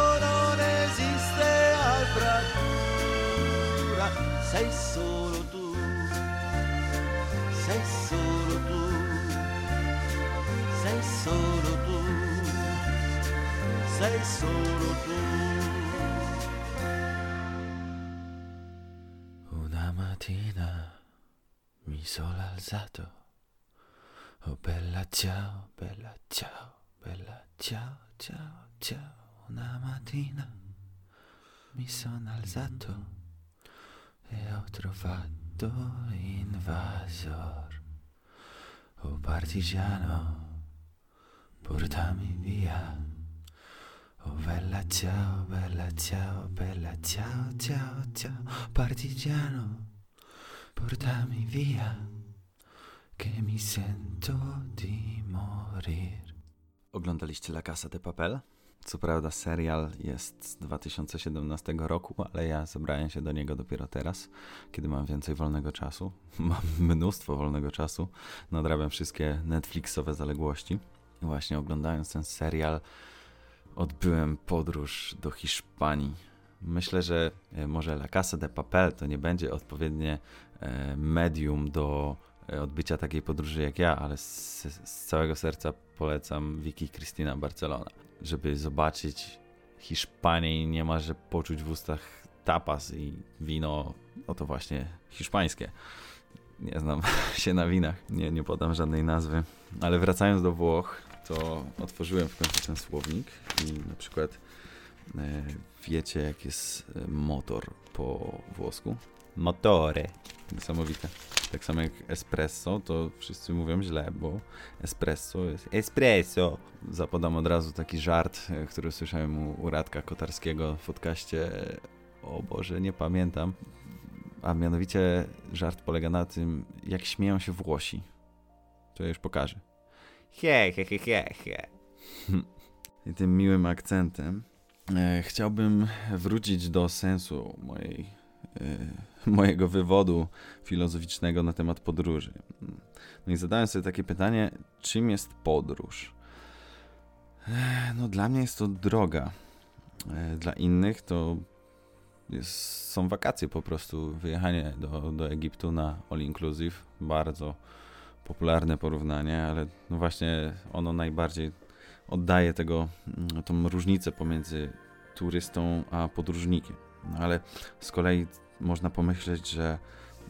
P: sei solo tu, sei solo tu, sei solo tu, sei solo tu.
A: Una mattina mi sono alzato. Oh bella ciao, bella ciao, bella ciao, ciao, ciao. Una mattina mi sono alzato e ho trovato invasor. Oh partigiano, portami via. Oh bella ciao, bella ciao, bella ciao, ciao, ciao. Partigiano, portami via, che mi sento di morir. Oglądaliście La Casa de Papel? Co prawda serial jest z 2017 roku, ale ja zabrałem się do niego dopiero teraz, kiedy mam więcej wolnego czasu. Mam mnóstwo wolnego czasu, nadrabiam wszystkie Netflixowe zaległości. I właśnie oglądając ten serial odbyłem podróż do Hiszpanii. Myślę, że e, może La Casa de Papel to nie będzie odpowiednie e, medium do e, odbycia takiej podróży jak ja, ale z, z całego serca polecam Vicky Cristina Barcelona, żeby zobaczyć Hiszpanię i niemalże poczuć w ustach tapas i wino, oto właśnie hiszpańskie. Nie znam się na winach, nie, nie podam żadnej nazwy, ale wracając do Włoch, to otworzyłem w końcu ten słownik i na przykład e, wiecie jak jest motor po włosku? Motore. Niesamowite. Tak samo jak espresso, to wszyscy mówią źle, bo espresso jest espresso. Zapodam od razu taki żart, e, który słyszałem u, u Radka Kotarskiego w podcaście. O Boże, nie pamiętam. A mianowicie żart polega na tym, jak śmieją się Włosi. To ja już pokażę. He, he, he, he, he. I tym miłym akcentem e, chciałbym wrócić do sensu mojej, e, mojego wywodu filozoficznego na temat podróży. No i zadałem sobie takie pytanie, czym jest podróż? No dla mnie jest to droga. Dla innych to jest, są wakacje po prostu, wyjechanie do, do Egiptu na all inclusive, bardzo popularne porównanie, ale no właśnie ono najbardziej oddaje tego, mm, tą różnicę pomiędzy turystą a podróżnikiem. No ale z kolei można pomyśleć, że,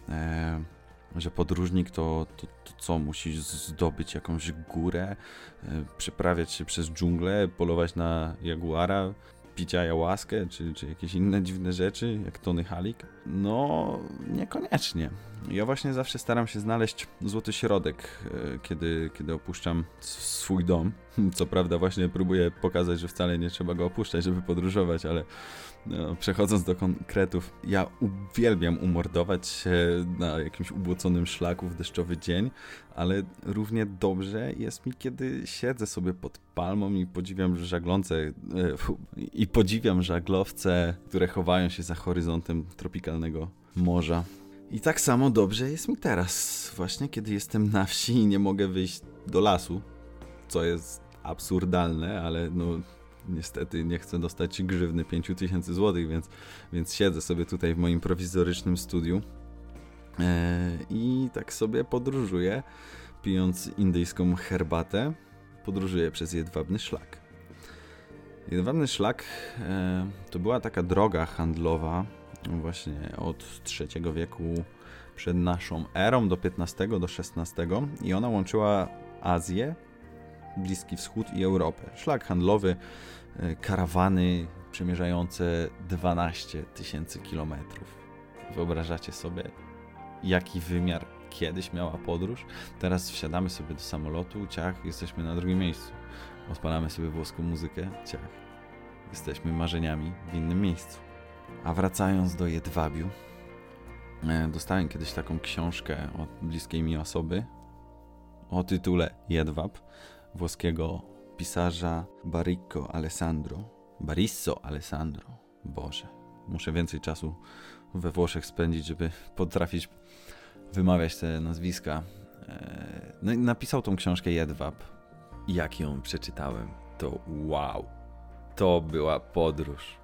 A: e, że podróżnik to, to, to co, musi zdobyć jakąś górę, e, przeprawiać się przez dżunglę, polować na jaguara, pić ayahuaskę, czy, czy jakieś inne dziwne rzeczy, jak Tony Halik? No, niekoniecznie. Ja właśnie zawsze staram się znaleźć złoty środek, e, kiedy, kiedy opuszczam swój dom. Co prawda właśnie próbuję pokazać, że wcale nie trzeba go opuszczać, żeby podróżować, ale przechodząc do konkretów, ja uwielbiam umordować się na jakimś ubłoconym szlaku w deszczowy dzień, ale równie dobrze jest mi, kiedy siedzę sobie pod palmą i podziwiam żaglące e, i podziwiam żaglowce, które chowają się za horyzontem tropikalnego morza. I tak samo dobrze jest mi teraz, właśnie kiedy jestem na wsi i nie mogę wyjść do lasu, co jest absurdalne, ale no niestety nie chcę dostać grzywny 5000 zł, więc, więc siedzę sobie tutaj w moim prowizorycznym studiu e, i tak sobie podróżuję, pijąc indyjską herbatę, podróżuję przez jedwabny szlak. Jedwabny szlak e, to była taka droga handlowa właśnie od III wieku przed naszą erą do XV, do XVI i ona łączyła Azję, Bliski Wschód i Europę. Szlak handlowy, e, karawany przemierzające 12 tysięcy kilometrów. Wyobrażacie sobie, jaki wymiar kiedyś miała podróż? Teraz wsiadamy sobie do samolotu, ciach, jesteśmy na drugim miejscu. Odpalamy sobie włoską muzykę, ciach. Jesteśmy marzeniami w innym miejscu. A wracając do Jedwabiu, e, dostałem kiedyś taką książkę od bliskiej mi osoby o tytule Jedwab włoskiego pisarza Baricco Alessandro. Barisso Alessandro. Boże, muszę więcej czasu we Włoszech spędzić, żeby potrafić wymawiać te nazwiska. E, No i napisał tą książkę Jedwab. Jak ją przeczytałem, to wow, to była podróż.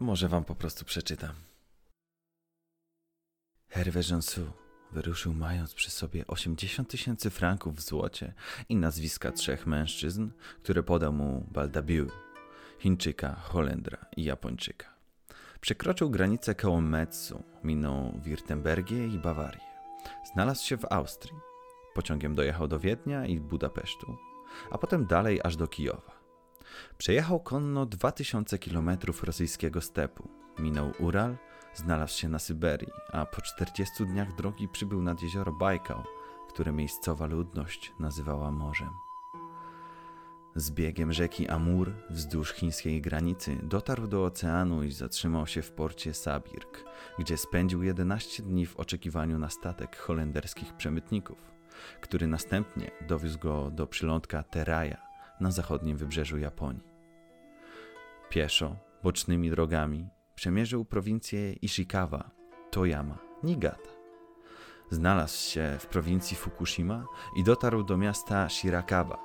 A: Może wam po prostu przeczytam. Hervé Jansu wyruszył mając przy sobie 80 tysięcy franków w złocie i nazwiska trzech mężczyzn, które podał mu Baldabiu, Chińczyka, Holendra i Japończyka. Przekroczył granicę koło Metzu, minął Wirtembergię i Bawarię. Znalazł się w Austrii. Pociągiem dojechał do Wiednia i Budapesztu, a potem dalej aż do Kijowa. Przejechał konno 2000 km rosyjskiego stepu, minął Ural, znalazł się na Syberii, a po 40 dniach drogi przybył nad jezioro Bajkał, które miejscowa ludność nazywała morzem. Z biegiem rzeki Amur wzdłuż chińskiej granicy dotarł do oceanu i zatrzymał się w porcie Sabirk, gdzie spędził 11 dni w oczekiwaniu na statek holenderskich przemytników, który następnie dowiózł go do przylądka Teraja, na zachodnim wybrzeżu Japonii. Pieszo, bocznymi drogami, przemierzył prowincję Ishikawa, Toyama, Niigata. Znalazł się w prowincji Fukushima i dotarł do miasta Shirakawa.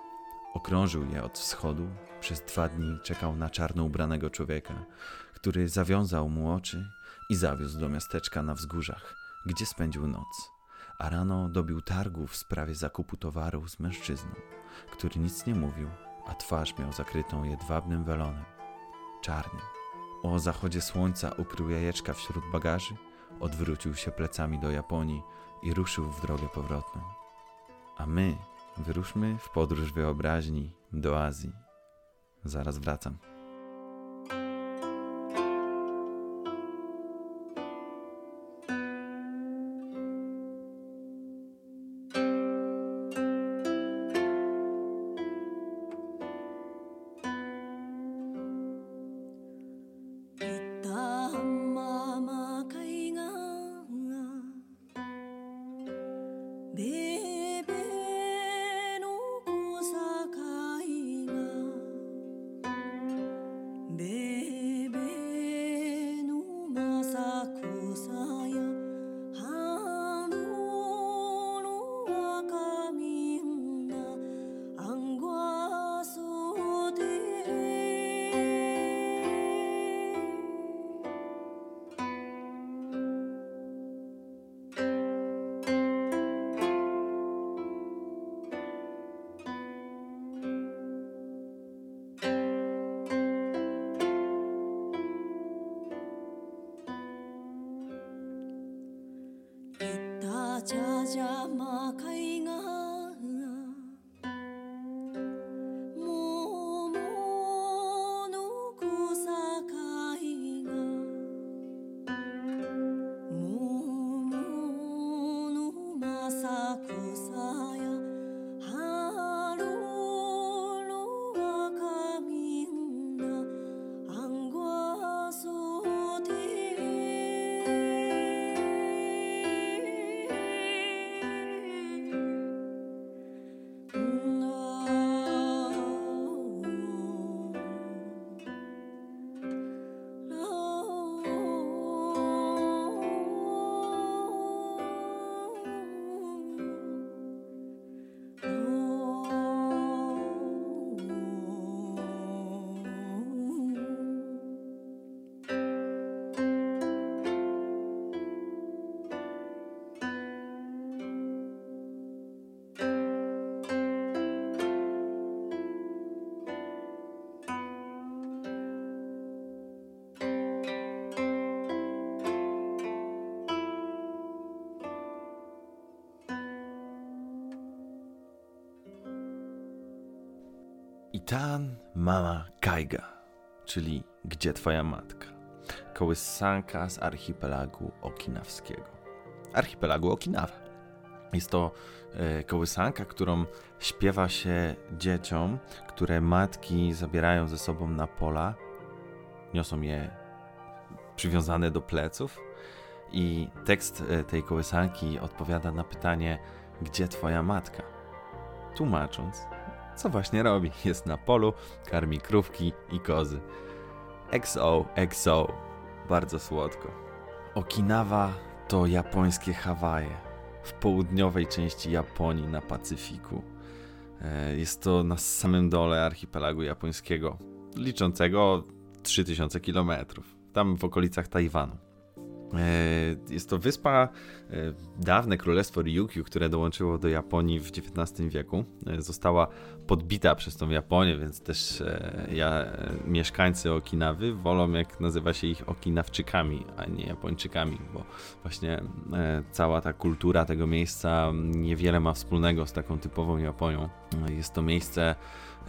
A: Okrążył je od wschodu, przez dwa dni czekał na czarno ubranego człowieka, który zawiązał mu oczy i zawiózł do miasteczka na wzgórzach, gdzie spędził noc. A rano dobił targu w sprawie zakupu towaru z mężczyzną, który nic nie mówił, a twarz miał zakrytą jedwabnym welonem, czarnym. O zachodzie słońca ukrył jajeczka wśród bagaży, odwrócił się plecami do Japonii i ruszył w drogę powrotną. A my wyruszmy w podróż wyobraźni do Azji. Zaraz wracam. Twoja Matka? Kołysanka z archipelagu okinawskiego. Archipelagu Okinawa. Jest to e, kołysanka, którą śpiewa się dzieciom, które matki zabierają ze sobą na pola, niosą je przywiązane do pleców i tekst e, tej kołysanki odpowiada na pytanie, gdzie twoja matka? Tłumacząc, co właśnie robi. Jest na polu, karmi krówki i kozy. XO, XO. Bardzo słodko. Okinawa to japońskie Hawaje. W południowej części Japonii na Pacyfiku. E, Jest to na samym dole archipelagu japońskiego, liczącego 3000 km, tam w okolicach Tajwanu. E, Jest to wyspa, e, dawne królestwo Ryukyu, które dołączyło do Japonii w XIX wieku. E, Została podbita przez tą Japonię, więc też ja, mieszkańcy Okinawy wolą, jak nazywa się ich Okinawczykami, a nie Japończykami, bo właśnie cała ta kultura tego miejsca niewiele ma wspólnego z taką typową Japonią. E, Jest to miejsce,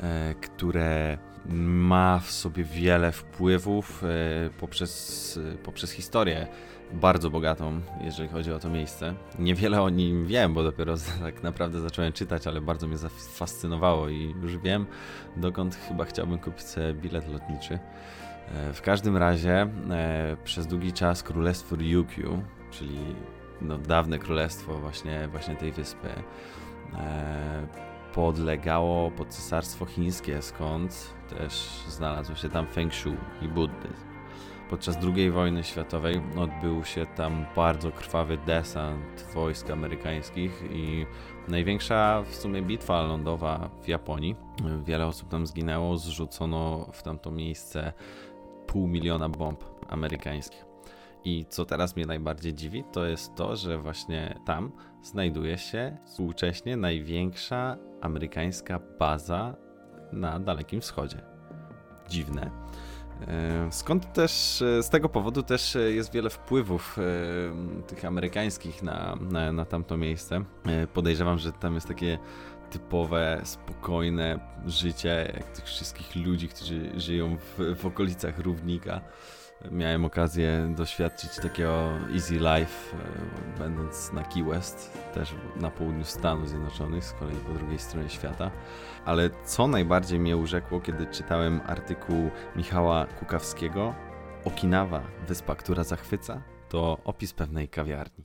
A: e, które ma w sobie wiele wpływów e, poprzez, poprzez historię bardzo bogatą, jeżeli chodzi o to miejsce. Niewiele o nim wiem, bo dopiero tak naprawdę zacząłem czytać, ale bardzo mnie zafascynowało i już wiem, dokąd chyba chciałbym kupić sobie bilet lotniczy. E, W każdym razie przez długi czas królestwo Ryukyu, czyli no, dawne królestwo właśnie, właśnie tej wyspy, podlegało pod Cesarstwo Chińskie, skąd też znalazł się tam Feng Shui i buddyzm. Podczas II wojny światowej odbył się tam bardzo krwawy desant wojsk amerykańskich i największa w sumie bitwa lądowa w Japonii. Wiele osób tam zginęło, zrzucono w tamto miejsce pół miliona bomb amerykańskich. I co teraz mnie najbardziej dziwi, to jest to, że właśnie tam znajduje się współcześnie największa amerykańska baza na Dalekim Wschodzie. Dziwne. E, Skąd też, e, z tego powodu też e, jest wiele wpływów tych amerykańskich na, na, na tamto miejsce. Podejrzewam, że tam jest takie typowe, spokojne życie, jak tych wszystkich ludzi, którzy żyją w, w okolicach równika. Miałem okazję doświadczyć takiego easy life, e, będąc na Key West, też na południu Stanów Zjednoczonych, z kolei po drugiej stronie świata. Ale co najbardziej mnie urzekło, kiedy czytałem artykuł Michała Kukawskiego Okinawa, wyspa, która zachwyca, to opis pewnej kawiarni.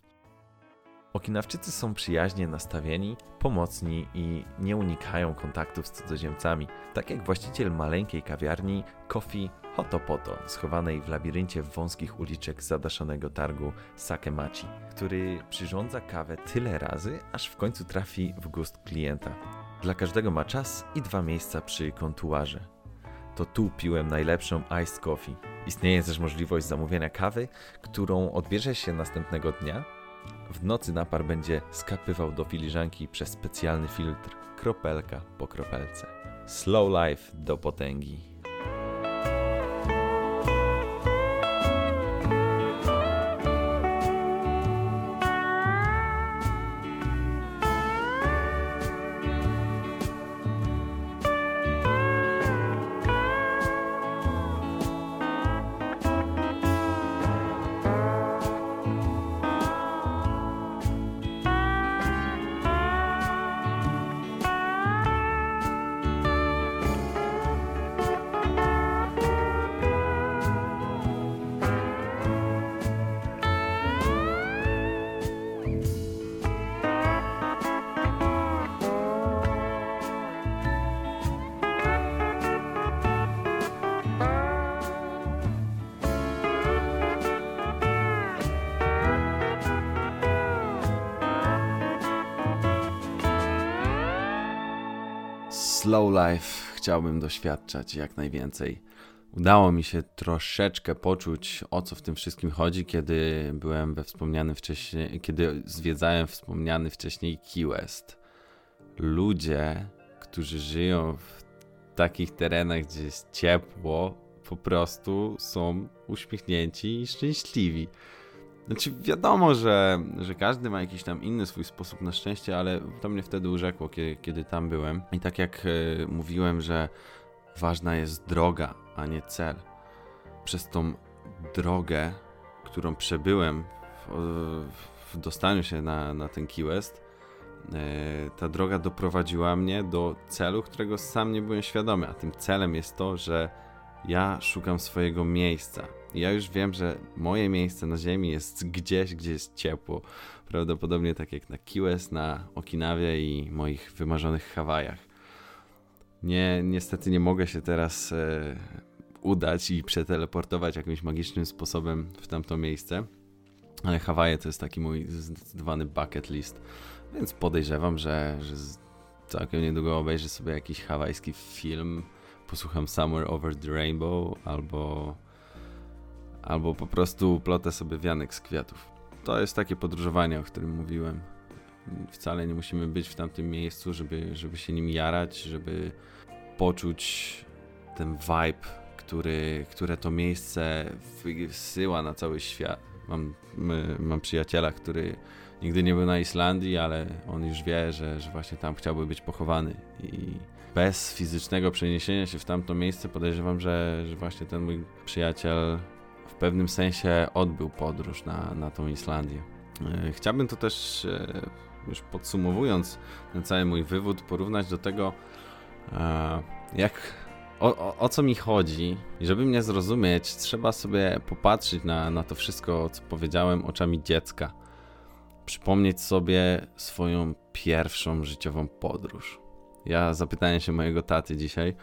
A: Okinawczycy są przyjaźnie nastawieni, pomocni i nie unikają kontaktów z cudzoziemcami, tak jak właściciel maleńkiej kawiarni Coffee Hotopoto, schowanej w labiryncie wąskich uliczek zadaszonego targu Sakemachi, który przyrządza kawę tyle razy, aż w końcu trafi w gust klienta. Dla każdego ma czas i dwa miejsca przy kontuarze. To tu piłem najlepszą iced coffee. Istnieje też możliwość zamówienia kawy, którą odbierze się następnego dnia. W nocy napar będzie skapywał do filiżanki przez specjalny filtr, kropelka po kropelce. Slow life do potęgi. Chciałbym doświadczać jak najwięcej. Udało mi się troszeczkę poczuć, o co w tym wszystkim chodzi, kiedy byłem we wspomnianym wcześniej, kiedy zwiedzałem wspomniany wcześniej Key West. Ludzie, którzy żyją w takich terenach, gdzie jest ciepło, po prostu są uśmiechnięci i szczęśliwi. Znaczy, wiadomo, że, że każdy ma jakiś tam inny swój sposób na szczęście, ale to mnie wtedy urzekło, kiedy, kiedy tam byłem. I tak jak e, mówiłem, że ważna jest droga, a nie cel. Przez tą drogę, którą przebyłem w, w dostaniu się na, na ten Key West, e, ta droga doprowadziła mnie do celu, którego sam nie byłem świadomy. A tym celem jest to, że ja szukam swojego miejsca. Ja już wiem, że moje miejsce na Ziemi jest gdzieś, gdzie jest ciepło. Prawdopodobnie tak jak na Key West, na Okinawie i moich wymarzonych Hawajach. Nie, niestety nie mogę się teraz e, udać i przeteleportować jakimś magicznym sposobem w tamto miejsce. Ale Hawaje to jest taki mój zdecydowany bucket list. Więc podejrzewam, że, że całkiem niedługo obejrzę sobie jakiś hawajski film, posłucham Somewhere Over the Rainbow albo, albo po prostu plotę sobie wianek z kwiatów. To jest takie podróżowanie, o którym mówiłem. Wcale nie musimy być w tamtym miejscu, żeby, żeby się nim jarać, żeby poczuć ten vibe, który, które to miejsce wysyła na cały świat. Mam, my, mam przyjaciela, który nigdy nie był na Islandii, ale on już wie, że, że właśnie tam chciałby być pochowany. I bez fizycznego przeniesienia się w tamto miejsce podejrzewam, że, że właśnie ten mój przyjaciel pewnym sensie odbył podróż na, na tą Islandię. E, Chciałbym to też, e, już podsumowując ten cały mój wywód, porównać do tego, e, jak, o, o, o co mi chodzi. I żeby mnie zrozumieć, trzeba sobie popatrzeć na, na to wszystko, co powiedziałem, oczami dziecka. Przypomnieć sobie swoją pierwszą życiową podróż. Ja zapytałem się mojego taty dzisiaj,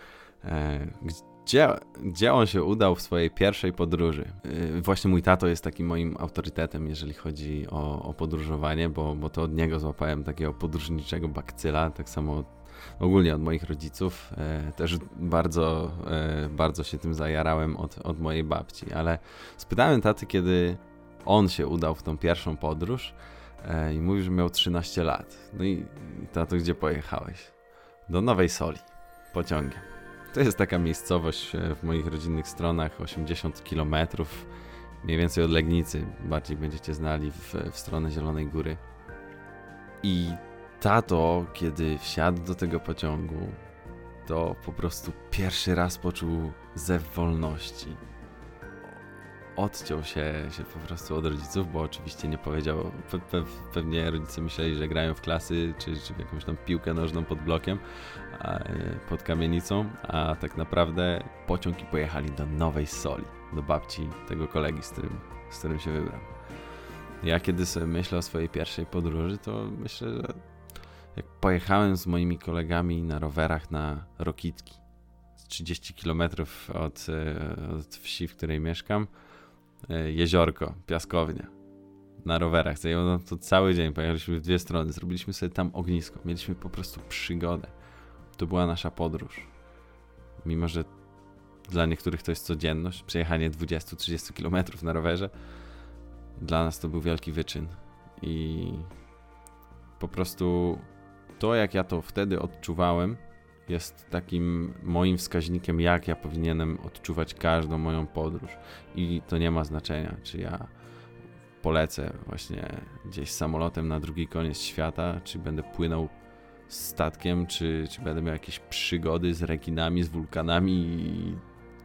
A: gdzie, gdzie on się udał w swojej pierwszej podróży. E, właśnie mój tato jest takim moim autorytetem, jeżeli chodzi o, o podróżowanie, bo, bo to od niego złapałem takiego podróżniczego bakcyla, tak samo od, ogólnie od moich rodziców. E, też bardzo, e, bardzo się tym zajarałem od, od mojej babci, ale spytałem taty, kiedy on się udał w tą pierwszą podróż e, i mówił, że miał 13 lat. No i, i tato, gdzie pojechałeś? Do Nowej Soli, pociągiem. To jest taka miejscowość e, w moich rodzinnych stronach, 80 km, mniej więcej od Legnicy, bardziej będziecie znali w, w stronę Zielonej Góry. I tato, kiedy wsiadł do tego pociągu, to po prostu pierwszy raz poczuł zew wolności. Odciął się, się po prostu od rodziców, bo oczywiście nie powiedział. Pe, pe, pewnie rodzice myśleli, że grają w klasy czy, czy w jakąś tam piłkę nożną pod blokiem, a, e, pod kamienicą, a tak naprawdę pociąg i pojechali do Nowej Soli, do babci tego kolegi, z którym, z którym się wybrał. Ja kiedy sobie myślę o swojej pierwszej podróży, to myślę, że jak pojechałem z moimi kolegami na rowerach na Rokitki, 30 km od, e, od wsi, w której mieszkam, jeziorko, piaskownia, na rowerach. Zajęło nam to cały dzień, pojechaliśmy w dwie strony, zrobiliśmy sobie tam ognisko, mieliśmy po prostu przygodę. To była nasza podróż. Mimo, że dla niektórych to jest codzienność, przejechanie 20-30 km na rowerze, dla nas to był wielki wyczyn. I po prostu to, jak ja to wtedy odczuwałem, jest takim moim wskaźnikiem, jak ja powinienem odczuwać każdą moją podróż. I to nie ma znaczenia, czy ja polecę właśnie gdzieś samolotem na drugi koniec świata, czy będę płynął statkiem, czy, czy będę miał jakieś przygody z rekinami, z wulkanami i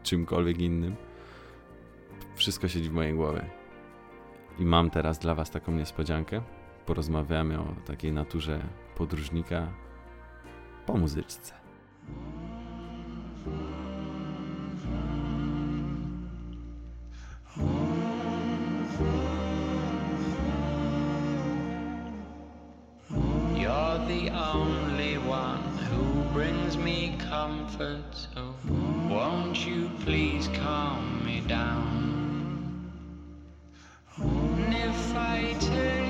A: czymkolwiek innym. Wszystko siedzi w mojej głowie. I mam teraz dla Was taką niespodziankę. Porozmawiamy o takiej naturze podróżnika po muzyczce.
D: You're the only one who brings me comfort, so won't you please calm me down? And if I tell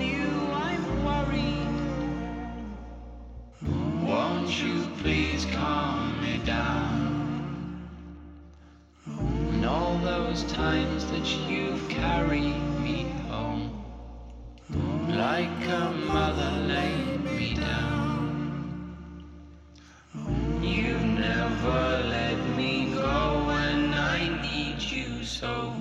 D: you please calm me down? And all those times that you've carried me home like a mother laid me down. You've never let me go when I need you, so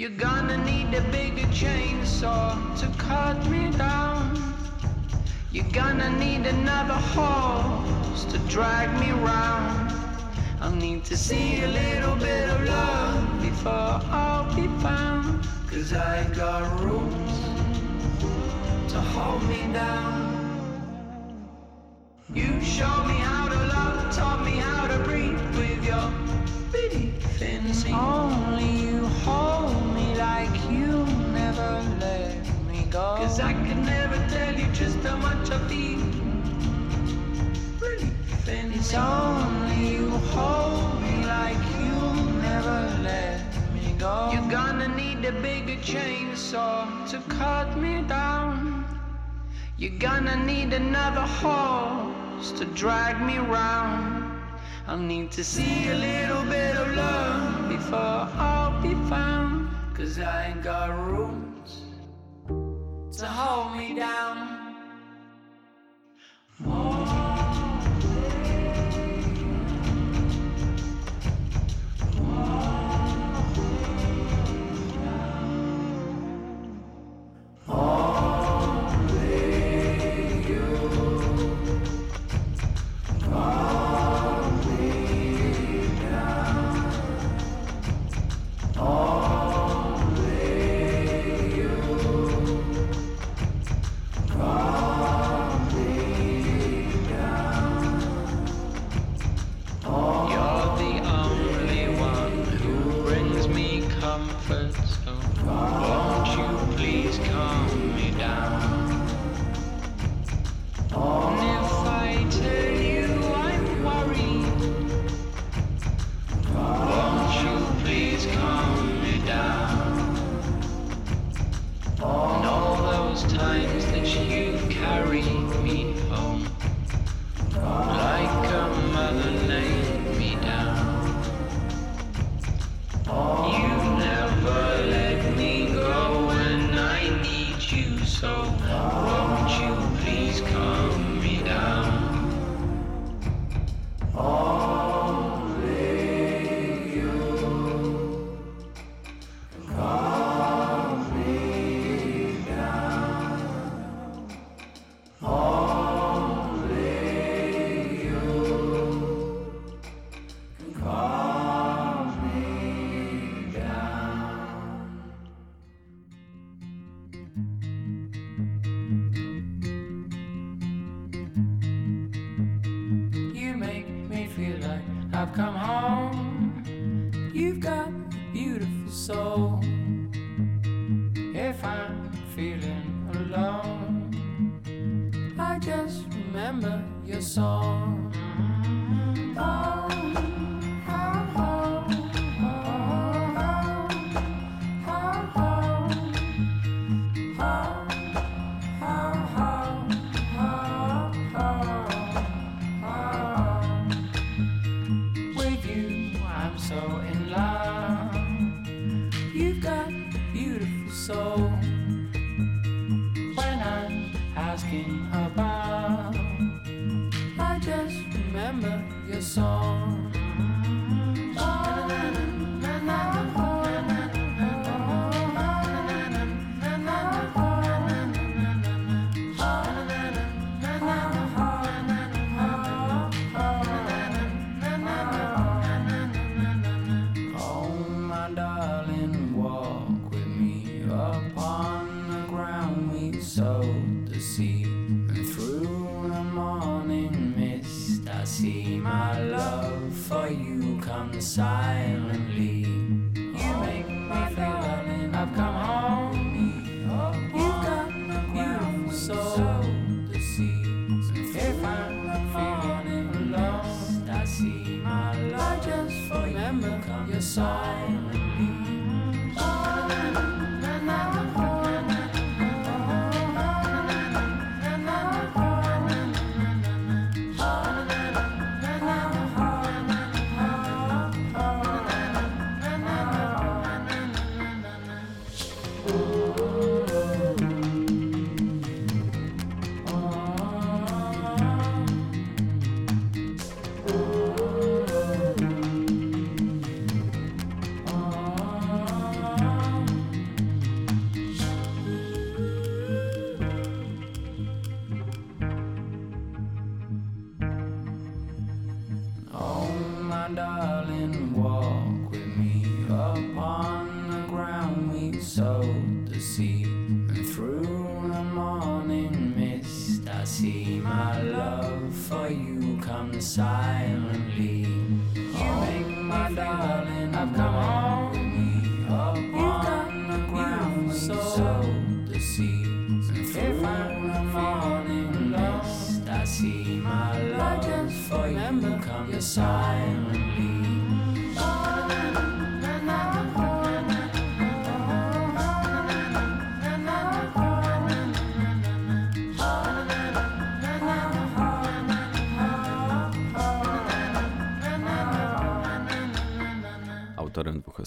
D: You're gonna need a bigger chainsaw to cut me down. You're gonna need another horse to drag me round. I'll need to see a little bit of love before I'll be found. Cause I got roots to hold me down. You showed me how to love, taught me how to breathe with your bitty thin. Only go. Cause I can never tell you just how much I feel. Thin It's only you hold me like you never let me go. You're gonna need a bigger chainsaw to cut me down. You're gonna need another horse to drag me round. I'll need to see a little bit of love before I'll be found. Cause I ain't got roots to hold me down.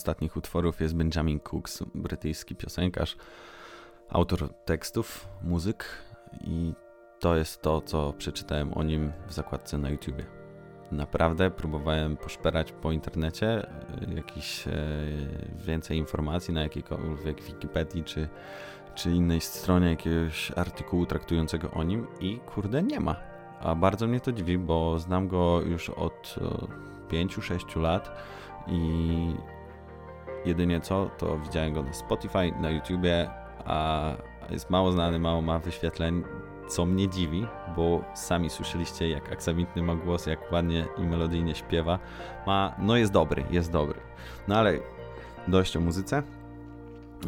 A: Ostatnich utworów jest Benjamin Cooks, brytyjski piosenkarz, autor tekstów, muzyk i to jest to, co przeczytałem o nim w zakładce na YouTubie. Naprawdę próbowałem poszperać po internecie, e, jakiś e, więcej informacji na jakiejkolwiek Wikipedii czy, czy innej stronie jakiegoś artykułu traktującego o nim i kurde nie ma. A bardzo mnie to dziwi, bo znam go już od 5-6 lat i jedynie co, to widziałem go na Spotify, na YouTubie, a jest mało znany, mało ma wyświetleń, co mnie dziwi, bo sami słyszeliście jak aksamitny ma głos, jak ładnie i melodyjnie śpiewa. Ma, no jest dobry, jest dobry. No ale dość o muzyce.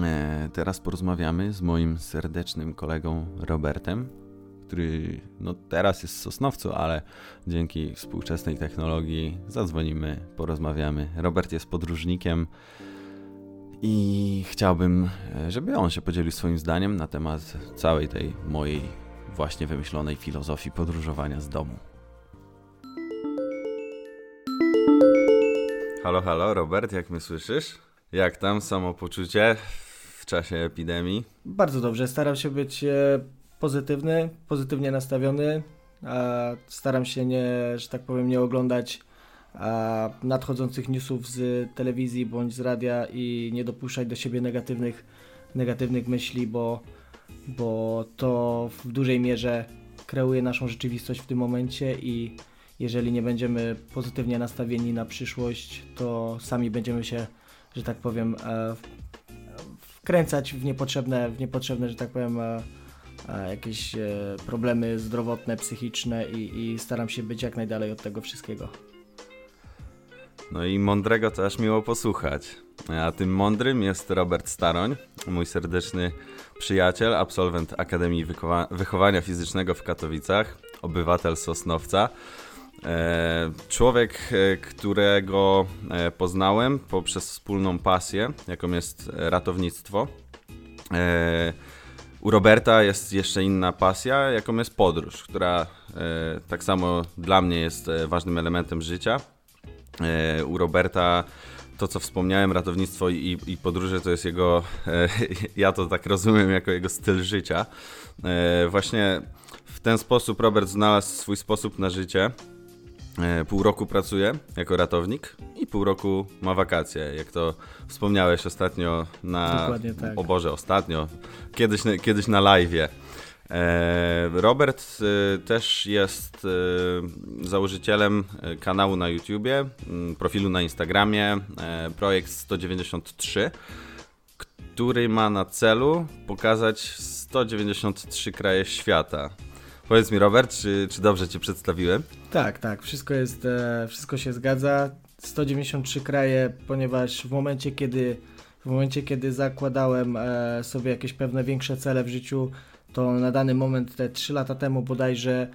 A: E, teraz porozmawiamy z moim serdecznym kolegą Robertem, który no teraz jest w Sosnowcu, ale dzięki współczesnej technologii zadzwonimy, porozmawiamy. Robert jest podróżnikiem i chciałbym, e, żeby on się podzielił swoim zdaniem na temat całej tej mojej właśnie wymyślonej filozofii podróżowania z domu. Halo, halo, Robert, jak mnie słyszysz? Jak tam samopoczucie w czasie epidemii?
Q: Bardzo dobrze. Staram się być e, pozytywny, pozytywnie nastawiony. A staram się nie, że tak powiem, nie oglądać nadchodzących newsów z telewizji bądź z radia i nie dopuszczać do siebie negatywnych, negatywnych myśli, bo, bo to w dużej mierze kreuje naszą rzeczywistość w tym momencie i jeżeli nie będziemy pozytywnie nastawieni na przyszłość, to sami będziemy się, że tak powiem, e, wkręcać w niepotrzebne, w niepotrzebne że tak powiem, e, e, jakieś problemy zdrowotne, psychiczne i, i staram się być jak najdalej od tego wszystkiego.
A: No i mądrego to aż miło posłuchać. A tym mądrym jest Robert Staroń, mój serdeczny przyjaciel, absolwent Akademii Wychowa- Wychowania Fizycznego w Katowicach, obywatel Sosnowca. E, Człowiek, e, którego e, poznałem poprzez wspólną pasję, jaką jest ratownictwo. U Roberta jest jeszcze inna pasja, jaką jest podróż, która tak samo dla mnie jest ważnym elementem życia. E, U Roberta to, co wspomniałem, ratownictwo i, i podróże, to jest jego, e, ja to tak rozumiem, jako jego styl życia. E, Właśnie w ten sposób Robert znalazł swój sposób na życie. E, Pół roku pracuje jako ratownik i pół roku ma wakacje, jak to wspomniałeś ostatnio na
Q: Dokładnie tak.
A: o Boże, ostatnio, kiedyś, na- kiedyś na live'ie. E, Robert e, też jest e, założycielem kanału na YouTubie, profilu na Instagramie, projekt 193, który ma na celu pokazać 193 kraje świata. Powiedz mi, Robert, czy, czy dobrze Cię przedstawiłem?
Q: Tak, tak, wszystko jest, wszystko się zgadza. 193 kraje, ponieważ w momencie, kiedy w momencie, kiedy zakładałem sobie jakieś pewne większe cele w życiu, to na dany moment, te 3 lata temu bodajże,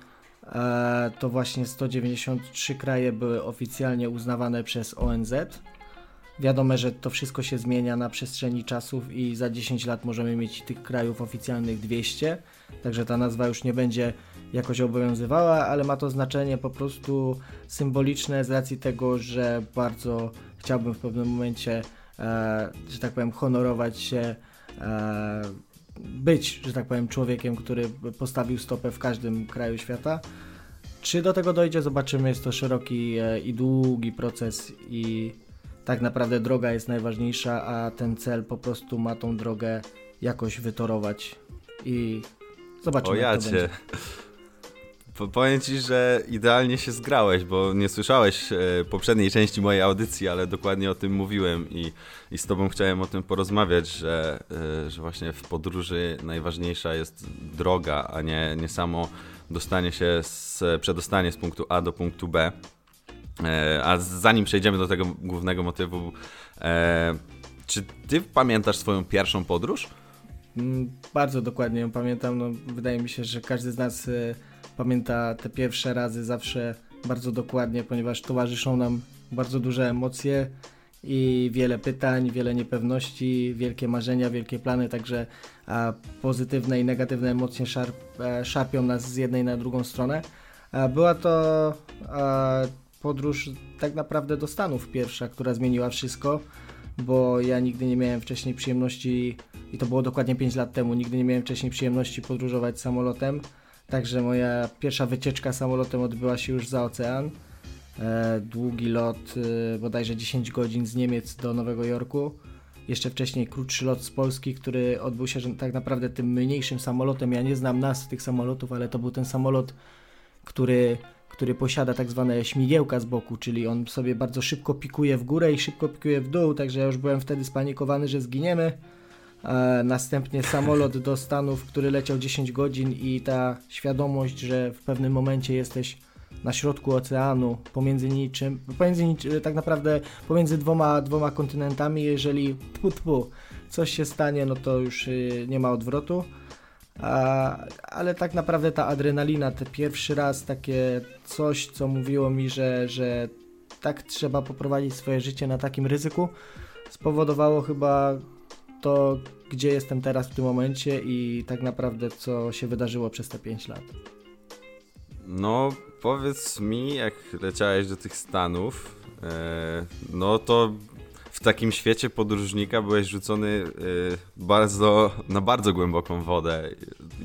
Q: e, to właśnie 193 kraje były oficjalnie uznawane przez ONZ. Wiadomo, że to wszystko się zmienia na przestrzeni czasów i za 10 lat możemy mieć tych krajów oficjalnych 200, także ta nazwa już nie będzie jakoś obowiązywała, ale ma to znaczenie po prostu symboliczne z racji tego, że bardzo chciałbym w pewnym momencie, e, że tak powiem, honorować się, e, być, że tak powiem, człowiekiem, który postawił stopę w każdym kraju świata. Czy do tego dojdzie, zobaczymy. Jest to szeroki e, i długi proces i tak naprawdę droga jest najważniejsza, a ten cel po prostu ma tą drogę jakoś wytorować i zobaczymy.
A: O
Q: jak to
A: jacie.
Q: będzie.
A: Po- Powiem ci, że idealnie się zgrałeś, bo nie słyszałeś e, poprzedniej części mojej audycji, ale dokładnie o tym mówiłem i, i z tobą chciałem o tym porozmawiać, że, e, że właśnie w podróży najważniejsza jest droga, a nie, nie samo dostanie się, z, przedostanie z punktu A do punktu B. E, A zanim przejdziemy do tego głównego motywu, czy ty pamiętasz swoją pierwszą podróż?
Q: Mm, Bardzo dokładnie ją pamiętam. No, wydaje mi się, że każdy z nas pamięta te pierwsze razy zawsze bardzo dokładnie, ponieważ towarzyszą nam bardzo duże emocje i wiele pytań, wiele niepewności, wielkie marzenia, wielkie plany, także pozytywne i negatywne emocje szarp, e, szarpią nas z jednej na drugą stronę. Była to podróż tak naprawdę do Stanów pierwsza, która zmieniła wszystko bo ja nigdy nie miałem wcześniej przyjemności, i to było dokładnie 5 lat temu, nigdy nie miałem wcześniej przyjemności podróżować samolotem, także moja pierwsza wycieczka samolotem odbyła się już za ocean. E, długi lot, e, bodajże 10 godzin z Niemiec do Nowego Jorku. Jeszcze wcześniej krótszy lot z Polski, który odbył się tak naprawdę tym mniejszym samolotem. Ja nie znam nazw tych samolotów, ale to był ten samolot, który, który posiada tak zwane śmigiełka z boku, czyli on sobie bardzo szybko pikuje w górę i szybko pikuje w dół, także ja już byłem wtedy spanikowany, że zginiemy. Następnie samolot do Stanów, który leciał 10 godzin i ta świadomość, że w pewnym momencie jesteś na środku oceanu, pomiędzy niczym, pomiędzy niczym, tak naprawdę pomiędzy dwoma, dwoma kontynentami, jeżeli tfu, coś się stanie, no to już y, nie ma odwrotu. Ale tak naprawdę ta adrenalina, te pierwszy raz takie coś, co mówiło mi, że, że tak trzeba poprowadzić swoje życie na takim ryzyku, spowodowało chyba to, gdzie jestem teraz w tym momencie i tak naprawdę co się wydarzyło przez te 5 lat.
A: No, powiedz mi, jak leciałeś do tych Stanów, e, no to w takim świecie podróżnika byłeś rzucony e, bardzo, na bardzo głęboką wodę.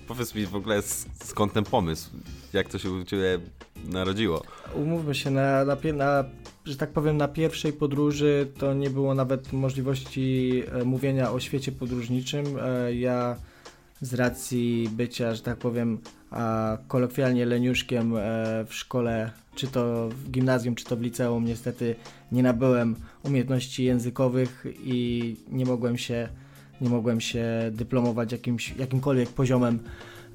A: Powiedz mi w ogóle skąd ten pomysł, jak to się u Ciebie narodziło?
Q: Umówmy się, na, na, na, że tak powiem, na pierwszej podróży to nie było nawet możliwości e, mówienia o świecie podróżniczym. E, ja z racji bycia, że tak powiem, kolokwialnie leniuszkiem e, w szkole, czy to w gimnazjum, czy to w liceum, niestety nie nabyłem umiejętności językowych i nie mogłem się, nie mogłem się dyplomować jakimś, jakimkolwiek poziomem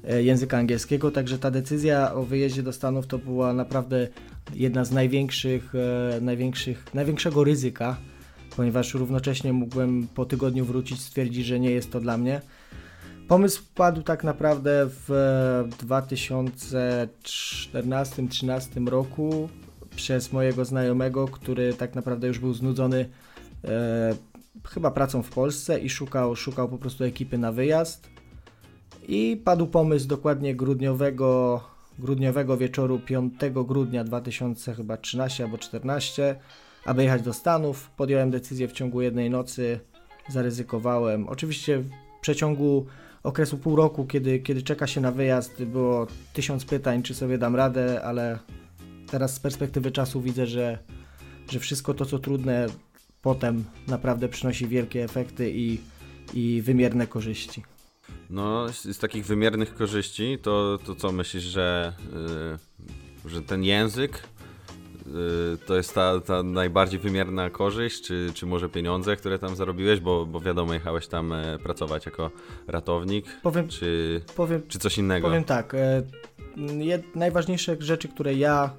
Q: języka angielskiego, także ta decyzja o wyjeździe do Stanów to była naprawdę jedna z największych, e, największych największego ryzyka, ponieważ równocześnie mógłbym po tygodniu wrócić, stwierdzić, że nie jest to dla mnie. Pomysł padł tak naprawdę w e, 2014-2013 roku przez mojego znajomego, który tak naprawdę już był znudzony e, chyba pracą w Polsce i szukał, szukał po prostu ekipy na wyjazd. I padł pomysł dokładnie grudniowego, grudniowego wieczoru 5 grudnia 2013 albo 14, aby jechać do Stanów. Podjąłem decyzję w ciągu jednej nocy, zaryzykowałem. Oczywiście w przeciągu okresu pół roku, kiedy, kiedy czeka się na wyjazd, było tysiąc pytań, czy sobie dam radę, ale teraz z perspektywy czasu widzę, że, że wszystko to, co trudne, potem naprawdę przynosi wielkie efekty i, i wymierne korzyści.
A: No, z, z takich wymiernych korzyści, to, to co myślisz, że, y, że ten język y, to jest ta, ta najbardziej wymierna korzyść, czy, czy może pieniądze, które tam zarobiłeś, bo, bo wiadomo, jechałeś tam e, pracować jako ratownik,
Q: Powiem-
A: czy,
Q: powiem-
A: czy coś innego?
Q: Powiem tak, e, jed, najważniejsze rzeczy, które ja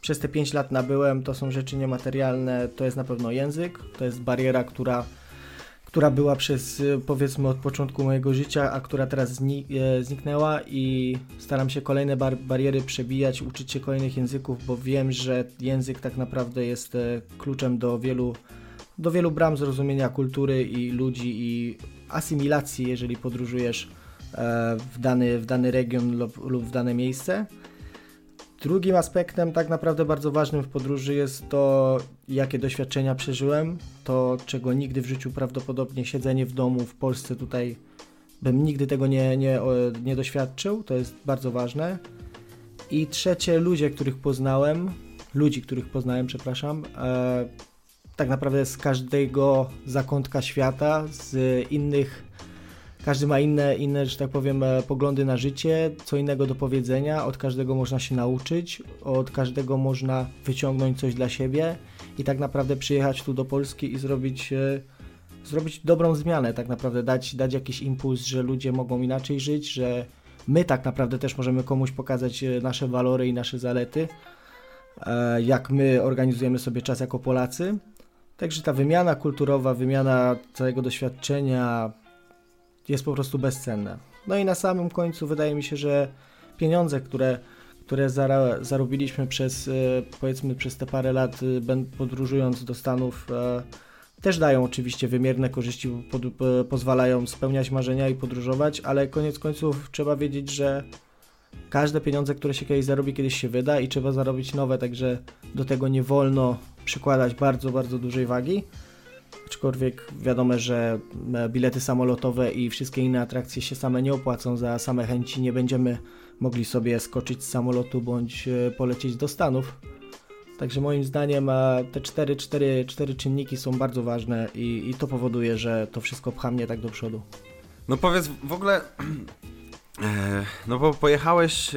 Q: przez te 5 lat nabyłem, to są rzeczy niematerialne, to jest na pewno język, to jest bariera, która, która była przez e, powiedzmy od początku mojego życia, a która teraz e, zniknęła i staram się kolejne bar, bariery przebijać, uczyć się kolejnych języków, bo wiem, że język tak naprawdę jest e, kluczem do wielu, do wielu bram zrozumienia kultury i ludzi i asymilacji, jeżeli podróżujesz e, w dany, w dany region lub, lub w dane miejsce. Drugim aspektem, tak naprawdę bardzo ważnym w podróży, jest to, jakie doświadczenia przeżyłem. To, czego nigdy w życiu prawdopodobnie siedzenie w domu w Polsce tutaj bym nigdy tego nie, nie, nie doświadczył. To jest bardzo ważne. I trzecie, ludzie, których poznałem, ludzi, których poznałem, przepraszam, e, tak naprawdę z każdego zakątka świata, z innych każdy ma inne, inne, że tak powiem, e, poglądy na życie, co innego do powiedzenia, od każdego można się nauczyć, od każdego można wyciągnąć coś dla siebie i tak naprawdę przyjechać tu do Polski i zrobić, e, zrobić dobrą zmianę, tak naprawdę dać, dać jakiś impuls, że ludzie mogą inaczej żyć, że my tak naprawdę też możemy komuś pokazać e, nasze walory i nasze zalety, jak my organizujemy sobie czas jako Polacy. Także ta wymiana kulturowa, wymiana całego doświadczenia, jest po prostu bezcenne. No i na samym końcu wydaje mi się, że pieniądze, które, które zara, zarobiliśmy przez e, powiedzmy przez te parę lat e, podróżując do Stanów e, też dają oczywiście wymierne korzyści, pod, po- pozwalają spełniać marzenia i podróżować, ale koniec końców trzeba wiedzieć, że każde pieniądze, które się kiedyś zarobi, kiedyś się wyda i trzeba zarobić nowe, także do tego nie wolno przykładać bardzo, bardzo dużej wagi. Aczkolwiek wiadomo, że e, bilety samolotowe i wszystkie inne atrakcje się same nie opłacą za same chęci. Nie będziemy mogli sobie skoczyć z samolotu bądź e, polecieć do Stanów. Także moim zdaniem e, te cztery, cztery, cztery czynniki są bardzo ważne i, i to powoduje, że to wszystko pcha mnie tak do przodu.
A: No powiedz w ogóle, no bo pojechałeś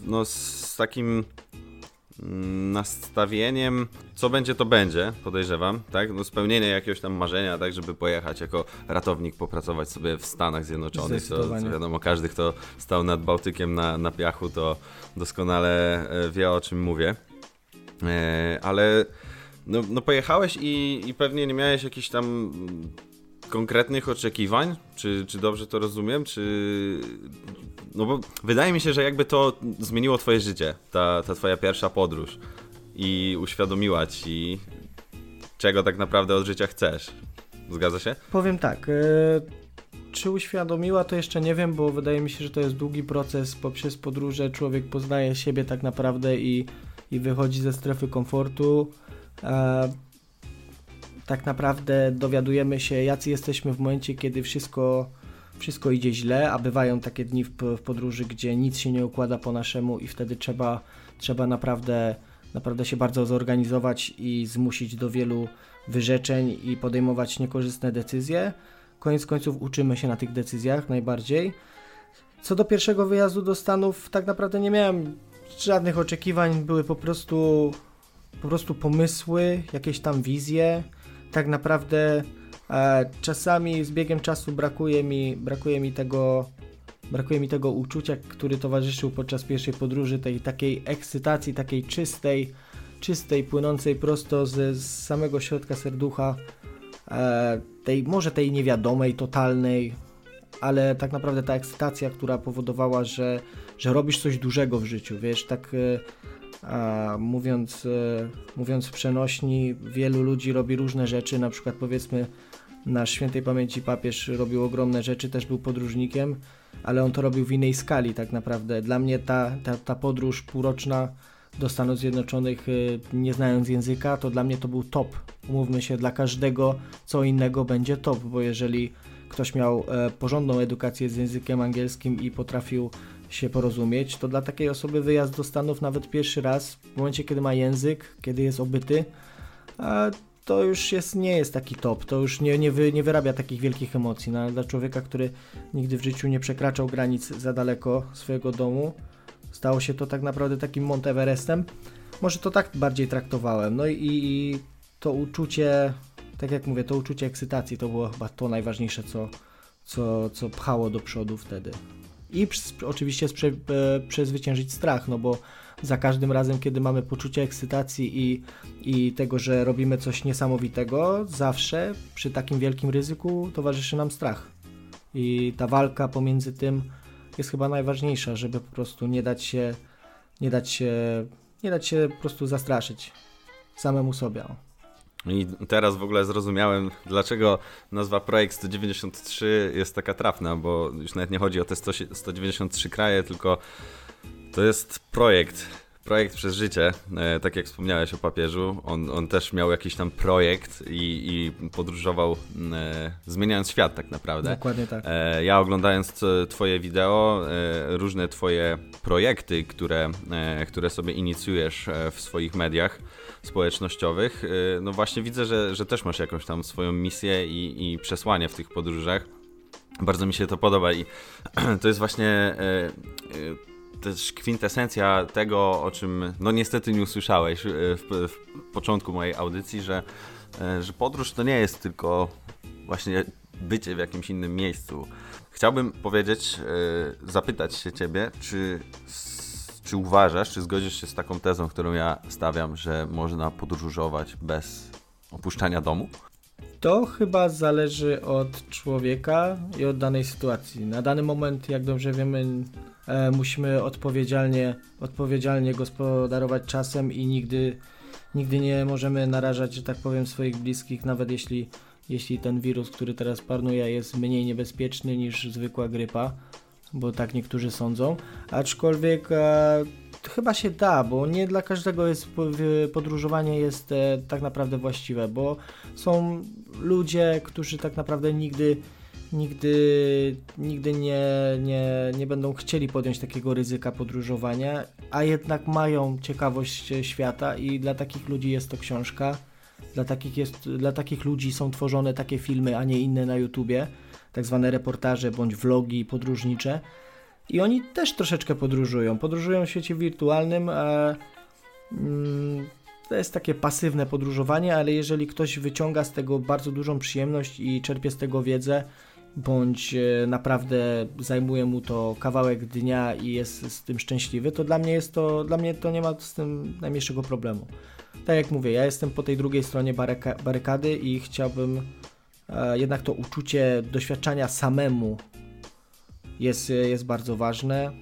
A: no z takim nastawieniem, co będzie to będzie, podejrzewam, tak? No spełnienie jakiegoś tam marzenia, tak, żeby pojechać jako ratownik, popracować sobie w Stanach Zjednoczonych. Wiadomo, każdy, kto stał nad Bałtykiem na, na piachu, to doskonale e, wie, o czym mówię. E, ale no, no pojechałeś i, i pewnie nie miałeś jakichś tam konkretnych oczekiwań, czy, czy dobrze to rozumiem, czy... No bo wydaje mi się, że jakby to zmieniło twoje życie, ta, ta twoja pierwsza podróż i uświadomiła ci, czego tak naprawdę od życia chcesz. Zgadza się?
Q: Powiem tak. e, Czy uświadomiła, to jeszcze nie wiem, bo wydaje mi się, że to jest długi proces. Poprzez podróże człowiek poznaje siebie tak naprawdę i, i wychodzi ze strefy komfortu. E, tak naprawdę dowiadujemy się, jacy jesteśmy w momencie, kiedy wszystko, wszystko idzie źle, a bywają takie dni w, w podróży, gdzie nic się nie układa po naszemu i wtedy trzeba, trzeba naprawdę, naprawdę się bardzo zorganizować i zmusić do wielu wyrzeczeń i podejmować niekorzystne decyzje. Koniec końców uczymy się na tych decyzjach najbardziej. Co do pierwszego wyjazdu do Stanów, tak naprawdę nie miałem żadnych oczekiwań, były po prostu, po prostu pomysły, jakieś tam wizje. Tak naprawdę e, czasami z biegiem czasu brakuje mi, brakuje mi tego, brakuje mi tego uczucia, który towarzyszył podczas pierwszej podróży, tej takiej ekscytacji, takiej czystej, czystej, płynącej prosto z, z samego środka serducha, e, tej, może tej niewiadomej, totalnej, ale tak naprawdę ta ekscytacja, która powodowała, że, że robisz coś dużego w życiu, wiesz, tak e, a, mówiąc, e, mówiąc w przenośni, wielu ludzi robi różne rzeczy, na przykład powiedzmy nasz świętej pamięci papież robił ogromne rzeczy, też był podróżnikiem, ale on to robił w innej skali tak naprawdę. Dla mnie ta, ta, ta podróż półroczna do Stanów Zjednoczonych, y, nie znając języka, to dla mnie to był top. Umówmy się, dla każdego co innego będzie top, bo jeżeli ktoś miał e, porządną edukację z językiem angielskim i potrafił się porozumieć, to dla takiej osoby wyjazd do Stanów nawet pierwszy raz, w momencie kiedy ma język, kiedy jest obyty, to już jest, nie jest taki top, to już nie, nie, wy, nie wyrabia takich wielkich emocji. No, dla człowieka, który nigdy w życiu nie przekraczał granic za daleko swojego domu, stało się to tak naprawdę takim Monteverestem. Może to tak bardziej traktowałem. No i, i to uczucie, tak jak mówię, to uczucie ekscytacji to było chyba to najważniejsze, co, co, co pchało do przodu wtedy. I oczywiście sprze- e, przezwyciężyć strach, no bo za każdym razem, kiedy mamy poczucie ekscytacji i, i tego, że robimy coś niesamowitego, zawsze przy takim wielkim ryzyku towarzyszy nam strach. I ta walka pomiędzy tym jest chyba najważniejsza, żeby po prostu nie dać się, nie dać się, nie dać się po prostu zastraszyć samemu sobie.
A: I teraz w ogóle zrozumiałem, dlaczego nazwa Projekt 193 jest taka trafna, bo już nawet nie chodzi o te 100, 193 kraje, tylko to jest projekt. Projekt przez życie, e, tak jak wspomniałeś o papieżu, on, on też miał jakiś tam projekt i, i podróżował, e, zmieniając świat tak naprawdę.
Q: Dokładnie tak.
A: E, ja oglądając t- twoje wideo, e, różne twoje projekty, które, e, które sobie inicjujesz e, w swoich mediach społecznościowych, e, no właśnie widzę, że, że też masz jakąś tam swoją misję i, i przesłanie w tych podróżach. Bardzo mi się to podoba i to jest właśnie e, e, też kwintesencja tego, o czym no niestety nie usłyszałeś w, w początku mojej audycji, że, że podróż to nie jest tylko właśnie bycie w jakimś innym miejscu. Chciałbym powiedzieć, zapytać się ciebie, czy, czy uważasz, czy zgodzisz się z taką tezą, którą ja stawiam, że można podróżować bez opuszczania domu?
Q: To chyba zależy od człowieka i od danej sytuacji. Na dany moment, jak dobrze wiemy, e, musimy odpowiedzialnie, odpowiedzialnie gospodarować czasem i nigdy, nigdy nie możemy narażać, że tak powiem, swoich bliskich, nawet jeśli, jeśli ten wirus, który teraz panuje, jest mniej niebezpieczny niż zwykła grypa, bo tak niektórzy sądzą. Aczkolwiek e, chyba się da, bo nie dla każdego jest podróżowanie jest e, tak naprawdę właściwe, bo są ludzie, którzy tak naprawdę nigdy nigdy, nigdy nie, nie, nie będą chcieli podjąć takiego ryzyka podróżowania, a jednak mają ciekawość e, świata i dla takich ludzi jest to książka. Dla takich, jest, dla takich ludzi są tworzone takie filmy, a nie inne na YouTubie, tak zwane reportaże bądź vlogi podróżnicze. I oni też troszeczkę podróżują. Podróżują w świecie wirtualnym, a mm, to jest takie pasywne podróżowanie, ale jeżeli ktoś wyciąga z tego bardzo dużą przyjemność i czerpie z tego wiedzę, bądź e, naprawdę zajmuje mu to kawałek dnia i jest z tym szczęśliwy, to dla mnie jest to, dla mnie to nie ma z tym najmniejszego problemu. Tak jak mówię, ja jestem po tej drugiej stronie baryka, barykady i chciałbym jednak to uczucie doświadczania samemu jest, jest bardzo ważne.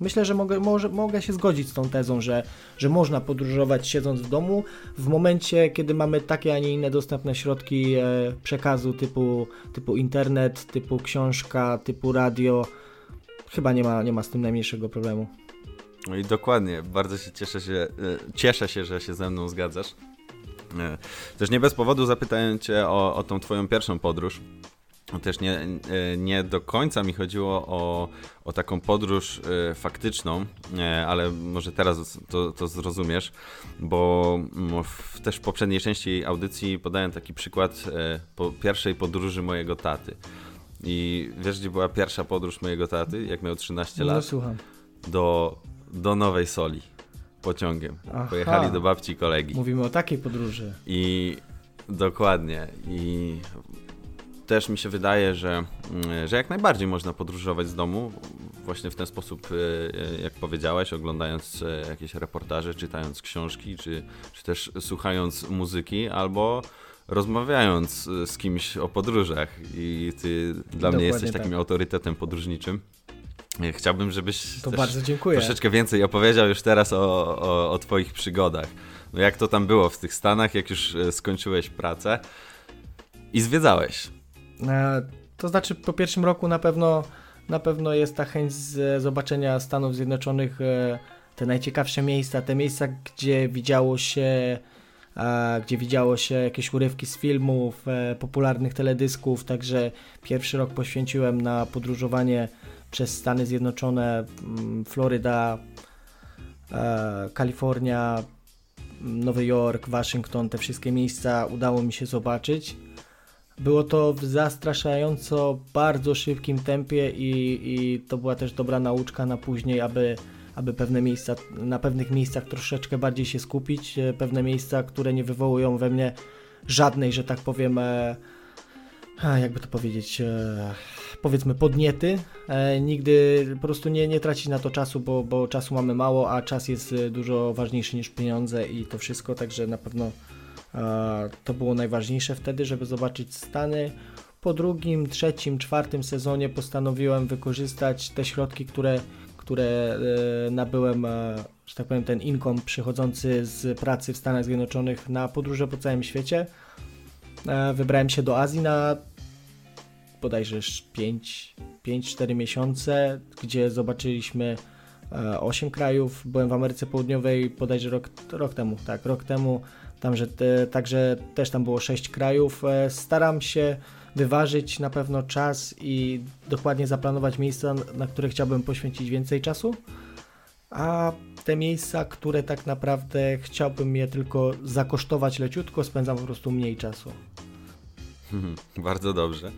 Q: Myślę, że mogę, może, mogę się zgodzić z tą tezą, że, że można podróżować siedząc w domu w momencie, kiedy mamy takie, a nie inne dostępne środki e, przekazu typu, typu internet, typu książka, typu radio. Chyba nie ma, nie ma z tym najmniejszego problemu.
A: No i dokładnie, bardzo się cieszę się, e, cieszę się, że się ze mną zgadzasz. E, Też nie bez powodu zapytałem cię o, o tą twoją pierwszą podróż. Też nie, e, nie do końca mi chodziło o, o taką podróż e, faktyczną, ale może teraz to, to zrozumiesz, bo mm, w, też w poprzedniej części audycji podałem taki przykład po pierwszej podróży mojego taty. I wiesz, gdzie była pierwsza podróż mojego taty, jak miał 13
Q: No
A: lat?
Q: słucham.
A: do, do Nowej Soli pociągiem.
Q: Aha.
A: Pojechali do babci kolegi.
Q: Mówimy o takiej podróży.
A: I dokładnie. I też mi się wydaje, że, mm, że jak najbardziej można podróżować z domu właśnie w ten sposób, e, e, jak powiedziałeś, oglądając e, jakieś reportaże, czytając książki, czy, czy też słuchając muzyki, albo rozmawiając z kimś o podróżach. I ty dla mnie
Q: Dokładnie
A: jesteś
Q: tak.
A: takim autorytetem podróżniczym. E, Chciałbym, żebyś
Q: To bardzo dziękuję.
A: troszeczkę więcej opowiedział już teraz o, o, o Twoich przygodach. No jak to tam było w tych Stanach, jak już e, skończyłeś pracę i zwiedzałeś?
Q: E, To znaczy po pierwszym roku na pewno, na pewno jest ta chęć z zobaczenia Stanów Zjednoczonych, e, te najciekawsze miejsca, te miejsca, gdzie widziało się e, gdzie widziało się jakieś urywki z filmów, popularnych teledysków, także pierwszy rok poświęciłem na podróżowanie przez Stany Zjednoczone, mm, Floryda, e, Kalifornia, Nowy Jork, Waszyngton, te wszystkie miejsca udało mi się zobaczyć. Było to w zastraszająco bardzo szybkim tempie i, i to była też dobra nauczka na później, aby, aby pewne miejsca, na pewnych miejscach troszeczkę bardziej się skupić, e, pewne miejsca, które nie wywołują we mnie żadnej, że tak powiem, e, jakby to powiedzieć, e, powiedzmy podniety. E, nigdy po prostu nie, nie tracić na to czasu, bo, bo czasu mamy mało, a czas jest e, dużo ważniejszy niż pieniądze i to wszystko, także na pewno e, to było najważniejsze wtedy, żeby zobaczyć Stany. Po drugim, trzecim, czwartym sezonie postanowiłem wykorzystać te środki, które, które e, nabyłem, e, że tak powiem, ten income przychodzący z pracy w Stanach Zjednoczonych na podróże po całym świecie. Wybrałem się do Azji na bodajże 5-4 miesiące, gdzie zobaczyliśmy 8 krajów. Byłem w Ameryce Południowej bodajże rok, rok temu, tak, rok temu. Tamże, także też tam było 6 krajów. E, Staram się wyważyć na pewno czas i dokładnie zaplanować miejsca, na które chciałbym poświęcić więcej czasu. A te miejsca, które tak naprawdę chciałbym je tylko zakosztować leciutko, spędzam po prostu mniej czasu.
A: Bardzo dobrze.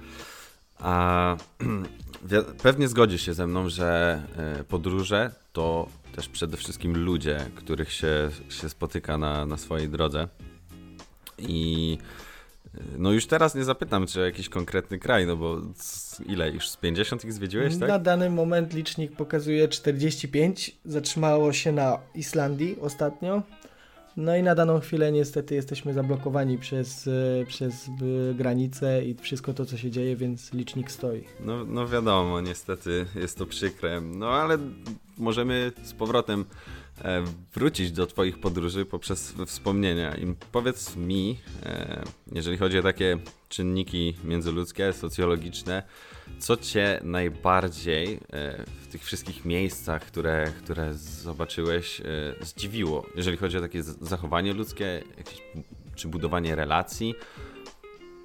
A: A pewnie zgodzisz się ze mną, że e, podróże to też przede wszystkim ludzie, których się, się spotyka na, na swojej drodze. I e, no już teraz nie zapytam, czy jakiś konkretny kraj, no bo ile już z 50 ich zwiedziłeś, tak?
Q: Na dany moment licznik pokazuje 45. Zatrzymało się na Islandii ostatnio. No i na daną chwilę niestety jesteśmy zablokowani przez, e, przez e, granicę i wszystko to, co się dzieje, więc licznik stoi.
A: No, no wiadomo, niestety jest to przykre. No ale możemy z powrotem e, wrócić do Twoich podróży poprzez wspomnienia. I powiedz mi, jeżeli chodzi o takie czynniki międzyludzkie, socjologiczne, co Cię najbardziej tych wszystkich miejscach, które, które zobaczyłeś, e, zdziwiło? Jeżeli chodzi o takie zachowanie ludzkie, jakieś, czy budowanie relacji?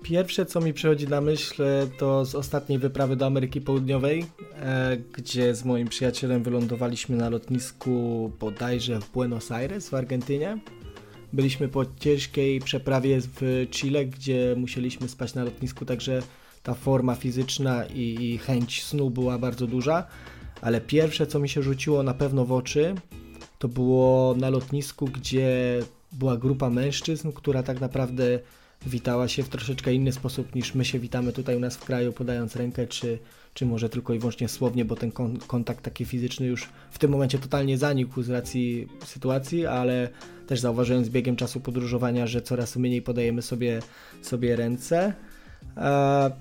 Q: Pierwsze, co mi przychodzi na myśl, e, to z ostatniej wyprawy do Ameryki Południowej, e, gdzie z moim przyjacielem wylądowaliśmy na lotnisku bodajże w Buenos Aires w Argentynie. Byliśmy po ciężkiej przeprawie w Chile, gdzie musieliśmy spać na lotnisku, także ta forma fizyczna i, i chęć snu była bardzo duża. Ale pierwsze, co mi się rzuciło na pewno w oczy, to było na lotnisku, gdzie była grupa mężczyzn, która tak naprawdę witała się w troszeczkę inny sposób niż my się witamy tutaj u nas w kraju, podając rękę, czy, czy może tylko i wyłącznie słownie, bo ten kon- kontakt taki fizyczny już w tym momencie totalnie zanikł z racji sytuacji, ale też zauważyłem z biegiem czasu podróżowania, że coraz mniej podajemy sobie, sobie ręce. E,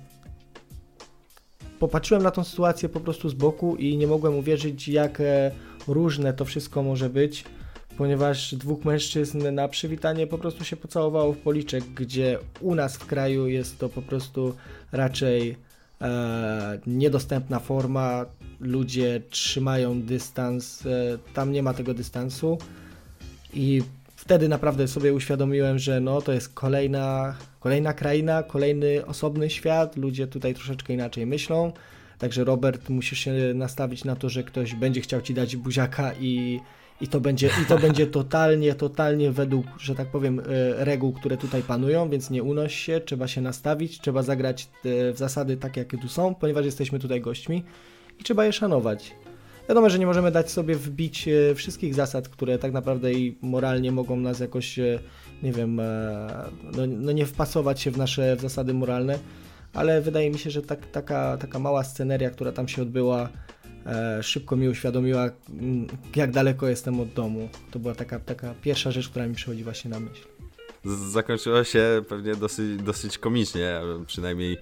Q: popatrzyłem na tą sytuację po prostu z boku i nie mogłem uwierzyć, jak e, różne to wszystko może być, ponieważ dwóch mężczyzn na przywitanie po prostu się pocałowało w policzek, gdzie u nas w kraju jest to po prostu raczej e, niedostępna forma, ludzie trzymają dystans, e, tam nie ma tego dystansu. I wtedy naprawdę sobie uświadomiłem, że no to jest kolejna, kolejna kraina, kolejny osobny świat, ludzie tutaj troszeczkę inaczej myślą. Także Robert, musisz się nastawić na to, że ktoś będzie chciał ci dać buziaka i, i, to, będzie, i to będzie totalnie, totalnie według, że tak powiem, e, reguł, które tutaj panują, więc nie unoś się, trzeba się nastawić, trzeba zagrać e, w zasady takie, jakie tu są, ponieważ jesteśmy tutaj gośćmi i trzeba je szanować. Wiadomo, że nie możemy dać sobie wbić e, wszystkich zasad, które tak naprawdę i moralnie mogą nas jakoś, e, nie wiem, e, no, no nie wpasować się w nasze zasady moralne, ale wydaje mi się, że tak, taka, taka mała sceneria, która tam się odbyła, szybko mi uświadomiła, mm, jak daleko jestem od domu. To była taka, taka pierwsza rzecz, która mi przychodzi właśnie na myśl.
A: Zakończyło się pewnie dosyć, dosyć komicznie, przynajmniej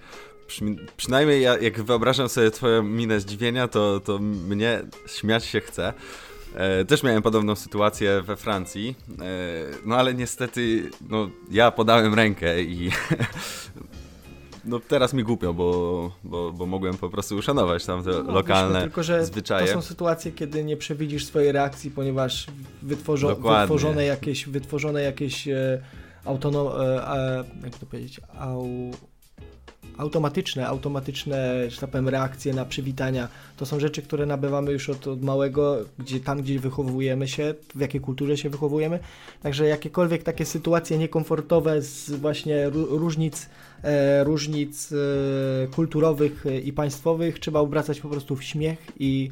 A: przy, przynajmniej ja, jak wyobrażam sobie twoją minę zdziwienia, to, to mnie śmiać się chce. E, też miałem podobną sytuację we Francji, e, no ale niestety no, ja podałem rękę i no teraz mi głupio, bo, bo, bo mogłem po prostu uszanować tam te
Q: No,
A: lokalne
Q: tylko, że
A: zwyczaje.
Q: To są sytuacje, kiedy nie przewidzisz swojej reakcji, ponieważ wytworzo
A: Dokładnie.
Q: wytworzone jakieś, wytworzone jakieś e, autono, e, e, jak to powiedzieć, au, automatyczne, automatyczne, że tak powiem, reakcje na przywitania. To są rzeczy, które nabywamy już od, od małego, gdzie tam, gdzie wychowujemy się, w jakiej kulturze się wychowujemy. Także jakiekolwiek takie sytuacje niekomfortowe z właśnie ró- różnic, e, różnic e, kulturowych i państwowych trzeba obracać po prostu w śmiech i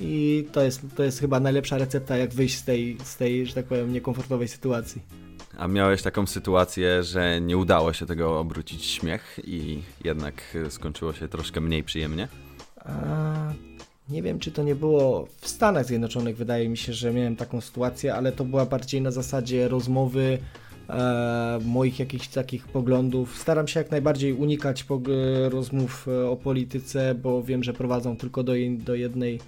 Q: i to jest, to jest chyba najlepsza recepta, jak wyjść z tej, z tej, że tak powiem, niekomfortowej sytuacji.
A: A miałeś taką sytuację, że nie udało się tego obrócić śmiech i jednak skończyło się troszkę mniej przyjemnie?
Q: A, nie wiem, czy to nie było w Stanach Zjednoczonych, wydaje mi się, że miałem taką sytuację, ale to była bardziej na zasadzie rozmowy e, moich jakichś takich poglądów. Staram się jak najbardziej unikać rozmów e, o polityce, bo wiem, że prowadzą tylko do, do jednej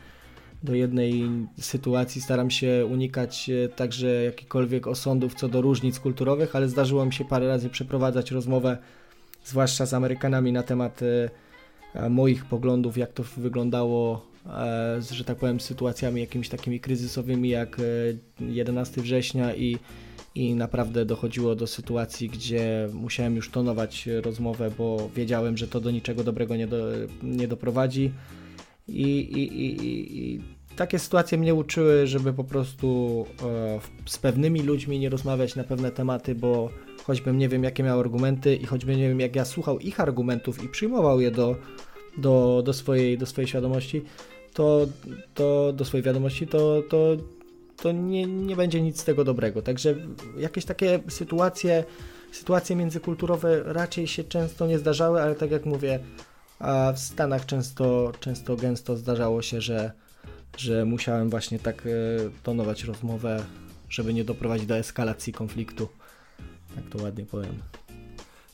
Q: do jednej sytuacji. Staram się unikać e, także jakichkolwiek osądów co do różnic kulturowych, ale zdarzyło mi się parę razy przeprowadzać rozmowę, zwłaszcza z Amerykanami na temat e, moich poglądów, jak to wyglądało e, z, że tak powiem, sytuacjami jakimiś takimi kryzysowymi jak e, 11 września i, i naprawdę dochodziło do sytuacji, gdzie musiałem już tonować rozmowę, bo wiedziałem, że to do niczego dobrego nie, do, nie doprowadzi. I, i, i, i, takie sytuacje mnie uczyły, żeby po prostu e, z pewnymi ludźmi nie rozmawiać na pewne tematy, bo choćbym nie wiem, jakie miał argumenty i choćby nie wiem, jak ja słuchał ich argumentów i przyjmował je do, do, do, swojej, do swojej świadomości, to, to do swojej wiadomości, to, to, to nie, nie będzie nic z tego dobrego. Także jakieś takie sytuacje, sytuacje międzykulturowe raczej się często nie zdarzały, ale tak jak mówię, a w Stanach często, często gęsto zdarzało się, że, że musiałem właśnie tak e, tonować rozmowę, żeby nie doprowadzić do eskalacji konfliktu. Tak to ładnie powiem.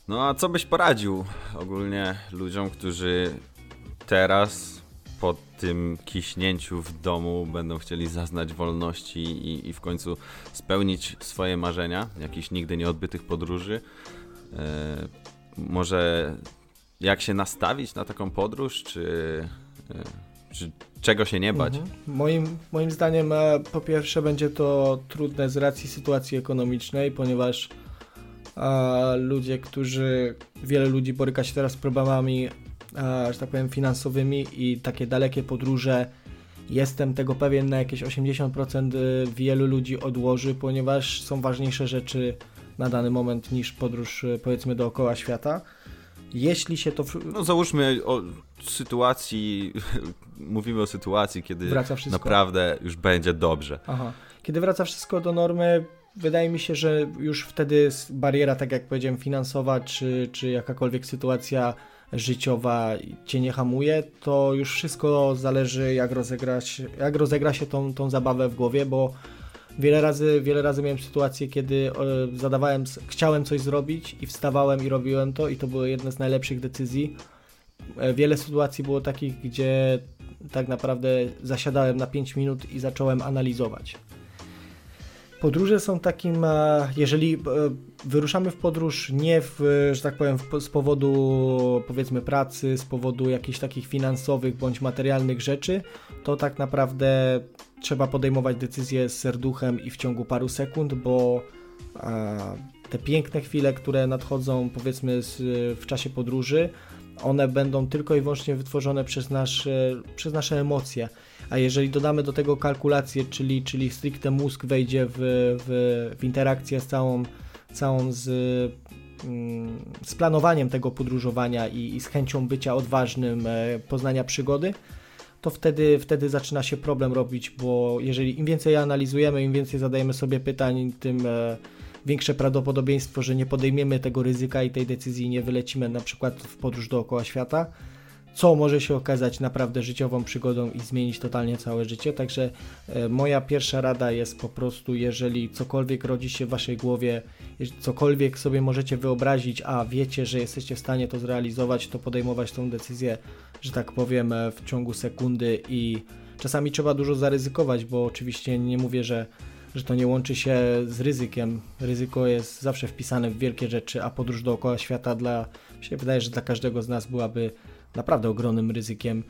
A: No a co byś poradził ogólnie ludziom, którzy teraz po tym kiśnięciu w domu będą chcieli zaznać wolności i, i w końcu spełnić swoje marzenia, jakichś nigdy nieodbytych podróży? E, może jak się nastawić na taką podróż, czy, e, czy czego się nie bać?
Q: Mhm. Moim, moim zdaniem e, po pierwsze będzie to trudne z racji sytuacji ekonomicznej, ponieważ e, ludzie, którzy, wiele ludzi boryka się teraz z problemami, że tak powiem, finansowymi i takie dalekie podróże, jestem tego pewien, na jakieś 80% wielu ludzi odłoży, ponieważ są ważniejsze rzeczy na dany moment niż podróż powiedzmy dookoła świata. Jeśli się to...
A: No załóżmy o sytuacji, mówimy o sytuacji, kiedy naprawdę już będzie dobrze.
Q: Aha. Kiedy wraca wszystko do normy, wydaje mi się, że już wtedy bariera, tak jak powiedziałem, finansowa, czy, czy jakakolwiek sytuacja życiowa cię nie hamuje, to już wszystko zależy, jak rozegrać, jak rozegra się tą, tą zabawę w głowie, bo wiele razy, wiele razy miałem sytuację, kiedy e, zadawałem, chciałem coś zrobić i wstawałem i robiłem to i to były jedne z najlepszych decyzji. E, Wiele sytuacji było takich, gdzie tak naprawdę zasiadałem na 5 minut i zacząłem analizować. Podróże są takim, e, jeżeli wyruszamy w podróż nie w, że tak powiem, z powodu powiedzmy pracy, z powodu jakichś takich finansowych bądź materialnych rzeczy, to tak naprawdę trzeba podejmować decyzje z serduchem i w ciągu paru sekund, bo e, te piękne chwile, które nadchodzą powiedzmy w czasie podróży, one będą tylko i wyłącznie wytworzone przez, przez nasze emocje. A jeżeli dodamy do tego kalkulację, czyli, czyli stricte mózg wejdzie w, w, w interakcję z całą, całą z, mm, z planowaniem tego podróżowania i, i z chęcią bycia odważnym, e, poznania przygody, to wtedy, wtedy zaczyna się problem robić, bo jeżeli im więcej analizujemy, im więcej zadajemy sobie pytań, tym, e, większe prawdopodobieństwo, że nie podejmiemy tego ryzyka i tej decyzji nie wylecimy na przykład w podróż dookoła świata, co może się okazać naprawdę życiową przygodą i zmienić totalnie całe życie. Także e, moja pierwsza rada jest po prostu, jeżeli cokolwiek rodzi się w waszej głowie, cokolwiek sobie możecie wyobrazić, a wiecie, że jesteście w stanie to zrealizować, to podejmować tą decyzję, że tak powiem, e, w ciągu sekundy i czasami trzeba dużo zaryzykować, bo oczywiście nie mówię, że że to nie łączy się z ryzykiem. Ryzyko jest zawsze wpisane w wielkie rzeczy, a podróż dookoła świata dla, się wydaje, że dla każdego z nas byłaby naprawdę ogromnym ryzykiem,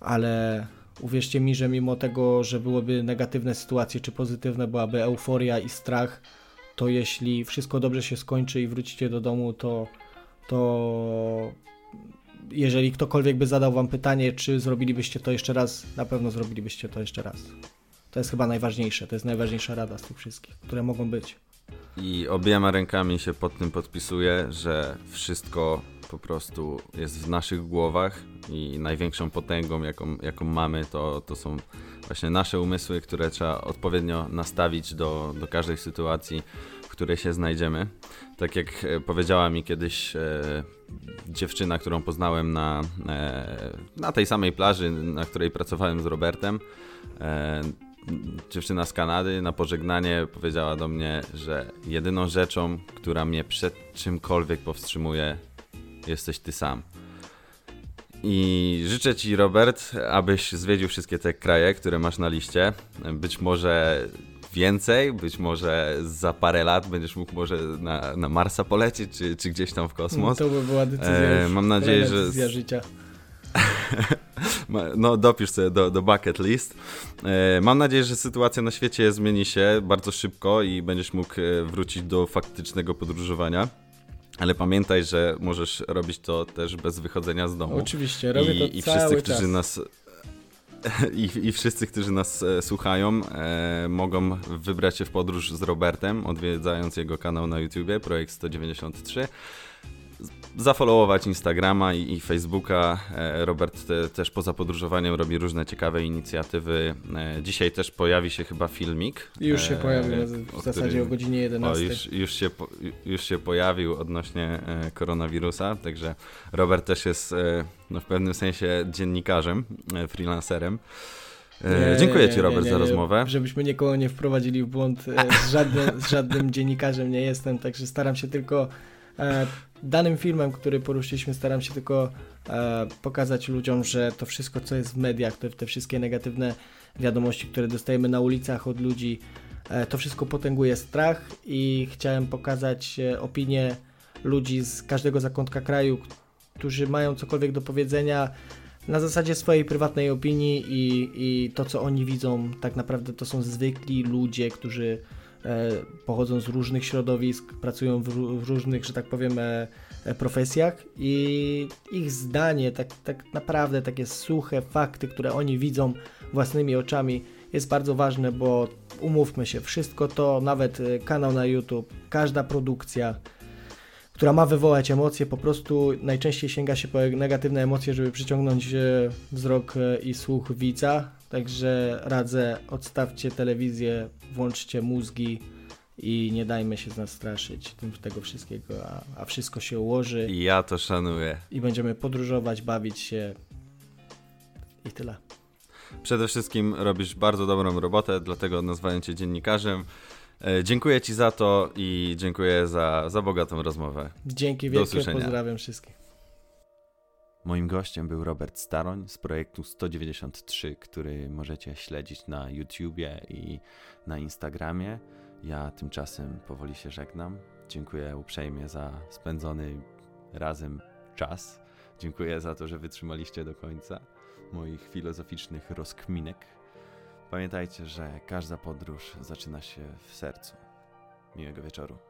Q: ale uwierzcie mi, że mimo tego, że byłyby negatywne sytuacje czy pozytywne, byłaby euforia i strach, to jeśli wszystko dobrze się skończy i wrócicie do domu, to, to jeżeli ktokolwiek by zadał wam pytanie, czy zrobilibyście to jeszcze raz, na pewno zrobilibyście to jeszcze raz. To jest chyba najważniejsze, to jest najważniejsza rada z tych wszystkich, które mogą być.
A: I obiema rękami się pod tym podpisuję, że wszystko po prostu jest w naszych głowach i największą potęgą, jaką, jaką mamy, to, to są właśnie nasze umysły, które trzeba odpowiednio nastawić do, do każdej sytuacji, w której się znajdziemy. Tak jak e, powiedziała mi kiedyś e, dziewczyna, którą poznałem na, e, na tej samej plaży, na której pracowałem z Robertem. E, dziewczyna z Kanady na pożegnanie powiedziała do mnie, że jedyną rzeczą, która mnie przed czymkolwiek powstrzymuje, jesteś ty sam. I życzę ci, Robert, abyś zwiedził wszystkie te kraje, które masz na liście. Być może więcej, być może za parę lat będziesz mógł może na, na Marsa polecieć, czy, czy gdzieś tam w kosmos.
Q: To by była decyzja.
A: E, mam nadzieję, że.
Q: Decyzja życia.
A: No, dopisz sobie do, do bucket list. E, Mam nadzieję, że sytuacja na świecie zmieni się bardzo szybko i będziesz mógł e, wrócić do faktycznego podróżowania. Ale pamiętaj, że możesz robić to też bez wychodzenia z domu.
Q: Oczywiście, robię
A: I,
Q: to
A: i
Q: cały
A: wszyscy, którzy
Q: czas.
A: nas i, I wszyscy, którzy nas e, słuchają, e, mogą wybrać się w podróż z Robertem, odwiedzając jego kanał na YouTubie, Projekt 193. Zafollowować Instagrama i, i Facebooka. E, Robert te, też poza podróżowaniem robi różne ciekawe inicjatywy. E, dzisiaj też pojawi się chyba filmik.
Q: Już się
A: e,
Q: pojawił w zasadzie
A: którym-
Q: o godzinie 11.
A: O, już, już, się, już się pojawił odnośnie koronawirusa, także Robert też jest no, w pewnym sensie dziennikarzem, freelancerem.
Q: Nie,
A: dziękuję
Q: nie,
A: Ci, Robert,
Q: nie,
A: za rozmowę.
Q: Żebyśmy nikogo nie wprowadzili w błąd. Z żadnym, z żadnym dziennikarzem nie jestem, także staram się tylko danym filmem, który poruszyliśmy, staram się tylko e, pokazać ludziom, że to wszystko, co jest w mediach, te, te wszystkie negatywne wiadomości, które dostajemy na ulicach od ludzi, e, to wszystko potęguje strach i chciałem pokazać e, opinię ludzi z każdego zakątka kraju, którzy mają cokolwiek do powiedzenia na zasadzie swojej prywatnej opinii i, i to, co oni widzą, tak naprawdę to są zwykli ludzie, którzy pochodzą z różnych środowisk, pracują w, ró- w różnych, że tak powiem, e, e, profesjach i ich zdanie, tak, tak naprawdę takie suche fakty, które oni widzą własnymi oczami, jest bardzo ważne, bo umówmy się, wszystko to, nawet e, kanał na YouTube, każda produkcja, która ma wywołać emocje, po prostu najczęściej sięga się po negatywne emocje, żeby przyciągnąć e, wzrok e, i słuch widza. Także radzę, odstawcie telewizję, włączcie mózgi i nie dajmy się nastraszyć tym, tego wszystkiego, a, a wszystko się ułoży
A: I ja to szanuję.
Q: i będziemy podróżować, bawić się i tyle.
A: Przede wszystkim robisz bardzo dobrą robotę, dlatego nazwałem Cię dziennikarzem. E, Dziękuję Ci za to i dziękuję za, za bogatą rozmowę.
Q: Dzięki wielkie, pozdrawiam wszystkich.
A: Moim gościem był Robert Staroń z projektu 193, który możecie śledzić na YouTubie i na Instagramie. Ja tymczasem powoli się żegnam. Dziękuję uprzejmie za spędzony razem czas. Dziękuję za to, że wytrzymaliście do końca moich filozoficznych rozkminek. Pamiętajcie, że każda podróż zaczyna się w sercu. Miłego wieczoru.